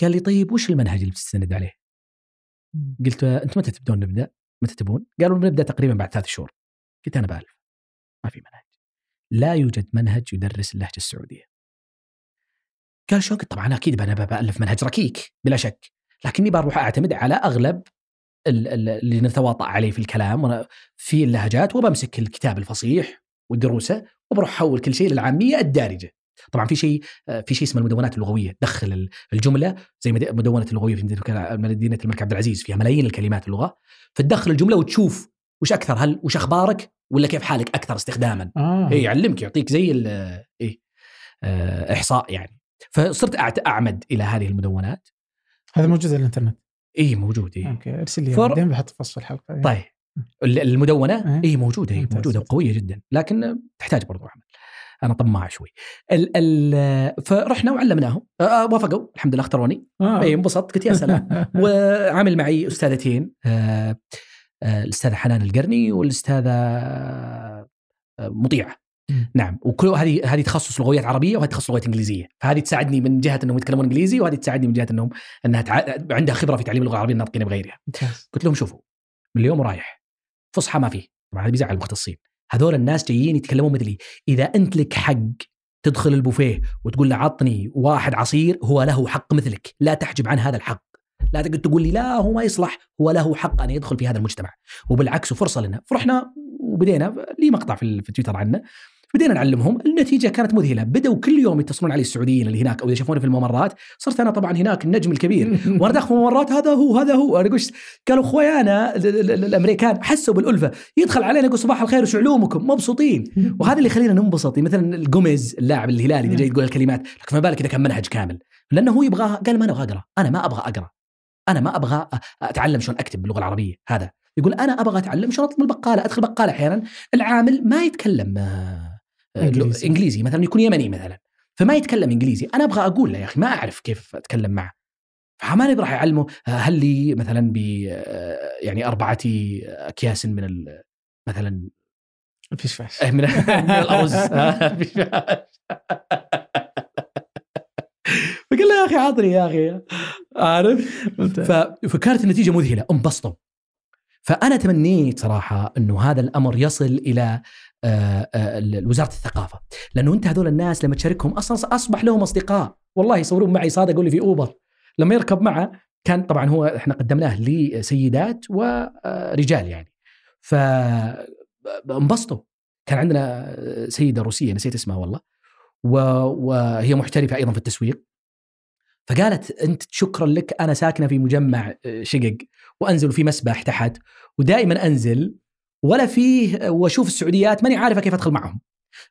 قال لي طيب وش المنهج اللي بتستند عليه؟ قلت له أنتم متى تبدون نبدأ؟ متى تبون؟ قالوا بنبدا تقريبا بعد ثلاث شهور. قلت أنا بألف. ما في منهج. لا يوجد منهج يدرس اللهجة السعودية. قال شو طبعا أكيد أنا بألف منهج ركيك بلا شك. لكني بروح أعتمد على أغلب ال- ال- اللي نتواطأ عليه في الكلام في اللهجات وبمسك الكتاب الفصيح والدروسه وبروح أحول كل شيء للعامية الدارجة. طبعا في شيء آه، في شيء اسمه المدونات اللغوية. تدخل ال- الجملة زي مد- مدونة اللغوية في مدينة الملك عبد العزيز فيها ملايين الكلمات اللغة. فتدخل الجملة وتشوف وش أكثر هل وش أخبارك ولا كيف حالك أكثر استخداما. آه. اي يعلمك يعطيك زي إيه آه، إحصاء يعني. فصرت أعمد إلى هذه المدونات. هذا موجود على الإنترنت؟ اي موجود اي okay ارسل لي فر- بعدين بحط في وصف الحلقة إيه. طيب. ال- المدونة؟ إيه. اي موجودة اي. موجودة وقويه جدا. لكن تحتاج برضو عمل. أنا طماع شوي. ال ال فرحنا وعلمناهم. وافقوا. الحمد لله اختاروني. آه. إي انبسطت. قلت يا سلام. وعامل معي أستاذتين آه، آه، الأستاذة حنان القرني والأستاذة آه، مطيعة. نعم. وكل هذه هذه تخصص لغويات عربية وهذه تخصص لغويات إنجليزية. فهذه تساعدني من جهة إنهم يتكلمون إنجليزي وهذه تساعدني من جهة إنهم إنها تع... عندها خبرة في تعليم اللغة العربية الناطقين بغيرها. قلت لهم شوفوا من اليوم ورايح فصحى ما فيه. طبعا هذا بيزعل المختصين. هذول الناس جايين يتكلمون مثلي. إذا أنت لك حق تدخل البوفيه وتقول له عطني واحد عصير هو له حق مثلك. لا تحجب عن هذا الحق. لا تقعد تقول لي لا هو ما يصلح. هو له حق أن يدخل في هذا المجتمع. وبالعكس وفرصه لنا. فرحنا وبدينا. لي مقطع في تويتر عنه. بدينا نعلمهم النتيجة كانت مذهلة. بدأوا كل يوم يتصلون علي السعوديين اللي هناك أو اذا شافوني في الممرات. صرت أنا طبعا هناك النجم الكبير. وأنا داخل الممرات هذا هو هذا هو. أنا أقول قالوا اخويانا ال- ال- ال- الأمريكان حسوا بالألفة. يدخل علينا يقول صباح الخير وش علومكم؟ مبسوطين. وهذا اللي يخلينا ننبسط. مثلا الجوميز اللاعب الهلالي اذا جاي يقول الكلمات. لكن فما بالك إذا كان منهج كامل. لأنه هو يبغاها قال ما أنا أبغى أقرأ. أنا ما أبغى أقرأ. أنا ما أبغى أتعلم شلون أكتب باللغة العربية. هذا. يقول أنا أبغى أتعلم شلون أطلب البقالة. أدخل بقالة أحيانا. العامل ما يتكلم. آه، آه، إنجليزي. إنجليزي مثلا يكون يمني مثلا. فما يتكلم إنجليزي. أنا أبغى أقول له يا أخي ما أعرف كيف أتكلم معه. فما راح يعلمه آه، هل لي مثلا ب آه، يعني أربعة أكياس من ال- مثلا فيش فاش. من, من الأرز. آه، فقال له يا أخي عطني يا أخي. عارف؟ فكانت النتيجة مذهلة. انبسطوا. فأنا تمنيت صراحة إنه هذا الأمر يصل إلى آه، آه، ال- وزارة الثقافة. لأنه أنت هذول الناس لما تشاركهم أصلا أصبح لهم أصدقاء. والله يصورون معي صادق يقول لي في أوبر. لما يركب معه كان طبعا هو إحنا قدمناه لسيدات ورجال يعني. ف انبسطوا. كان عندنا سيدة روسية نسيت اسمها والله. وهي محترفة أيضا في التسويق. فقالت أنت شكرا لك أنا ساكنة في مجمع آه، شقق وأنزل في مسبح تحت. ودائما أنزل ولا فيه وأشوف السعوديات ماني عارفة كيف أدخل معهم.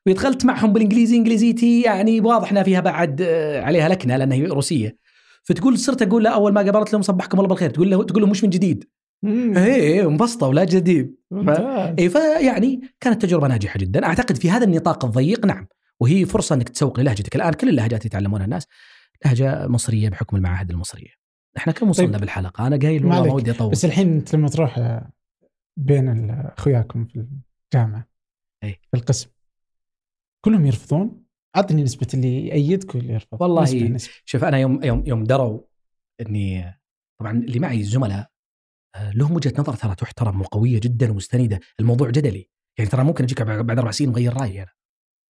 ودخلت معهم بالإنجليزي انجليزيتي يعني واضح إنها فيها بعد آه، عليها لكنة لأنها هي روسية. فتقول صرت أقول له أول ما قابلت لهم صبحكم الله بالخير. تقول له تقول لهم مش من جديد. إيه انبسطوا ولا جديد. ممتاز. اي فيعني كانت تجربة ناجحة جدا. أعتقد في هذا النطاق الضيق نعم. وهي فرصة إنك تسوق للهجتك. الآن كل اللهجات يتعلمونها الناس لهجة مصرية بحكم المعاهد المصرية. إحنا كم وصلنا طيب. بالحلقة؟ أنا قايل والله. ما ودي أطول. بس الحين انت لما تروح بين أخوياكم في الجامعة أي. في القسم. كلهم يرفضون؟ عطني نسبة اللي يأيدك واللي يرفض. والله نسبة نسبة. شوف أنا يوم يوم يوم دروا إني طبعا اللي معي الزملاء آه، لهم وجهة نظر ترى تحترم وقوية جدا ومستندة. الموضوع جدلي. يعني ترى ممكن أجيك بعد أربع سنين مغير رأيي أنا.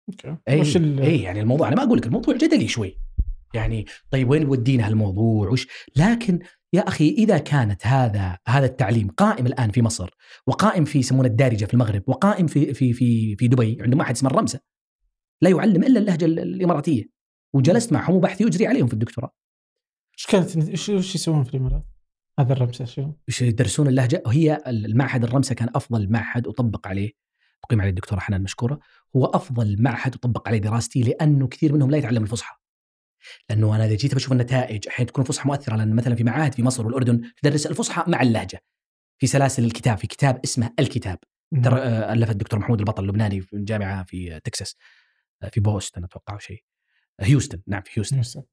أوكي. اي وش ال- اي يعني الموضوع أنا ما أقول لك الموضوع جدلي شوي. يعني طيب وين ودينا هالموضوع؟ وش؟ لكن يا أخي إذا كانت هذا هذا التعليم قائم الآن في مصر وقائم في يسمونه الدارجة في المغرب وقائم في في في في دبي عندهم واحد اسمه الرمسه لا يعلم إلا اللهجة ال- الإماراتية. وجلست معهم وبحثي اجري عليهم في الدكتوراه. إيش كانت وش وش يسوون في الإمارات؟ هذا الرمسه شو؟ وش يدرسون اللهجة؟ وهي المعهد الرمسه كان أفضل معهد وطبق عليه. تقيم عليه الدكتوره حنان مشكورة. هو أفضل معهد وطبق عليه دراستي لأنه كثير منهم لا يتعلم الفصحى. لأنه أنا إذا جيت بشوف النتائج أحيانا تكون الفصحى مؤثرة لأن مثلا في معاهد في مصر والأردن تدرس الفصحى مع اللهجة. في سلاسل الكتاب في كتاب اسمه الكتاب. ترى آه، الف الدكتور محمود البطل اللبناني في جامعة في تكساس آه، في بوسطن أتوقع أو شيء. هيوستن نعم في هيوستن. يوسف.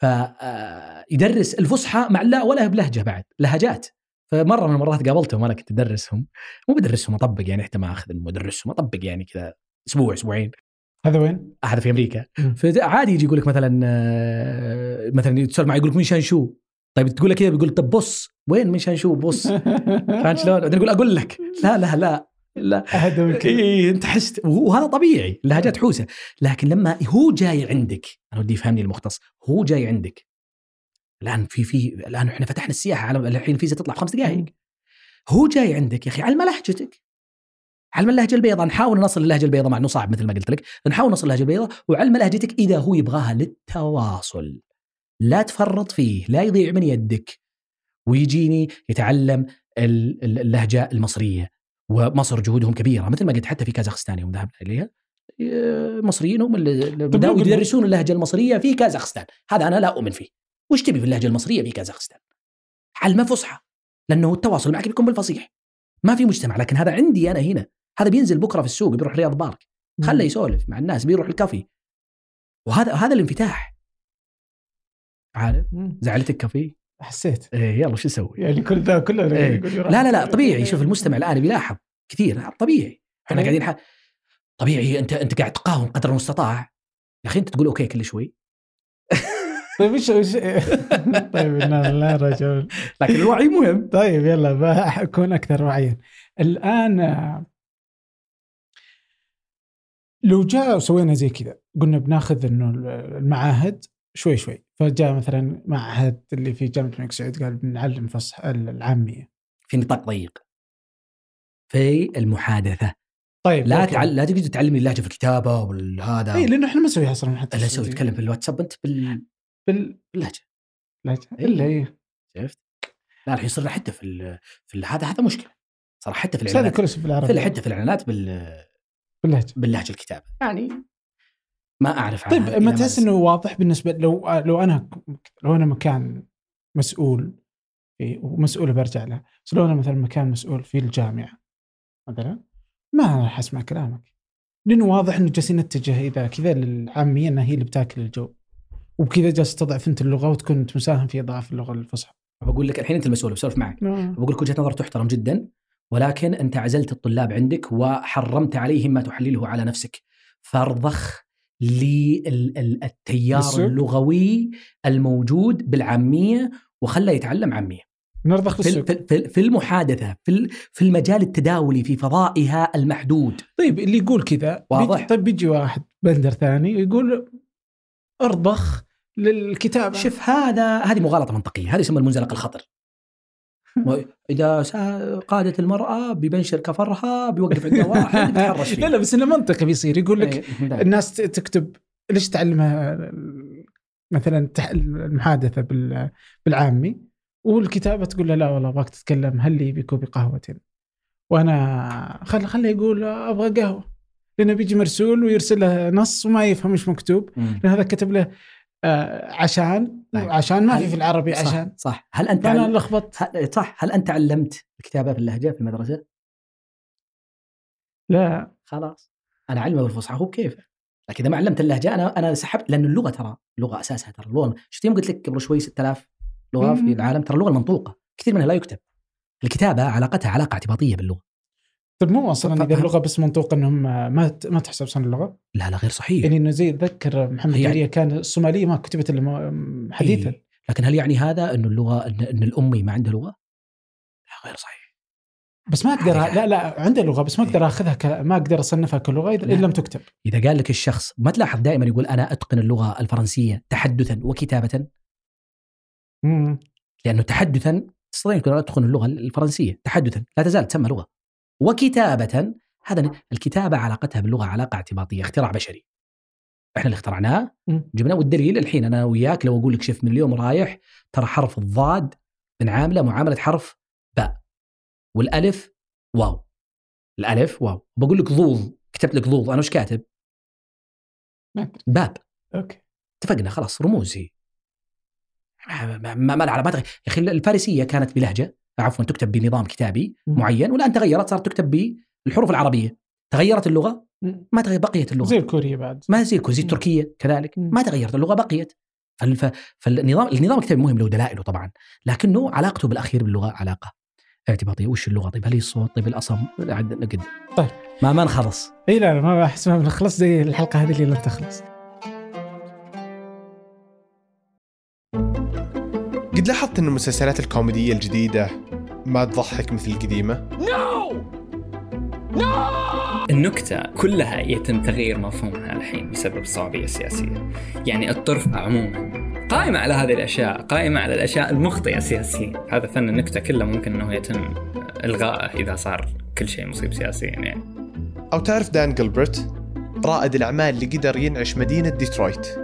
فيدرس الفصحى مع لا ولا بلهجة بعد لهجات. فمرة من المرات قابلتهم وأنا كنت أدرسهم. مو بدرسهم أطبق يعني حتى ما أخذ مدرسهم اطبق يعني كذا أسبوع أسبوعين. هذا وين؟ هذا في أمريكا. فعادي يجي يقول لك مثلا آه، مثلا يتسولف معي يقول لك شان شو طيب تقول له كذا بيقول طب بص وين من شان شو بص فهمت شلون؟ بعدين يقول أقول لك. لا لا لا لا. اي أنت حست وهذا طبيعي. اللهجات حوسة. لكن لما هو جاي عندك أنا ودي يفهمني المختص. هو جاي عندك. الآن في في الآن إحنا فتحنا السياحة. على الحين الفيزا تطلع خمس دقائق هو جاي عندك يا أخي علم لهجتك علم اللهجة البيضاء نحاول نصل للهجه البيضاء مع إنه صعب مثل ما قلت لك نحاول نصل للهجه البيضاء وعلم لهجتك إذا هو يبغاها للتواصل. لا تفرط فيه لا يضيع من يدك. ويجيني يتعلم ال- ال- اللهجة المصرية. ومصر جهودهم كبيرة مثل ما قلت حتى في كازاخستان يوم ذهبنا إليها. مصريين هم اللي بدأوا يدرسون اللهجة المصرية في كازاخستان. هذا أنا لا أؤمن فيه. وش تبي في اللهجة المصرية في كازاخستان؟ علمه فصحى. لأنه التواصل معك بيكون بالفصيح. ما في مجتمع لكن هذا عندي أنا هنا. هذا بينزل بكرة في السوق بيروح رياض بارك. خله يسولف مع الناس بيروح الكافي. وهذا هذا الانفتاح. عارف. زعلتك كافي؟ حسيت. إيه يلا شو أسوي يعني كل ذا كله إيه. لا لا لا طبيعي. شوف المستمع الآن بيلاحظ كثير. طبيعي. إحنا إيه. قاعدين ح... طبيعي. أنت أنت قاعد تقاوم قدر المستطاع. يا أخي أنت تقول okay كل شوي. طيب وش طيب لا لا رجل. لكن الوعي مهم. طيب يلا بكون أكثر وعيا. الآن لو جاء وسوينا زي كذا قلنا بناخذ إنه المعاهد شوي شوي. فجاء مثلا معهد اللي في جامعة الملك سعود قال بنعلم فصح العامية. في نطاق ضيق. في المحادثة. طيب لا. تعل... لا تقعد تعلمني اللهجة في الكتابة والهذا. اي لأنه إحنا ما نسويها أصلا حتى لا سوي تتكلم في الواتساب أنت بال... بال باللهجة. لا إيه. إلا إيه. شفت؟ لا الحين صرنا حتى في ال... في ال... هذا هذا مشكلة. صار حتى في الإعلانات. في حتى في الإعلانات بال... باللهجة. باللهجة الكتابة. يعني ما أعرف طيب ما تحس. إنه واضح بالنسبة لو لو أنا لو أنا مكان مسؤول في ومسؤول برجع له بس لو أنا مثلا مكان مسؤول في الجامعة مثلا ما راح أسمع كلامك. لأنه واضح إنه جالسين نتجه اذا كذا للعامية إنها هي اللي بتاكل الجو. وبكذا جالس تضعف انت اللغة وتكون مساهم في اضعاف اللغة الفصحى بقول لك الحين أنت المسؤول بسولف معك. بقول لك وجهة نظر تحترم جدا. ولكن أنت عزلت الطلاب عندك وحرمت عليهم ما تحلله على نفسك. فارضخ للتيار؟ اللغوي الموجود بالعامية وخله يتعلم عامية. نرضخ في في- في المحادثة في في المجال التداولي في فضائها المحدود. طيب اللي يقول كذا واضح. طيب بيجي واحد بندر ثاني ويقول ارضخ للكتابة. شوف هذا هذه مغالطة منطقية هذا يسمى المنزلق الخطر. إذا سأ- قادت المرأة بيبنشر كفرها بيوقف عند واحد بيتحرش فيه لا لا بس إنه منطقي بيصير. يقول لك إيه، لا. الناس تكتب ليش تعلمها مثلا المحادثة بال- بالعامي والكتابة تقول له لا والله أبغاك تتكلم هل لي بكوب قهوه وأنا خل خليه يقول أبغى قهوة. لأنه بيجي مرسول ويرسل له نص وما يفهم إيش مكتوب. لأن هذا كتب له عشان طيب. عشان ما في في العربي صح عشان. صح. هل أنت فانا عل... لخبطت صح. هل أنت علمت الكتابة باللهجه في المدرسة؟ لا. خلاص. أنا علمه بالفصحى هو بكيفه لكن إذا ما علمت اللهجة أنا أنا سحبت لأن اللغة ترى اللغة أساسها ترى. اللغة شفت يوم قلت لك قبل شوي 6000 لغة في. العالم؟ ترى اللغة المنطوقة. كثير منها لا يكتب. الكتابة علاقتها علاقة اعتباطية باللغة. طيب مو أصلا ف- إذا اللغة بس منطوقه إنهم ما ما تحسب صن اللغة لا لا غير صحيح يعني إنه زي اتذكر محمد ديريه كان الصوماليه ما كتبت إلا حديثا إيه. لكن هل يعني هذا إنه اللغة ان, إن الأمي ما عنده لغة؟ لا غير صحيح بس ما أقدر هذه- لا لا عنده لغة بس ما أقدر أخذها ك... ما أقدر أصنفها كلغة اذا لا. إن لم تكتب إذا قال لك الشخص ما تلاحظ دائما يقول أنا أتقن اللغة الفرنسية تحدثا وكتابة مم. لأنه تحدثا تستطيع أن أتقن اللغة الفرنسية تحدثا لا تزال تسمى لغة وكتابة هذا الكتابة علاقتها باللغة علاقة اعتباطية اختراع بشري. إحنا اللي اخترعناه. جبناه والدليل الحين أنا وياك لو أقول لك شوف من اليوم رايح ترى حرف الضاد نعامله معاملة حرف باء. والألف واو. الألف واو. بقول لك ضوض كتبت لك ضوض أنا وش كاتب؟ باب. أوكي. اتفقنا خلاص رموز هي ما ما ما, ما, ما. يا أخي الفارسية كانت بلهجة. عفوا تكتب بنظام كتابي. معين والآن تغيرت صارت تكتب بالحروف العربية. تغيرت اللغة. ما تغير بقيت اللغة. زي الكورية بعد. ما زي زي مم. التركية كذلك. ما تغيرت اللغة بقيت. فالف... فالنظام النظام الكتابي مهم له دلائله طبعا لكنه علاقته بالأخير باللغة علاقة ارتباطيه وش اللغة؟ طيب هل هي الصوت؟ طيب الأصم؟ قاعد نقد. طيب. ما ما نخلص. إي لا ما أحس ما بنخلص زي الحلقة هذه اللي لن تخلص قد لاحظت إن المسلسلات الكوميدية الجديدة ما تضحك مثل القديمة؟ النكتة كلها يتم تغيير مفهومها الحين بسبب الصعوبية السياسية يعني الطرفة عموما قائمة على هذه الأشياء قائمة على الأشياء المخطئة سياسيا. هذا فن النكتة كله ممكن أنه يتم إلغائه إذا صار كل شيء مصيب سياسيا يعني. أو تعرف دان جلبرت رائد الأعمال اللي قدر ينعش مدينة ديترويت.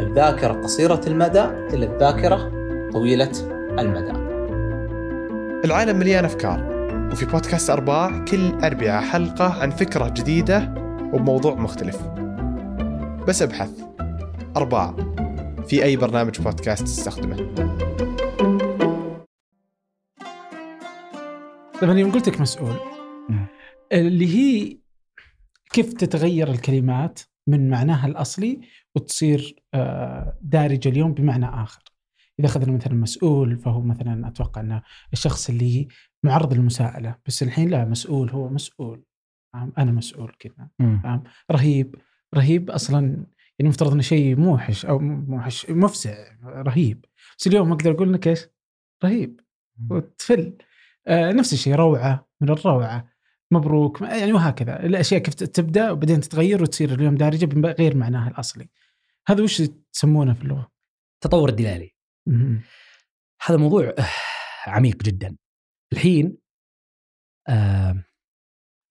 الذاكرة قصيرة المدى إلى الذاكرة طويلة المدى. العالم مليان أفكار وفي بودكاست أرباع كل اربعاء حلقة عن فكرة جديدة وبموضوع مختلف. بس أبحث. أرباع. في أي برنامج بودكاست تستخدمه؟ طبعا يوم قلت لك مسؤول. اللي هي كيف تتغير الكلمات من معناها الأصلي وتصير آه، دارجة اليوم بمعنى آخر. إذا أخذنا مثلا مسؤول فهو مثلا أتوقع أنه الشخص اللي معرض للمساءلة بس الحين لا مسؤول هو مسؤول؟ أنا مسؤول كذا. فاهم؟ رهيب. رهيب أصلا يعني المفترض إنه شيء موحش أو مو موحش مفزع رهيب. بس اليوم أقدر أقول لك إيش؟ رهيب. وتفل. آه نفس الشيء روعة من الروعة. مبروك يعني وهكذا الأشياء كيف تبدأ وبعدين تتغير وتصير اليوم دارجة بغير معناها الأصلي هذا وش تسمونه في اللغة؟ التطور الدلالي. هذا موضوع عميق جدا الحين آه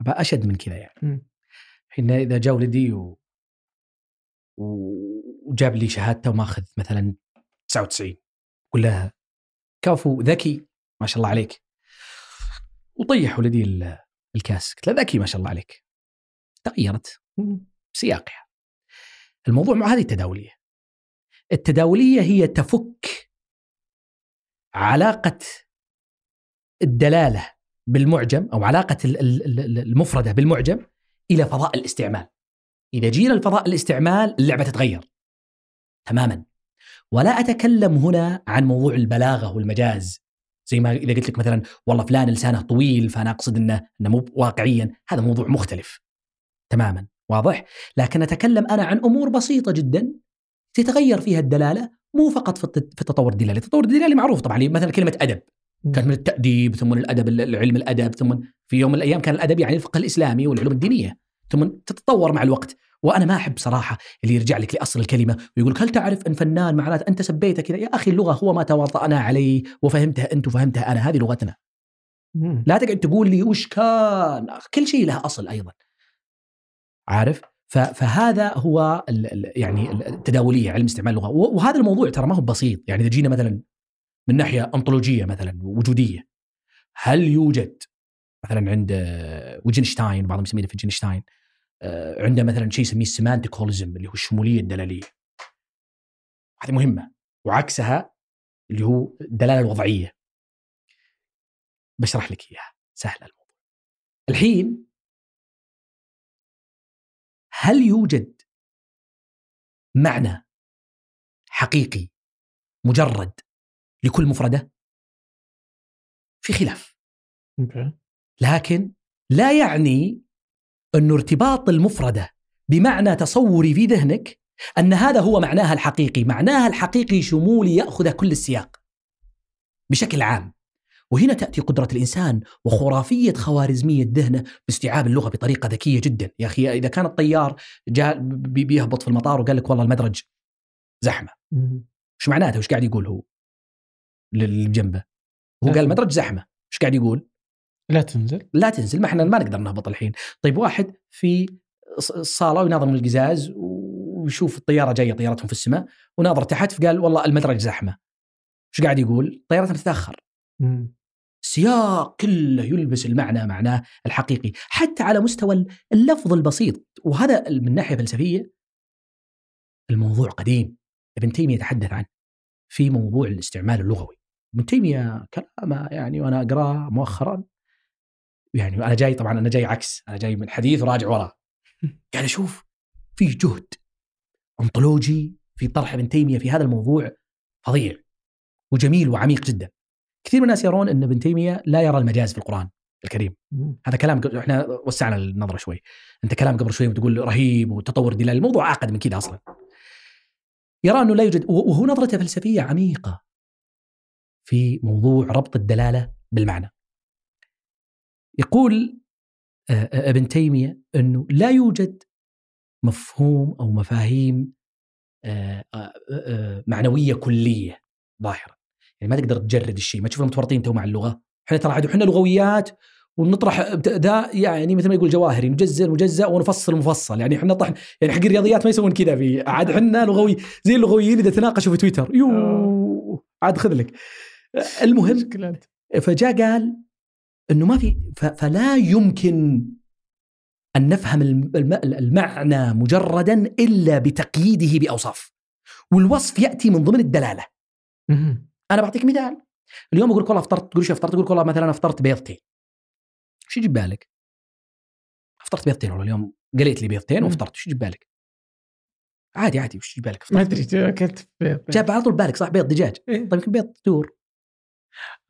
أشد من كذا يعني. الحين إذا جاء ولدي و... وجاب لي شهادته وماخذ مثلا 99 قول له كفو ذكي ما شاء الله عليك وطيح ولدي ال- الكاس قلت له ذكي ما شاء الله عليك. تغيرت. سياقها. الموضوع مع هذه التداولية. التداولية هي تفك علاقة الدلالة بالمعجم أو علاقة ال- ال- ال- المفردة بالمعجم إلى فضاء الاستعمال. إذا جينا لفضاء الاستعمال اللعبة تتغير. تماما. ولا أتكلم هنا عن موضوع البلاغة والمجاز. زي ما إذا قلت لك مثلا والله فلان لسانه طويل فأنا أقصد إنه إنه مو واقعيا هذا موضوع مختلف تماما واضح؟ لكن أتكلم أنا عن أمور بسيطة جدا تتغير فيها الدلالة مو فقط في الت- في التطور الدلالي، التطور الدلالي معروف طبعا مثلا كلمة أدب. كانت من التأديب ثم من الأدب العلم الأدب ثم في يوم من الأيام كان الأدب يعني الفقه الإسلامي والعلوم الدينية ثم تتطور مع الوقت. وأنا ما أحب صراحة اللي يرجع لك لأصل الكلمة ويقول هل تعرف أن فنان معناته أنت سبيته كذا؟ يا أخي اللغة هو ما تواطأنا عليه وفهمتها أنت وفهمتها أنا هذه لغتنا. مم. لا تقعد تقول لي وش كان؟ كل شيء له أصل أيضا. عارف؟ فهذا هو ال- ال- يعني التداولية علم استعمال اللغة. وهذا الموضوع ترى ما هو بسيط. يعني إذا جينا مثلا من ناحية أنطولوجية مثلا وجودية هل يوجد مثلا عند ويتجنشتاين بعضهم يسميه فيتجنشتاين آه، عنده مثلا شيء يسميه ال semantic holism اللي هو الشمولية الدلالية. هذه مهمة. وعكسها اللي هو الدلالة الوضعية. بشرح لك إياها. سهلة الموضوع. الحين هل يوجد معنى حقيقي مجرد لكل مفردة؟ في خلاف. لكن لا يعني أن ارتباط المفردة بمعنى تصوري في ذهنك أن هذا هو معناها الحقيقي معناها الحقيقي شمولي يأخذ كل السياق بشكل عام وهنا تأتي قدرة الإنسان وخرافية خوارزمية ذهنه باستيعاب اللغة بطريقة ذكية جدا، يا أخي إذا كان الطيار جاء بي- بيهبط في المطار وقال لك والله المدرج مم. إيش معناته؟ وش قاعد يقول هو؟ للي جنبه هو قال المدرج زحمة، إيش قاعد يقول؟ لا تنزل. لا تنزل ما إحنا ما نقدر نهبط الحين. طيب واحد في الصاله ويناظر من القزاز ويشوف الطيارة جاية طيارتهم في السماء وناظر تحت فقال والله المدرج زحمة. إيش قاعد يقول؟ طيارتنا تتاخر. السياق كله يلبس المعنى معناه الحقيقي. حتى على مستوى اللفظ البسيط وهذا من ناحية فلسفية الموضوع قديم. ابن تيمية يتحدث عنه في موضوع الاستعمال اللغوي. ابن تيمية كلامه يعني وأنا أقرأه مؤخرا. يعني أنا جاي طبعا أنا جاي عكس أنا جاي من حديث وراجع وراه. قاعد أشوف في جهد أنطولوجي في طرح ابن تيمية في هذا الموضوع فظيع وجميل وعميق جدا. كثير من الناس يرون أن ابن تيمية لا يرى المجاز في القرآن الكريم. مم. هذا كلام قبل- إحنا وسعنا النظرة شوي. أنت كلام قبل شوي بتقول رهيب وتطور دلالي الموضوع اعقد من كذا أصلا. يرى أنه لا يوجد وهو نظرته فلسفية عميقة في موضوع ربط الدلالة بالمعنى. يقول آه، آه، ابن تيمية إنه لا يوجد مفهوم أو مفاهيم آه، معنوية كلية ظاهرة. يعني ما تقدر تجرد الشيء ما تشوف متورطين تو مع اللغة. إحنا ترى عاد إحنا لغويات ونطرح ذا يعني مثل ما يقول جواهري نجزر مجزأ ونفصل مفصل يعني إحنا طحن يعني حق الرياضيات ما يسوون كذا في عاد إحنا لغوي زي اللغويين إذا تناقشوا في تويتر. يو عاد خذ لك. المهم. فجاء قال إنه ما في فلا يمكن أن نفهم الم- الم- المعنى مجردا إلا بتقييده بأوصاف والوصف يأتي من ضمن الدلالة. أنا بعطيك مثال اليوم أقول لك والله أفطرت تقول شو أفطرت تقول لك والله مثلا أفطرت بيضتين شو يجي ببالك؟ أفطرت بيضتين والله اليوم قليت لي بيضتين. وأفطرت شو يجي ببالك؟ عادي عادي وش يجي ببالك؟ ما أدري أكلت بيض جاب على طول بالك صح بيض دجاج إيه. طيب يمكن بيض طيور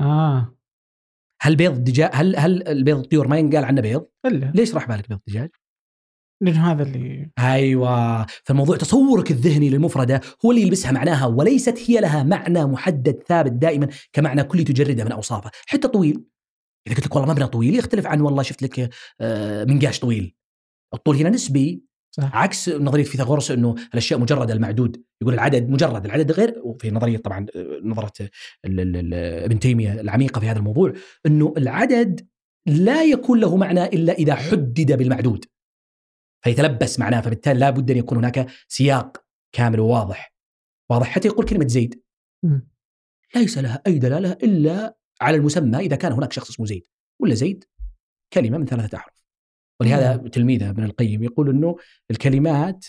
آه هل بيض دجاج هل هل البيض الطيور ما ينقال عنه بيض؟ إلا. ليش راح بالك بيض دجاج؟ لأنه هذا اللي أيوه. فالموضوع تصورك الذهني للمفردة هو اللي يلبسها معناها وليست هي لها معنى محدد ثابت دائما كمعنى كلي تجرده من أوصافه. حتى طويل. إذا قلت لك والله مبنى طويل يختلف عن والله شفت لك آه، منقاش طويل. الطول هنا نسبي. صح. عكس نظرية فيثاغورس إنه الأشياء مجرده المعدود. يقول العدد مجرد العدد غير وفي نظرية طبعا آه، نظرة ابن تيمية العميقة في هذا الموضوع إنه العدد لا يكون له معنى إلا إذا حدد بالمعدود. فيتلبس معناه فبالتالي لا بد أن يكون هناك سياق كامل وواضح. واضح حتى يقول كلمة زيد. ليس لها أي دلالة إلا على المسمى إذا كان هناك شخص اسمه زيد. ولا زيد؟ كلمة من ثلاثة أحرف. ولهذا تلميذه ابن القيم يقول إنه الكلمات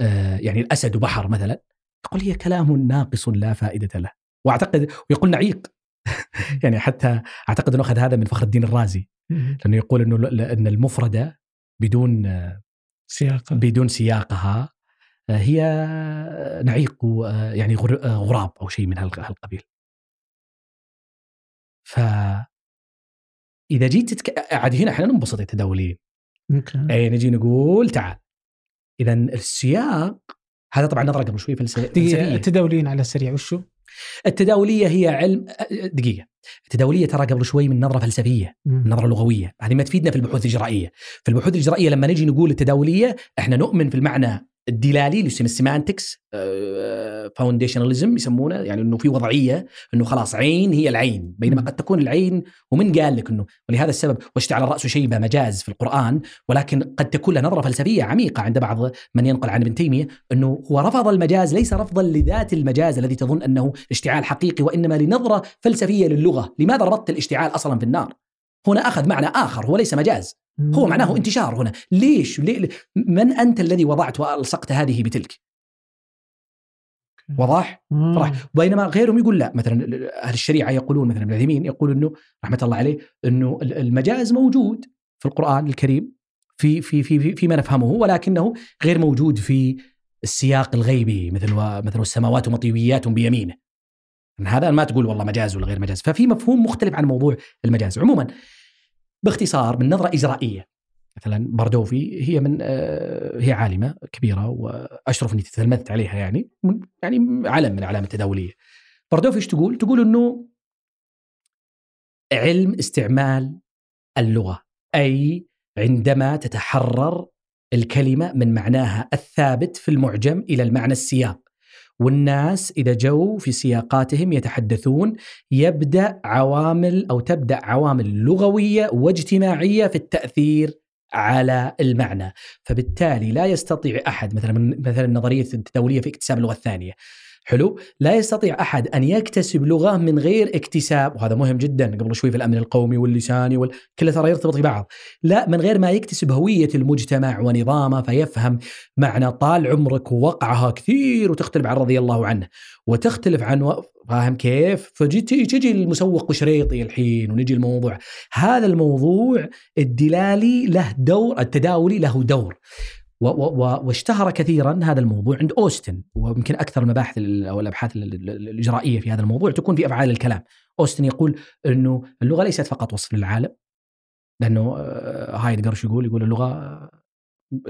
آه يعني الأسد وبحر مثلا يقول هي كلام ناقص لا فائدة له. وأعتقد ويقول نعيق. يعني حتى أعتقد إنه أخذ هذا من فخر الدين الرازي. لأنه يقول إنه ان المفردة بدون آه، سياق بدون سياقها آه، هي نعيق آه، يعني غر- غراب أو شيء من هالق- هالقبيل. ف إذا جيت تتك... عاد هنا إحنا ننبسط التداولين ممكن أي نجي نقول تعال. اذا السياق هذا طبعا نظره قبل شوي فلسفية. التداولين على السريع وشو؟ التداولية هي علم دقيقة. التداولية ترى قبل شوي من نظرة فلسفية مم. نظرة لغوية. هذه ما تفيدنا في البحوث الإجرائية. في البحوث الإجرائية لما نجي نقول التداولية إحنا نؤمن في المعنى الدلالي اللي يسمى ال semantics foundationalism يسمونه يعني إنه في وضعية إنه خلاص عين هي العين بينما. قد تكون العين ومن قال لك إنه ولهذا السبب واشتعل الراس شيبه مجاز في القرآن ولكن قد تكون له نظرة فلسفية عميقة عند بعض من ينقل عن ابن تيمية إنه هو رفض المجاز ليس رفضا لذات المجاز الذي تظن أنه اشتعال حقيقي وإنما لنظرة فلسفية للغة، لماذا ربطت الاشتعال أصلا في النار؟ هنا أخذ معنى آخر هو ليس مجاز، هو معناه انتشار هنا، ليش؟ من أنت الذي وضعت وألصقت هذه بتلك؟ واضح؟ مم. صراحة. بينما غيرهم يقول لا مثلا أهل الشريعة يقولون مثلا ابن عثيمين يقول إنه رحمة الله عليه إنه المجاز موجود في القرآن الكريم في في في في فيما نفهمه ولكنه غير موجود في السياق الغيبي مثل و- مثل السماوات مطويات بيمينه. هذا ما تقول والله مجاز ولا غير مجاز، ففي مفهوم مختلف عن موضوع المجاز، عموما باختصار من نظرة إجرائية مثلا باردوفي هي من آه، هي عالمة كبيرة وأشرف أني تتلمذت عليها يعني يعني علم من اعلام التداولية. باردوفي إيش تقول؟ تقول إنه علم استعمال اللغة أي عندما تتحرر الكلمة من معناها الثابت في المعجم إلى المعنى السياق والناس إذا جو في سياقاتهم يتحدثون يبدأ عوامل أو تبدأ عوامل لغوية واجتماعية في التأثير على المعنى. فبالتالي لا يستطيع أحد مثلا من مثلا نظرية التداوليه في اكتساب اللغة الثانية. حلو. لا يستطيع أحد أن يكتسب لغة من غير اكتساب وهذا مهم جدا قبل شوي في الأمن القومي واللساني وال... كله ترى يرتبط ببعض. لا من غير ما يكتسب هوية المجتمع ونظامه فيفهم معنى طال عمرك ووقعها كثير وتختلف عن رضي الله عنه. وتختلف عن و... فاهم كيف؟ فجي تجي المسوق قشريطي الحين ونجي الموضوع. هذا الموضوع الدلالي له دور التداولي له دور. واشتهر كثيرا هذا الموضوع عند أوستن ويمكن أكثر المباحث ال- أو الأبحاث ال- ال- الإجرائية في هذا الموضوع تكون في أفعال الكلام. أوستن يقول إنه اللغة ليست فقط وصف للعالم لأنه آه، هايدجر إيش يقول؟ يقول اللغة آه،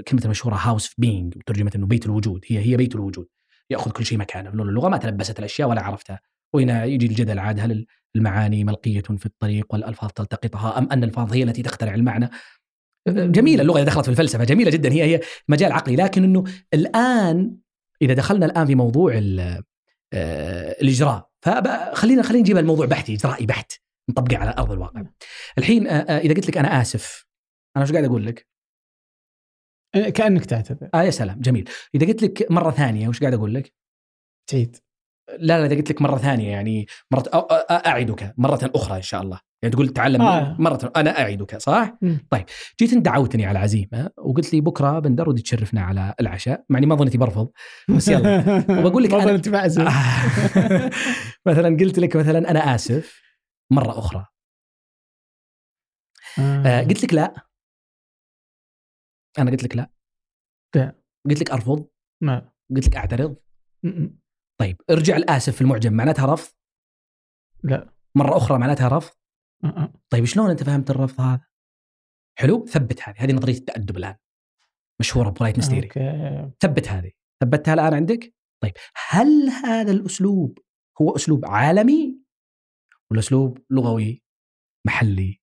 كلمة المشهوره house of being ترجمت إنه بيت الوجود هي هي بيت الوجود يأخذ كل شيء مكانه لأن اللغة ما تلبست الأشياء ولا عرفتها وهنا يجي الجدل عاد هل المعاني ملقية في الطريق والألفاظ تلتقطها أم أن الألفاظ هي التي تخترع المعنى جميلة اللغة إذا دخلت في الفلسفة جميلة جدا هي هي مجال عقلي لكن إنه الآن إذا دخلنا الآن في موضوع آه، الإجراء فخلينا خلينا نجيب الموضوع بحثي إجرائي بحت نطبقه على أرض الواقع. الحين آه، آه، إذا قلت لك أنا آسف أنا وش قاعد أقول لك؟ كأنك تعتذر آه يا سلام جميل إذا قلت لك مرة ثانية وش قاعد أقول لك؟ تعيد لا لا قلت لك مرة ثانية يعني مرة أعدك مرة أخرى إن شاء الله يعني تقول تعلم آه. مرة أنا أعدك صح؟ مم. طيب جيت أنت دعوتني على عزيمة وقلت لي بكرة بندر ودي تشرفنا على العشاء مع إني ما ظنيتي برفض بس يلا وبقول لك ما ظننت بعزم مثلا قلت لك مثلا أنا آسف مرة أخرى آه قلت لك لا أنا قلت لك لا لا. قلت لك أرفض ما قلت لك أعترض م-م. طيب ارجع الاسف في المعجم معناتها رفض؟ لا. مرة أخرى معناتها رفض؟ م-م. طيب شلون أنت فهمت الرفض هذا؟ حلو ثبت هذه هذه نظرية التأدب الآن مشهورة politeness theory okay. ثبت هذه ثبتها الآن عندك؟ طيب هل هذا الأسلوب هو أسلوب عالمي ولا أسلوب لغوي محلي؟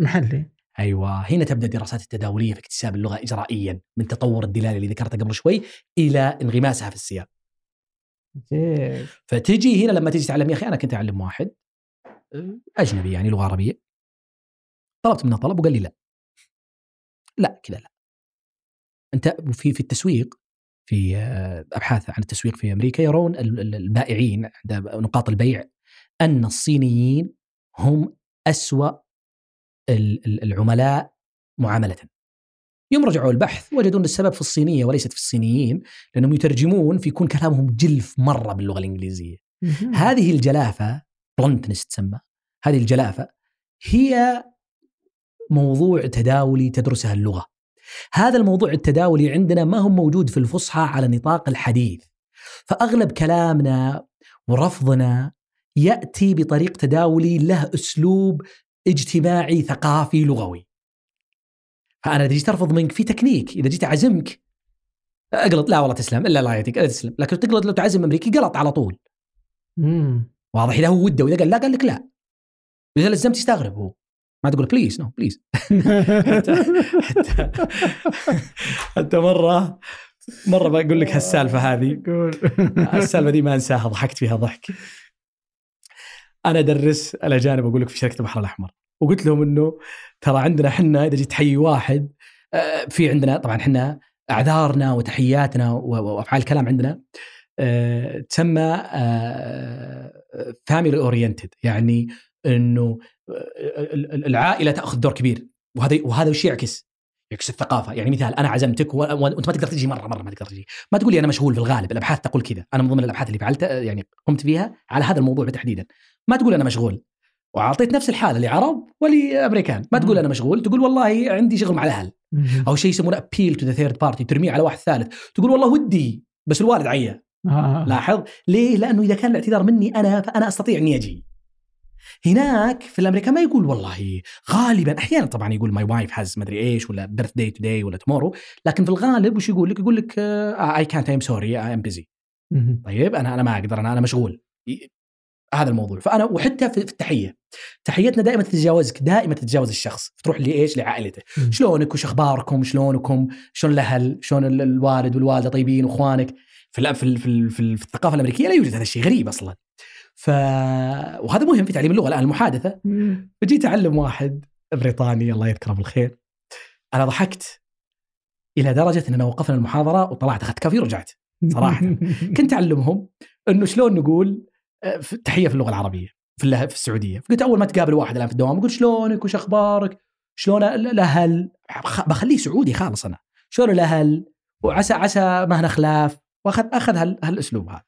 محلي. أيوه هنا تبدأ الدراسات التداولية في اكتساب اللغة اجرائيا من تطور الدلالة اللي ذكرته قبل شوي إلى انغماسها في السياق. فتجي هنا لما تجي تعلم يا أخي أنا كنت أعلم واحد أجنبي يعني لغه عربيه طلبت منه طلب وقال لي لا. لا كذا لا. أنت في في التسويق في آه، أبحاث عن التسويق في أمريكا يرون ال- ال- البائعين عند نقاط البيع أن الصينيين هم أسوأ ال- ال- العملاء معاملة. يوم رجعوا البحث وجدوا أن السبب في الصينية وليست في الصينيين لأنهم يترجمون فيكون كلامهم جلف مرة باللغة الإنجليزية. هذه الجلافة بلونتنس تسمى هذه الجلافة هي موضوع تداولي تدرسها اللغة. هذا الموضوع التداولي عندنا ما هو موجود في الفصحى على نطاق الحديث. فأغلب كلامنا ورفضنا يأتي بطريق تداولي له أسلوب اجتماعي ثقافي لغوي. فانا إذا جيت أرفض منك في تكنيك إذا جيت أعزمك. أقلط لا والله تسلم إلا الله يعطيك تسلم. لكن تقلط لو تعزم أمريكي قلط على طول. مم. واضح إذا هو وده وإذا قال لا قال لك لا. اذا لزمت يستغرب هو. ما تقول please no please حتى حتى حتى مرة مرة بقول لك هالسالفة هذه. قول. السالفه دي ما أنساها ضحكت فيها ضحك. أنا أدرس الأجانب أقول لك في شركة البحر الأحمر. وقلت لهم إنه ترى عندنا إحنا إذا جيت تحيي واحد آه، في عندنا طبعا إحنا أعذارنا وتحياتنا وأفعال الكلام عندنا آه، تسمى family oriented يعني إنه آه، ال- ال- العائلة تأخذ دور كبير وهذا وهذا وش يعكس؟ يعكس الثقافة يعني مثال أنا عزمتك وأنت ما تقدر تجي مرة مرة ما تقدر تجي ما تقول لي أنا مشغول في الغالب الأبحاث تقول كذا أنا من ضمن الأبحاث اللي فعلتها يعني قمت فيها على هذا الموضوع تحديدا ما تقول أنا مشغول واعطيت نفس الحالة لعرب ولأمريكان. ما تقول أنا مشغول تقول والله عندي شغل مع الأهل. أو شيء يسمونه appeal to the third party ترميه على واحد ثالث. تقول والله ودي بس الوالد عيا. آه. لاحظ؟ ليه؟ لأنه إذا كان الاعتذار مني أنا فأنا أستطيع إني أجي. هناك في الامريكان ما يقول والله. غالبا أحيانا طبعا يقول my wife has مدري إيش ولا birthday today ولا tomorrow لكن في الغالب وش يقول؟ لك؟ يقول لك اي كانت ايم سوري اي ام بيزي. طيب أنا أنا ما أقدر أنا أنا مشغول. هذا الموضوع. فأنا وحتى في التحية. تحيتنا دائما تتجاوزك دائما تتجاوز الشخص. تروح لإيش؟ لعائلته. شلونك؟ وش أخباركم؟ شلونكم؟ شلون الأهل؟ شلون ال- الوالد والوالدة طيبين وإخوانك؟ في في في, في, ال- في الثقافة الأمريكية لا يوجد هذا الشيء غريب أصلا. ف وهذا مهم في تعليم اللغة. الآن المحادثة. فجيت اعلم واحد بريطاني الله يذكره بالخير. أنا ضحكت إلى درجة إننا وقفنا المحاضرة وطلعت أخذت كافي ورجعت صراحة. كنت أعلمهم إنه شلون نقول تحية في اللغة العربية في في السعودية. فقلت أول ما تقابل واحد الآن في الدوام أقول شلونك؟ وش أخبارك؟ شلون ال- الأهل؟ بخليه سعودي خالص أنا. شلون الأهل؟ وعسى عسى ما هنا خلاف واخذ أخذ هال- هالأسلوب هذا.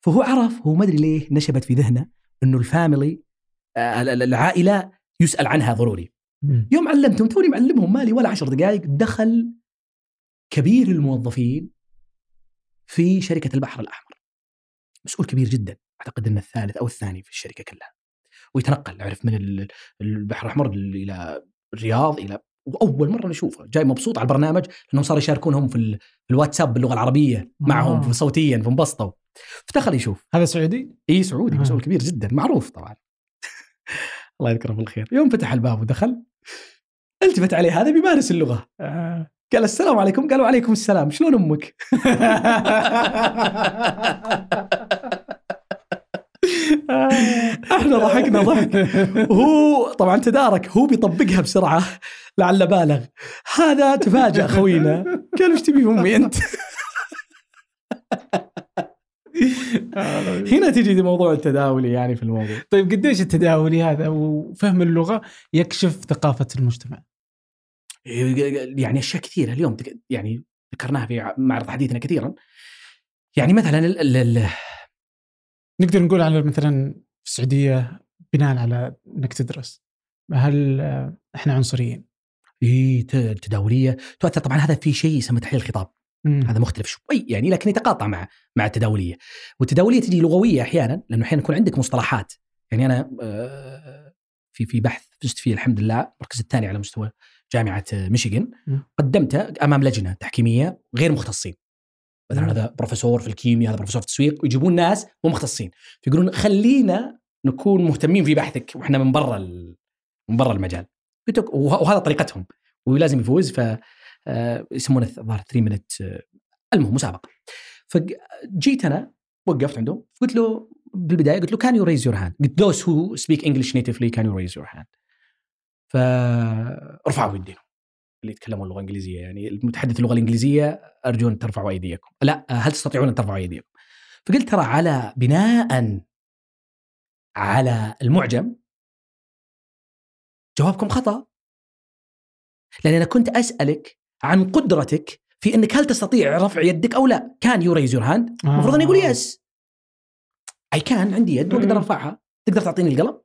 فهو عرف هو ما أدري ليه نشبت في ذهنه إنه الفاميلي آه، ال- ال- العائلة يسأل عنها ضروري. يوم علمتهم توني معلمهم مالي ولا عشر دقائق دخل كبير الموظفين في شركة البحر الأحمر. مسؤول كبير جدا. أعتقد أنه الثالث أو الثاني في الشركة كلها ويتنقل عرف من ال- البحر الأحمر إلى الرياض إلى وأول مرة نشوفه جاي مبسوط على البرنامج لأنهم صاروا يشاركونهم في ال- في الواتساب باللغة العربية معهم آه. صوتيا فانبسطوا فدخل يشوف هذا سعودي؟ إي سعودي آه. مسؤول كبير جدا معروف طبعا الله يذكره بالخير يوم فتح الباب ودخل التفت عليه هذا بيمارس اللغة آه. قال السلام عليكم قالوا عليكم السلام شلون أمك إحنا ضحكنا ضحك. وهو طبعا تدارك هو بيطبقها بسرعة لعل بالغ. هذا تفاجأ خوينا. قال وش تبي أمي أنت؟ هنا تجي موضوع التداولي يعني في الموضوع. طيب قديش التداولي هذا وفهم اللغة يكشف ثقافة المجتمع؟ يعني أشياء كثيرة اليوم يعني ذكرناها في معرض حديثنا كثيرا. يعني مثلا نقدر نقول على مثلا في السعودية بناء على إنك تدرس. هل إحنا عنصريين؟ ت- التداولية تؤثر. طبعا هذا في شيء يسمى تحليل الخطاب. مم. هذا مختلف شوي يعني لكن يتقاطع مع مع التداولية. والتداولية تجي لغوية أحيانا لأنه أحيانا يكون عندك مصطلحات. يعني أنا آه، في في بحث فزت فيه الحمد لله المركز الثاني على مستوى جامعة آه، ميشيغان. مم. قدمته أمام لجنة تحكيمية غير مختصين. مثلا. هذا بروفيسور في الكيمياء هذا بروفيسور في التسويق ويجيبون ناس مو مختصين فيقولون خلينا نكون مهتمين في بحثك وإحنا من برا ال- من برا المجال. وهذا طريقتهم. ولازم يفوز ف آه، يسمونه الظاهر 3 minute المهم مسابقة. فجيت أنا وقفت عنده قلت له بالبداية قلت له can you raise your hand قلت those who speak English natively can you raise your hand فرفعوا يديهم. اللي يتكلمون اللغة الإنجليزية يعني المتحدث اللغة الإنجليزية ارجو أن ترفعوا أيديكم. لا هل تستطيعون أن ترفعوا أيديكم؟ فقلت ترى على بناء على المعجم جوابكم خطأ. لأن أنا كنت أسألك عن قدرتك في إنك هل تستطيع رفع يدك أو لا. can you raise your hand آه. المفروض انه يقول yes I can عندي يد وأقدر. أرفعها. تقدر تعطيني القلم؟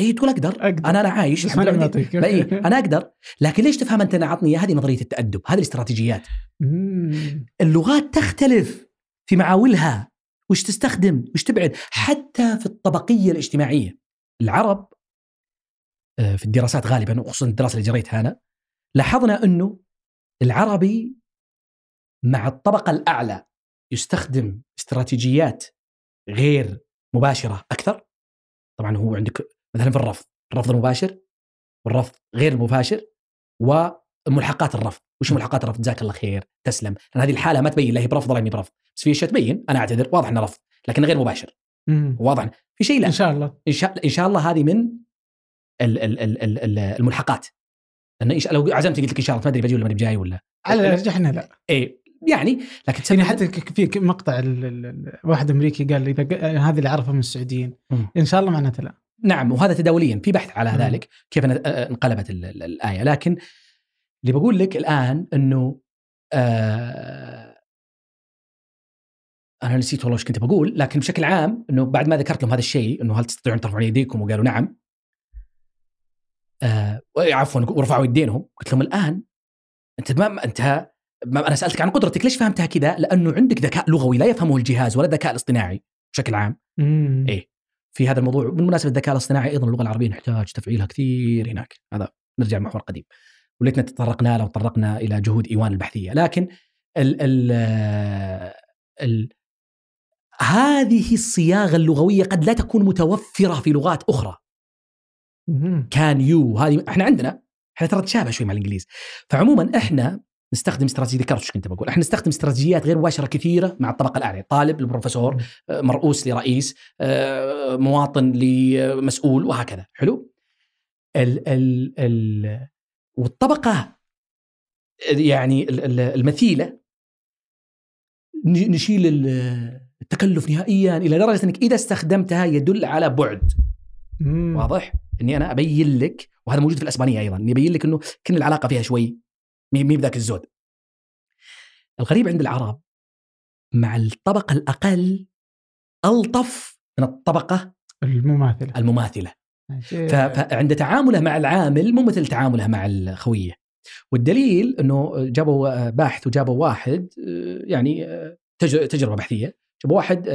هي تقول أقدر, أقدر. أنا أنا عايش بس ما نعطيك. لا إيه أنا أقدر لكن ليش تفهم أنت أنا عطني؟ هذه نظرية التأدب هذه الاستراتيجيات مم. اللغات تختلف في معاولها وش تستخدم وش تبعد حتى في الطبقية الاجتماعية العرب آه، في الدراسات غالبا وخصوصا الدراسة اللي جريتها أنا لاحظنا إنه العربي مع الطبقة الأعلى يستخدم استراتيجيات غير مباشرة أكثر طبعا هو عندك مثلا في الرفض الرفض المباشر والرفض غير المباشر وملحقات الرفض. وش ملحقات الرفض؟ جزاك الله خير تسلم. لأن هذه الحالة ما تبين لا هي برفض ولا اني برفض. بس في أشياء تبين أنا أعتذر واضح إنه رفض لكن غير مباشر. واضح. في شيء لا. إن شاء الله. إن شاء إن شاء الله هذه من ال ال ال ال ال الملحقات. لأن إن شاء لو عزمت قلت لك إن شاء الله ما أدري بجي ولا ماني بجاي ولا. على الأرجح لا. إيه يعني لكن يعني حتى في مقطع واحد أمريكي قال إذا هذه اللي أعرفها من السعوديين. إن شاء الله معناته لا. نعم وهذا تداوليا في بحث على. ذلك كيف آه، انقلبت ال- ال- الآية لكن اللي بقول لك الآن إنه آه أنا نسيت والله إيش كنت بقول لكن بشكل عام إنه بعد ما ذكرت لهم هذا الشيء إنه هل تستطيعون ترفعون ايديكم وقالوا نعم آه عفوا ورفعوا يدينهم قلت لهم الآن أنت ما أنت ما أنا سألتك عن قدرتك ليش فهمتها كذا؟ لأنه عندك ذكاء لغوي لا يفهمه الجهاز ولا الذكاء الاصطناعي بشكل عام مم. إيه. في هذا الموضوع بالمناسبه الذكاء الاصطناعي أيضا اللغة العربية نحتاج تفعيلها كثير هناك. هذا نرجع لمحور قديم. وليتنا تطرقنا له وتطرقنا إلى جهود إيوان البحثية. لكن ال ال ال هذه الصياغة اللغوية قد لا تكون متوفرة في لغات أخرى. كان يو هذه إحنا عندنا إحنا ترى نتشابه شوي مع الإنجليز. فعموما إحنا نستخدم استراتيجية ذكرت إيش كنت بقول؟ إحنا نستخدم استراتيجيات غير مباشره كثيرة مع الطبقة الأعلى طالب لبروفيسور آه، مرؤوس لرئيس آه، مواطن لمسؤول وهكذا. حلو؟ ال ال ال والطبقة يعني ال- ال- المثيلة نشيل ال- التكلف نهائيا إلى درجة إنك إذا استخدمتها يدل على بعد. مم. واضح؟ إني أنا أبين لك وهذا موجود في الأسبانية أيضا إني أبين لك إنه كن العلاقة فيها شوي مي بذاك الزود. الغريب عند العرب مع الطبقة الأقل ألطف من الطبقة المماثلة المماثلة. عجيب. ف- فعند تعامله مع العامل مو مثل تعامله مع الخوية. والدليل إنه جابوا آه، باحث وجابوا واحد آه، يعني آه، تج- تجربة بحثية جابوا واحد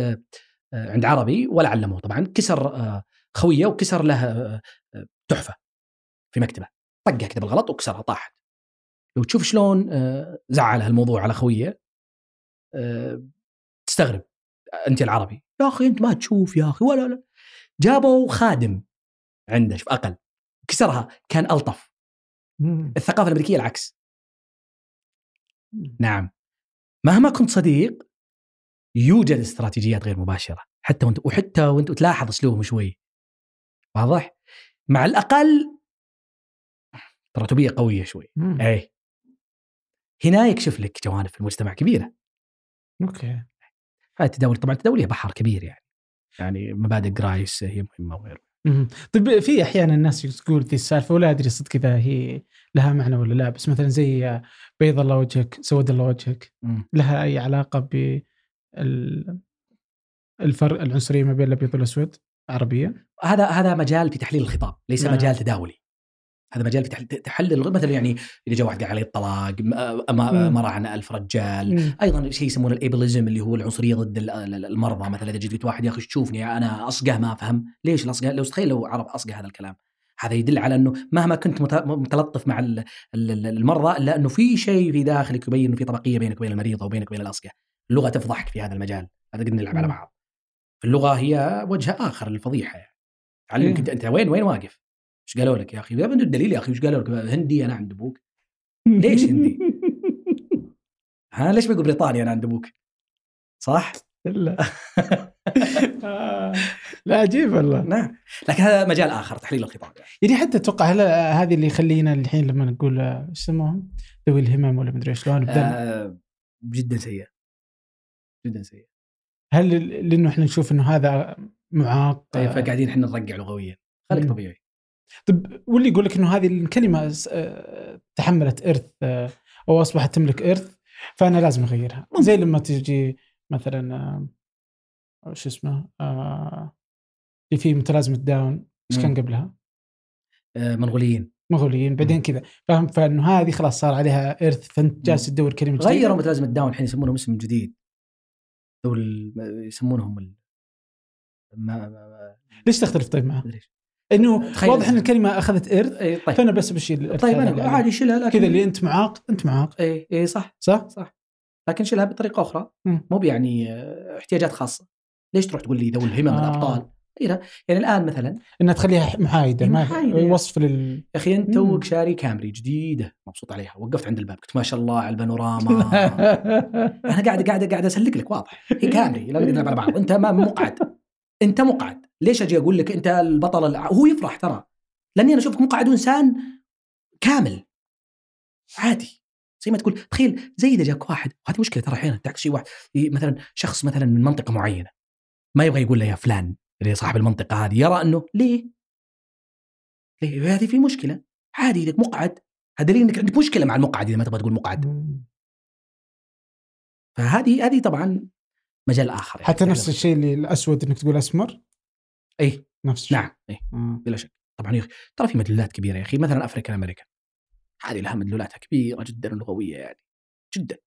عند عربي ولا علموه طبعا كسر خوية وكسر له تحفة في مكتبه طقها كذا بالغلط وكسرها طاحت لو تشوف شلون آه، زعل هالموضوع على خويه آه، تستغرب. أنت العربي. يا أخي أنت ما تشوف يا أخي. ولا لا جابوا خادم عنده شوف أقل. كسرها. كان ألطف. الثقافة الأمريكية العكس. نعم. مهما كنت صديق يوجد استراتيجيات غير مباشرة. حتى وأنت وحتى وأنت تلاحظ أسلوبهم شوي. واضح؟ مع الأقل تراتبيه قوية شوي. اي هنا يكشف لك جوانب في المجتمع كبيرة. okay. هاي التداول طبعا التداول هي بحر كبير يعني. يعني مبادئ جرايس هي مهمة وغيره. طيب في أحيانا الناس تقول ذي السالفة ولا أدري صدق إذا هي لها معنى ولا لا بس مثلا زي بيض الله وجهك سود الله وجهك. لها أي علاقة ب ال- الفرق العنصرية ما بين الأبيض والأسود؟ عربيا هذا هذا مجال في تحليل الخطاب ليس نعم. مجال تداولي. هذا مجال في تحلل مثلا يعني إذا جاء واحد قال عليه الطلاق. ما عن ألف رجال مم. أيضا شيء يسمونه الايبلزم اللي هو العنصرية ضد ال- ال- المرضى مثلا إذا جيت واحد يا أخي إيش تشوفني أنا اصقع ما أفهم ليش الاصقع لو تخيل لو عرب اصقع هذا الكلام هذا يدل على إنه مهما كنت مت- متلطف مع ال- ال- ال- المرضى إلا إنه في شيء في داخلك يبين إنه في طبقية بينك وبين المريض أو بينك وبين الاصقع اللغة تفضحك في هذا المجال هذا قد نلعب على. بعض اللغة هي وجه آخر للفضيحة يعني علمك. أنت أنت وين وين واقف؟ إيش قالوا لك يا أخي؟ يا الدليل يا أخي إيش قالوا لك؟ هندي أنا عند أبوك ليش هندي؟ ها ليش بقول بريطانيا أنا عند أبوك؟ صح؟ لا لا عجيب والله نعم لكن هذا مجال آخر تحليل الخطاب يعني. حتى أتوقع هل هذه اللي يخلينا الحين لما نقول إيش يسموهم؟ ذوي الهمم ولا مدري شلون بدل آه جدا سيء جدا سيء هل لأنه إحنا نشوف إنه هذا معاق طيب آه، فقاعدين إحنا نرقع لغويا خليك. طبيعي طيب واللي يقول لك إنه هذه الكلمة آه، تحملت إرث آه، أو أصبحت تملك إرث فأنا لازم أغيرها. زي لما تجي مثلا آه، شو اسمه اللي في متلازمه داون إيش كان. قبلها؟ منغوليين مغوليين بعدين. كذا فاهم فإنه هذه خلاص صار عليها إرث فأنت جالس تدور كلمة جديدة. غيروا متلازمه داون الحين يسمونهم اسم جديد يسمونهم ال... ما ما ما ليش تختلف طيب معه؟ ما إنه تخيل- واضح إن الكلمة أخذت إرث إيه، طيب. فأنا بس بشيل طيب أنا عليه. عادي شيلها لكن كذا اللي أنت معاق أنت معاق. اي اي صح. صح؟ صح. لكن شيلها بطريقة أخرى. مو يعني آه، احتياجات خاصة. ليش تروح تقول لي ذوي الهمم آه. الأبطال؟ غيرها يعني الآن مثلا إنها تخليها محايدة ما محايدة. وصف لل يا أخي أنت. توك شاري كامري جديدة. مبسوط عليها. وقفت عند الباب. قلت ما شاء الله على البانوراما. أنا قاعد قاعد قاعد أسلك لك واضح. هي كامري لا نلعب على بعض. أنت ما مقعد أنت مقعد ليش أجي أقول لك أنت البطل الع... هو يفرح ترى. لأني أنا اشوفك مقعد وانسان كامل. عادي. زي ما تقول تخيل زي إذا جاك واحد وهذه مشكلة ترى أحيانا تعكس شيء واحد. مثلا شخص مثلا من منطقة معينة ما يبغى يقول له يا فلان اللي صاحب المنطقة هذه يرى إنه ليه؟ ليه؟ هذه في مشكلة. عادي إذا مقعد هذا دليل إنك عندك مشكلة مع المقعد إذا ما تبغى تقول مقعد. فهذه هذه طبعا مجال آخر يعني. حتى نفس الشيء اللي الأسود إنك تقول أسمر؟ اي نفس الشيء. نعم اي مم. بلا شك. طبعا يا أخي، ترى في مدلولات كبيرة يا أخي مثلا African American. هذه لها مدلولاتها كبيرة جدا لغوية يعني جدا.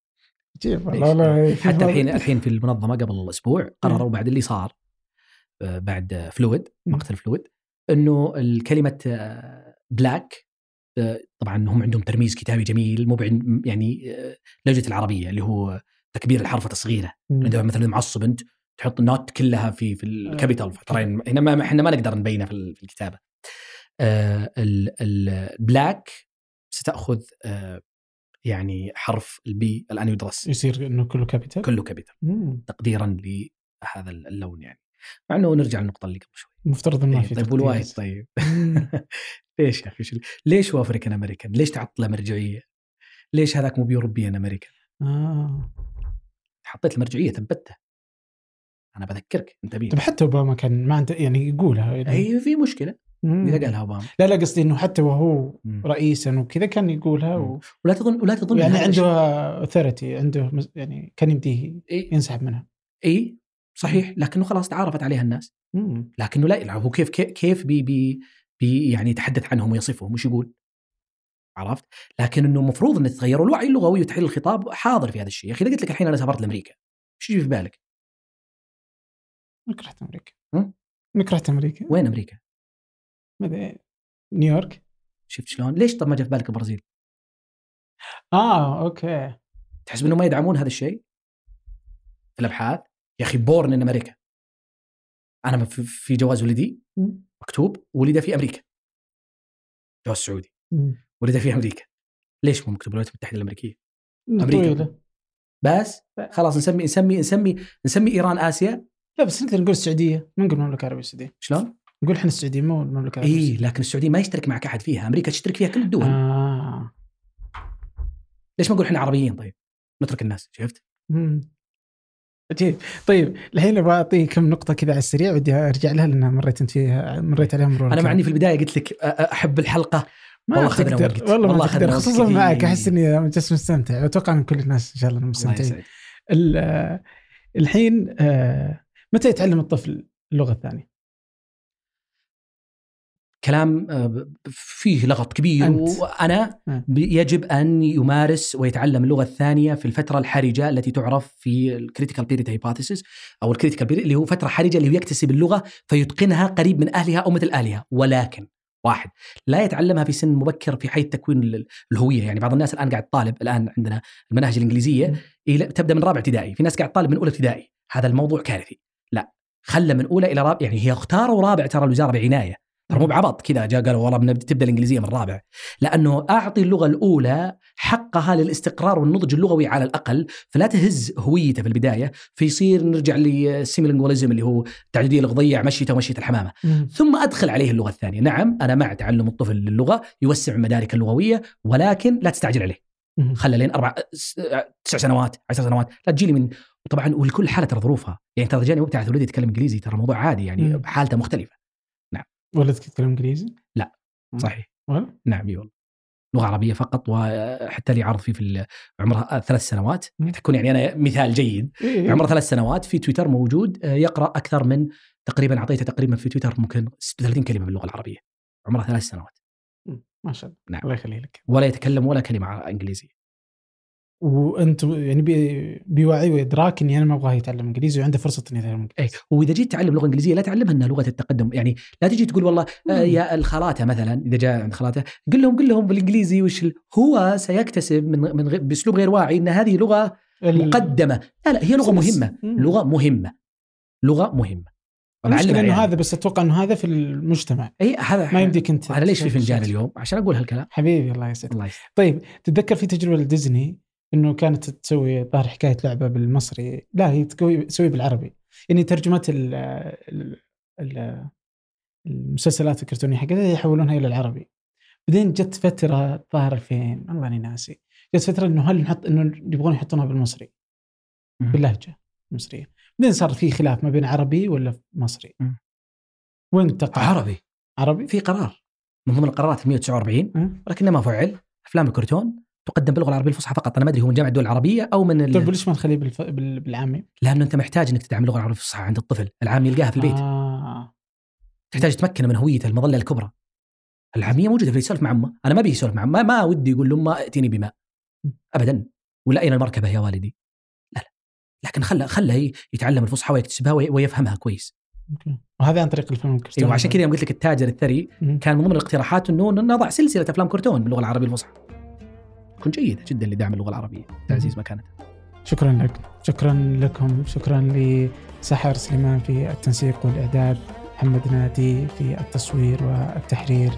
والله في حتى الحين الحين في المنظمة قبل الأسبوع قرروا بعد اللي صار آه، بعد فلويد. مقتل فلويد إنه الكلمة black طبعا هم عندهم ترميز كتابي جميل مو يعني آه، لهجة العربية اللي هو تكبير الحرف تصغيره مم. عندما مثلا معصب أنت تحط not كلها في في ال capital ترى هنا ما إحنا ما نقدر نبينها في ال- في الكتابة آه، ال- ال black ستأخذ آه، يعني حرف ال B الان يدرس يصير إنه كله capital كله capital. تقديرا لهذا اللون يعني مع إنه نرجع للنقطة اللي قبل شوي المفترض إنه ما في طيب تقدير. وال white طيب. ليش يا أخي ليش هو African American؟ ليش تعطله مرجعية؟ ليش هذاك مو ب European American؟ آه. حطيت المرجعية ثبتها أنا بذكرك انتبه طيب حتى أوباما كان ما عنده يعني يقولها يعني. اي في مشكلة مم. إذا قالها أوباما لا لا قصدي إنه حتى وهو مم. رئيسا وكذا كان يقولها و... ولا تظن ولا تظن يعني عنده authority عنده يعني كان يمديه ينسحب منها إي صحيح لكنه خلاص تعارفت عليها الناس مم. لكنه لا يعني هو كيف كيف- كيف بي بي, بي يعني يتحدث عنهم ويصفهم وش يقول؟ عرفت؟ لكن إنه المفروض إن تتغير الوعي اللغوي وتحليل الخطاب حاضر في هذا الشيء، يا أخي إذا قلت لك الحين أنا سافرت لأمريكا إيش يجي في بالك؟ انك رحت أمريكا هم؟ انك رحت أمريكا وين أمريكا؟ ما أدري. نيويورك شفت شلون؟ ليش طب ما جاء في بالك البرازيل؟ آه okay تحسب انه ما يدعمون هذا الشيء؟ في الأبحاث؟ يا أخي born in America أنا في- جواز ولدي. مكتوب ولد في أمريكا جواز سعودي. ولد في أمريكا ليش مو مكتوب الولايات المتحدة الأمريكية؟ طويلة بس خلاص نسمي نسمي نسمي نسمي إيران آسيا لا بس نقدر نقول السعودية ما نقول المملكة العربية السعودية شلون؟ نقول إحنا السعودية مو المملكة العربية اي لكن السعودية ما يشترك معك أحد فيها، أمريكا تشترك فيها كل الدول، آه. ليش ما نقول إحنا عربيين طيب؟ نترك الناس، شفت؟ مم. عجيب طيب الحين أبغى اعطيك كم نقطة كذا على السريع ودي أرجع لها لأن مريت أنت فيها مريت عليها مرور أنا. مع إني في البداية قلت لك أحب الحلقة ما والله تقدر وقت. والله والله وقت خصوصا. معك أحس إني جالس مستمتع واتوقع من كل الناس إن شاء الله مستمتعين الحين آه، متى يتعلم الطفل اللغة الثانية؟ كلام آه، فيه لغط كبير أنت. وأنا. ب- يجب أن يمارس ويتعلم اللغة الثانية في الفترة الحرجة التي تعرف في ال critical period hypothesis أو ال critical period اللي هو فترة حرجة اللي هو يكتسب اللغة فيتقنها قريب من أهلها أو مثل أهلها ولكن واحد لا يتعلمها في سن مبكر في حيث تكوين ال- الهوية يعني بعض الناس الآن قاعد طالب الآن عندنا المناهج. الإنجليزية تبدأ من رابع ابتدائي في ناس قاعد طالب من أولى ابتدائي هذا الموضوع كارثي خله من أولى إلى رابع يعني هي اختاروا رابع ترى الوزارة بعناية. ترى مو بعبط كذا جاء قالوا والله تبدا الإنجليزية من رابع. لأنه أعطي اللغة الأولى حقها للاستقرار والنضج اللغوي على الأقل فلا تهز هويته في البداية فيصير نرجع لل semilingualism اللي هو التعدديه اللفظيه مشيته ومشيه الحمامة. مم. ثم أدخل عليه اللغة الثانية. نعم أنا مع تعلم الطفل للغه يوسع مدارك اللغوية ولكن لا تستعجل عليه. خله لين أربع تسع سنوات عشر سنوات لا تجيلي من وطبعا ولكل حالة ترى ظروفها يعني ترى جاني مبتعث ولدي يتكلم إنجليزي ترى موضوع عادي يعني مم. حالته مختلفة ولدك يتكلم إنجليزي؟ مم. صحيح ولا؟ نعم إي والله لغة عربية فقط وحتى لي عرض فيه في ال- عمره ثلاث سنوات مم. تكون يعني أنا مثال جيد إيه. عمره ثلاث سنوات في تويتر موجود آه، يقرأ أكثر من تقريبا أعطيته تقريبا في تويتر ممكن 36 كلمة باللغة العربية عمره ثلاث سنوات مم. ما شاء الله نعم. الله يخلي لك ولا يتكلم ولا كلمة إنجليزية وأنت يعني بي- بوعي وادراك إني أنا ما أبغاه يتعلم إنجليزي وعنده فرصة إنه يتعلم اي انجليزي وإذا جيت تعلم لغة إنجليزية لا تعلمها إنها لغة التقدم. يعني لا تجي تقول والله آه. يا الخالاته مثلا إذا جاء عند خالاته قل لهم قل لهم بالإنجليزي وش هو سيكتسب من من غير بأسلوب غير واعي إن هذه لغة ال- مقدمة. لا لا هي لغة مهمة. لغة مهمة. لغة مهمة. المشكلة بعلم إنه عيالي. هذا بس أتوقع إنه هذا في المجتمع. اي هذا ما يمديك أنت أنا ليش في فنجان. اليوم؟ عشان أقول هالكلام. حبيبي الله يسعدك. الله يسلمك طيب تتذكر في تجربة لديزني إنه كانت تسوي ظاهر حكاية لعبة بالمصري. لا هي تسوي بالعربي. يعني ترجمة ال ال ال المسلسلات الكرتونية حقتها يحولونها إلى العربي. بعدين جت فترة ظاهر 2000 والله إني ناسي. جت فترة إنه هل نحط إنه يبغون يحطونها بالمصري. باللهجة المصرية. بعدين صار في خلاف ما بين عربي ولا مصري. وين تقع عربي. عربي؟ في قرار. من ضمن القرارات 149 مم. ولكنه ما فعل. أفلام الكرتون تقدم باللغة العربية الفصحى فقط. أنا ما أدري هو من جامعة الدول العربيه أو من. طيب ليش ما نخليه بالف... بال- بالعامي؟ لأنه أنت محتاج إنك تدعم اللغة العربية الفصحى عند الطفل العام يلقاها في البيت. آه. تحتاج تمكنه من هويته المظلة الكبرى. العامية موجودة في يسولف مع أمه. أنا ما أبي يسولف مع أمه. ما ودي يقول لأمه ائتيني بماء. ابدا. ولا أين المركبة يا والدي؟ لا لا. لكن خله خله يتعلم الفصحى ويكتسبها وي- ويفهمها كويس. وهذا عن طريق الفيلم الكرتوني أيوه عشان كذا يوم قلت لك التاجر الثري. كان من ضمن الاقتراحات أنه نضع سلسلة أفلام كرتون باللغة العربية الفصحى. تكون جيده جدا لدعم اللغة العربية. تعزيز مكانتها شكرا لك. شكرا لكم. شكرا لسحر سليمان في التنسيق والإعداد محمد نادي في التصوير والتحرير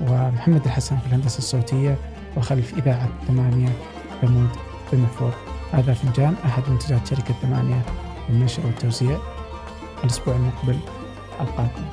ومحمد الحسن في الهندسة الصوتية وخلف إذاعة ثمانية ثمود بمفروض هذا فنجان أحد منتجات شركة ثمانية للنشر والتوزيع. الأسبوع المقبل. ألقاكم.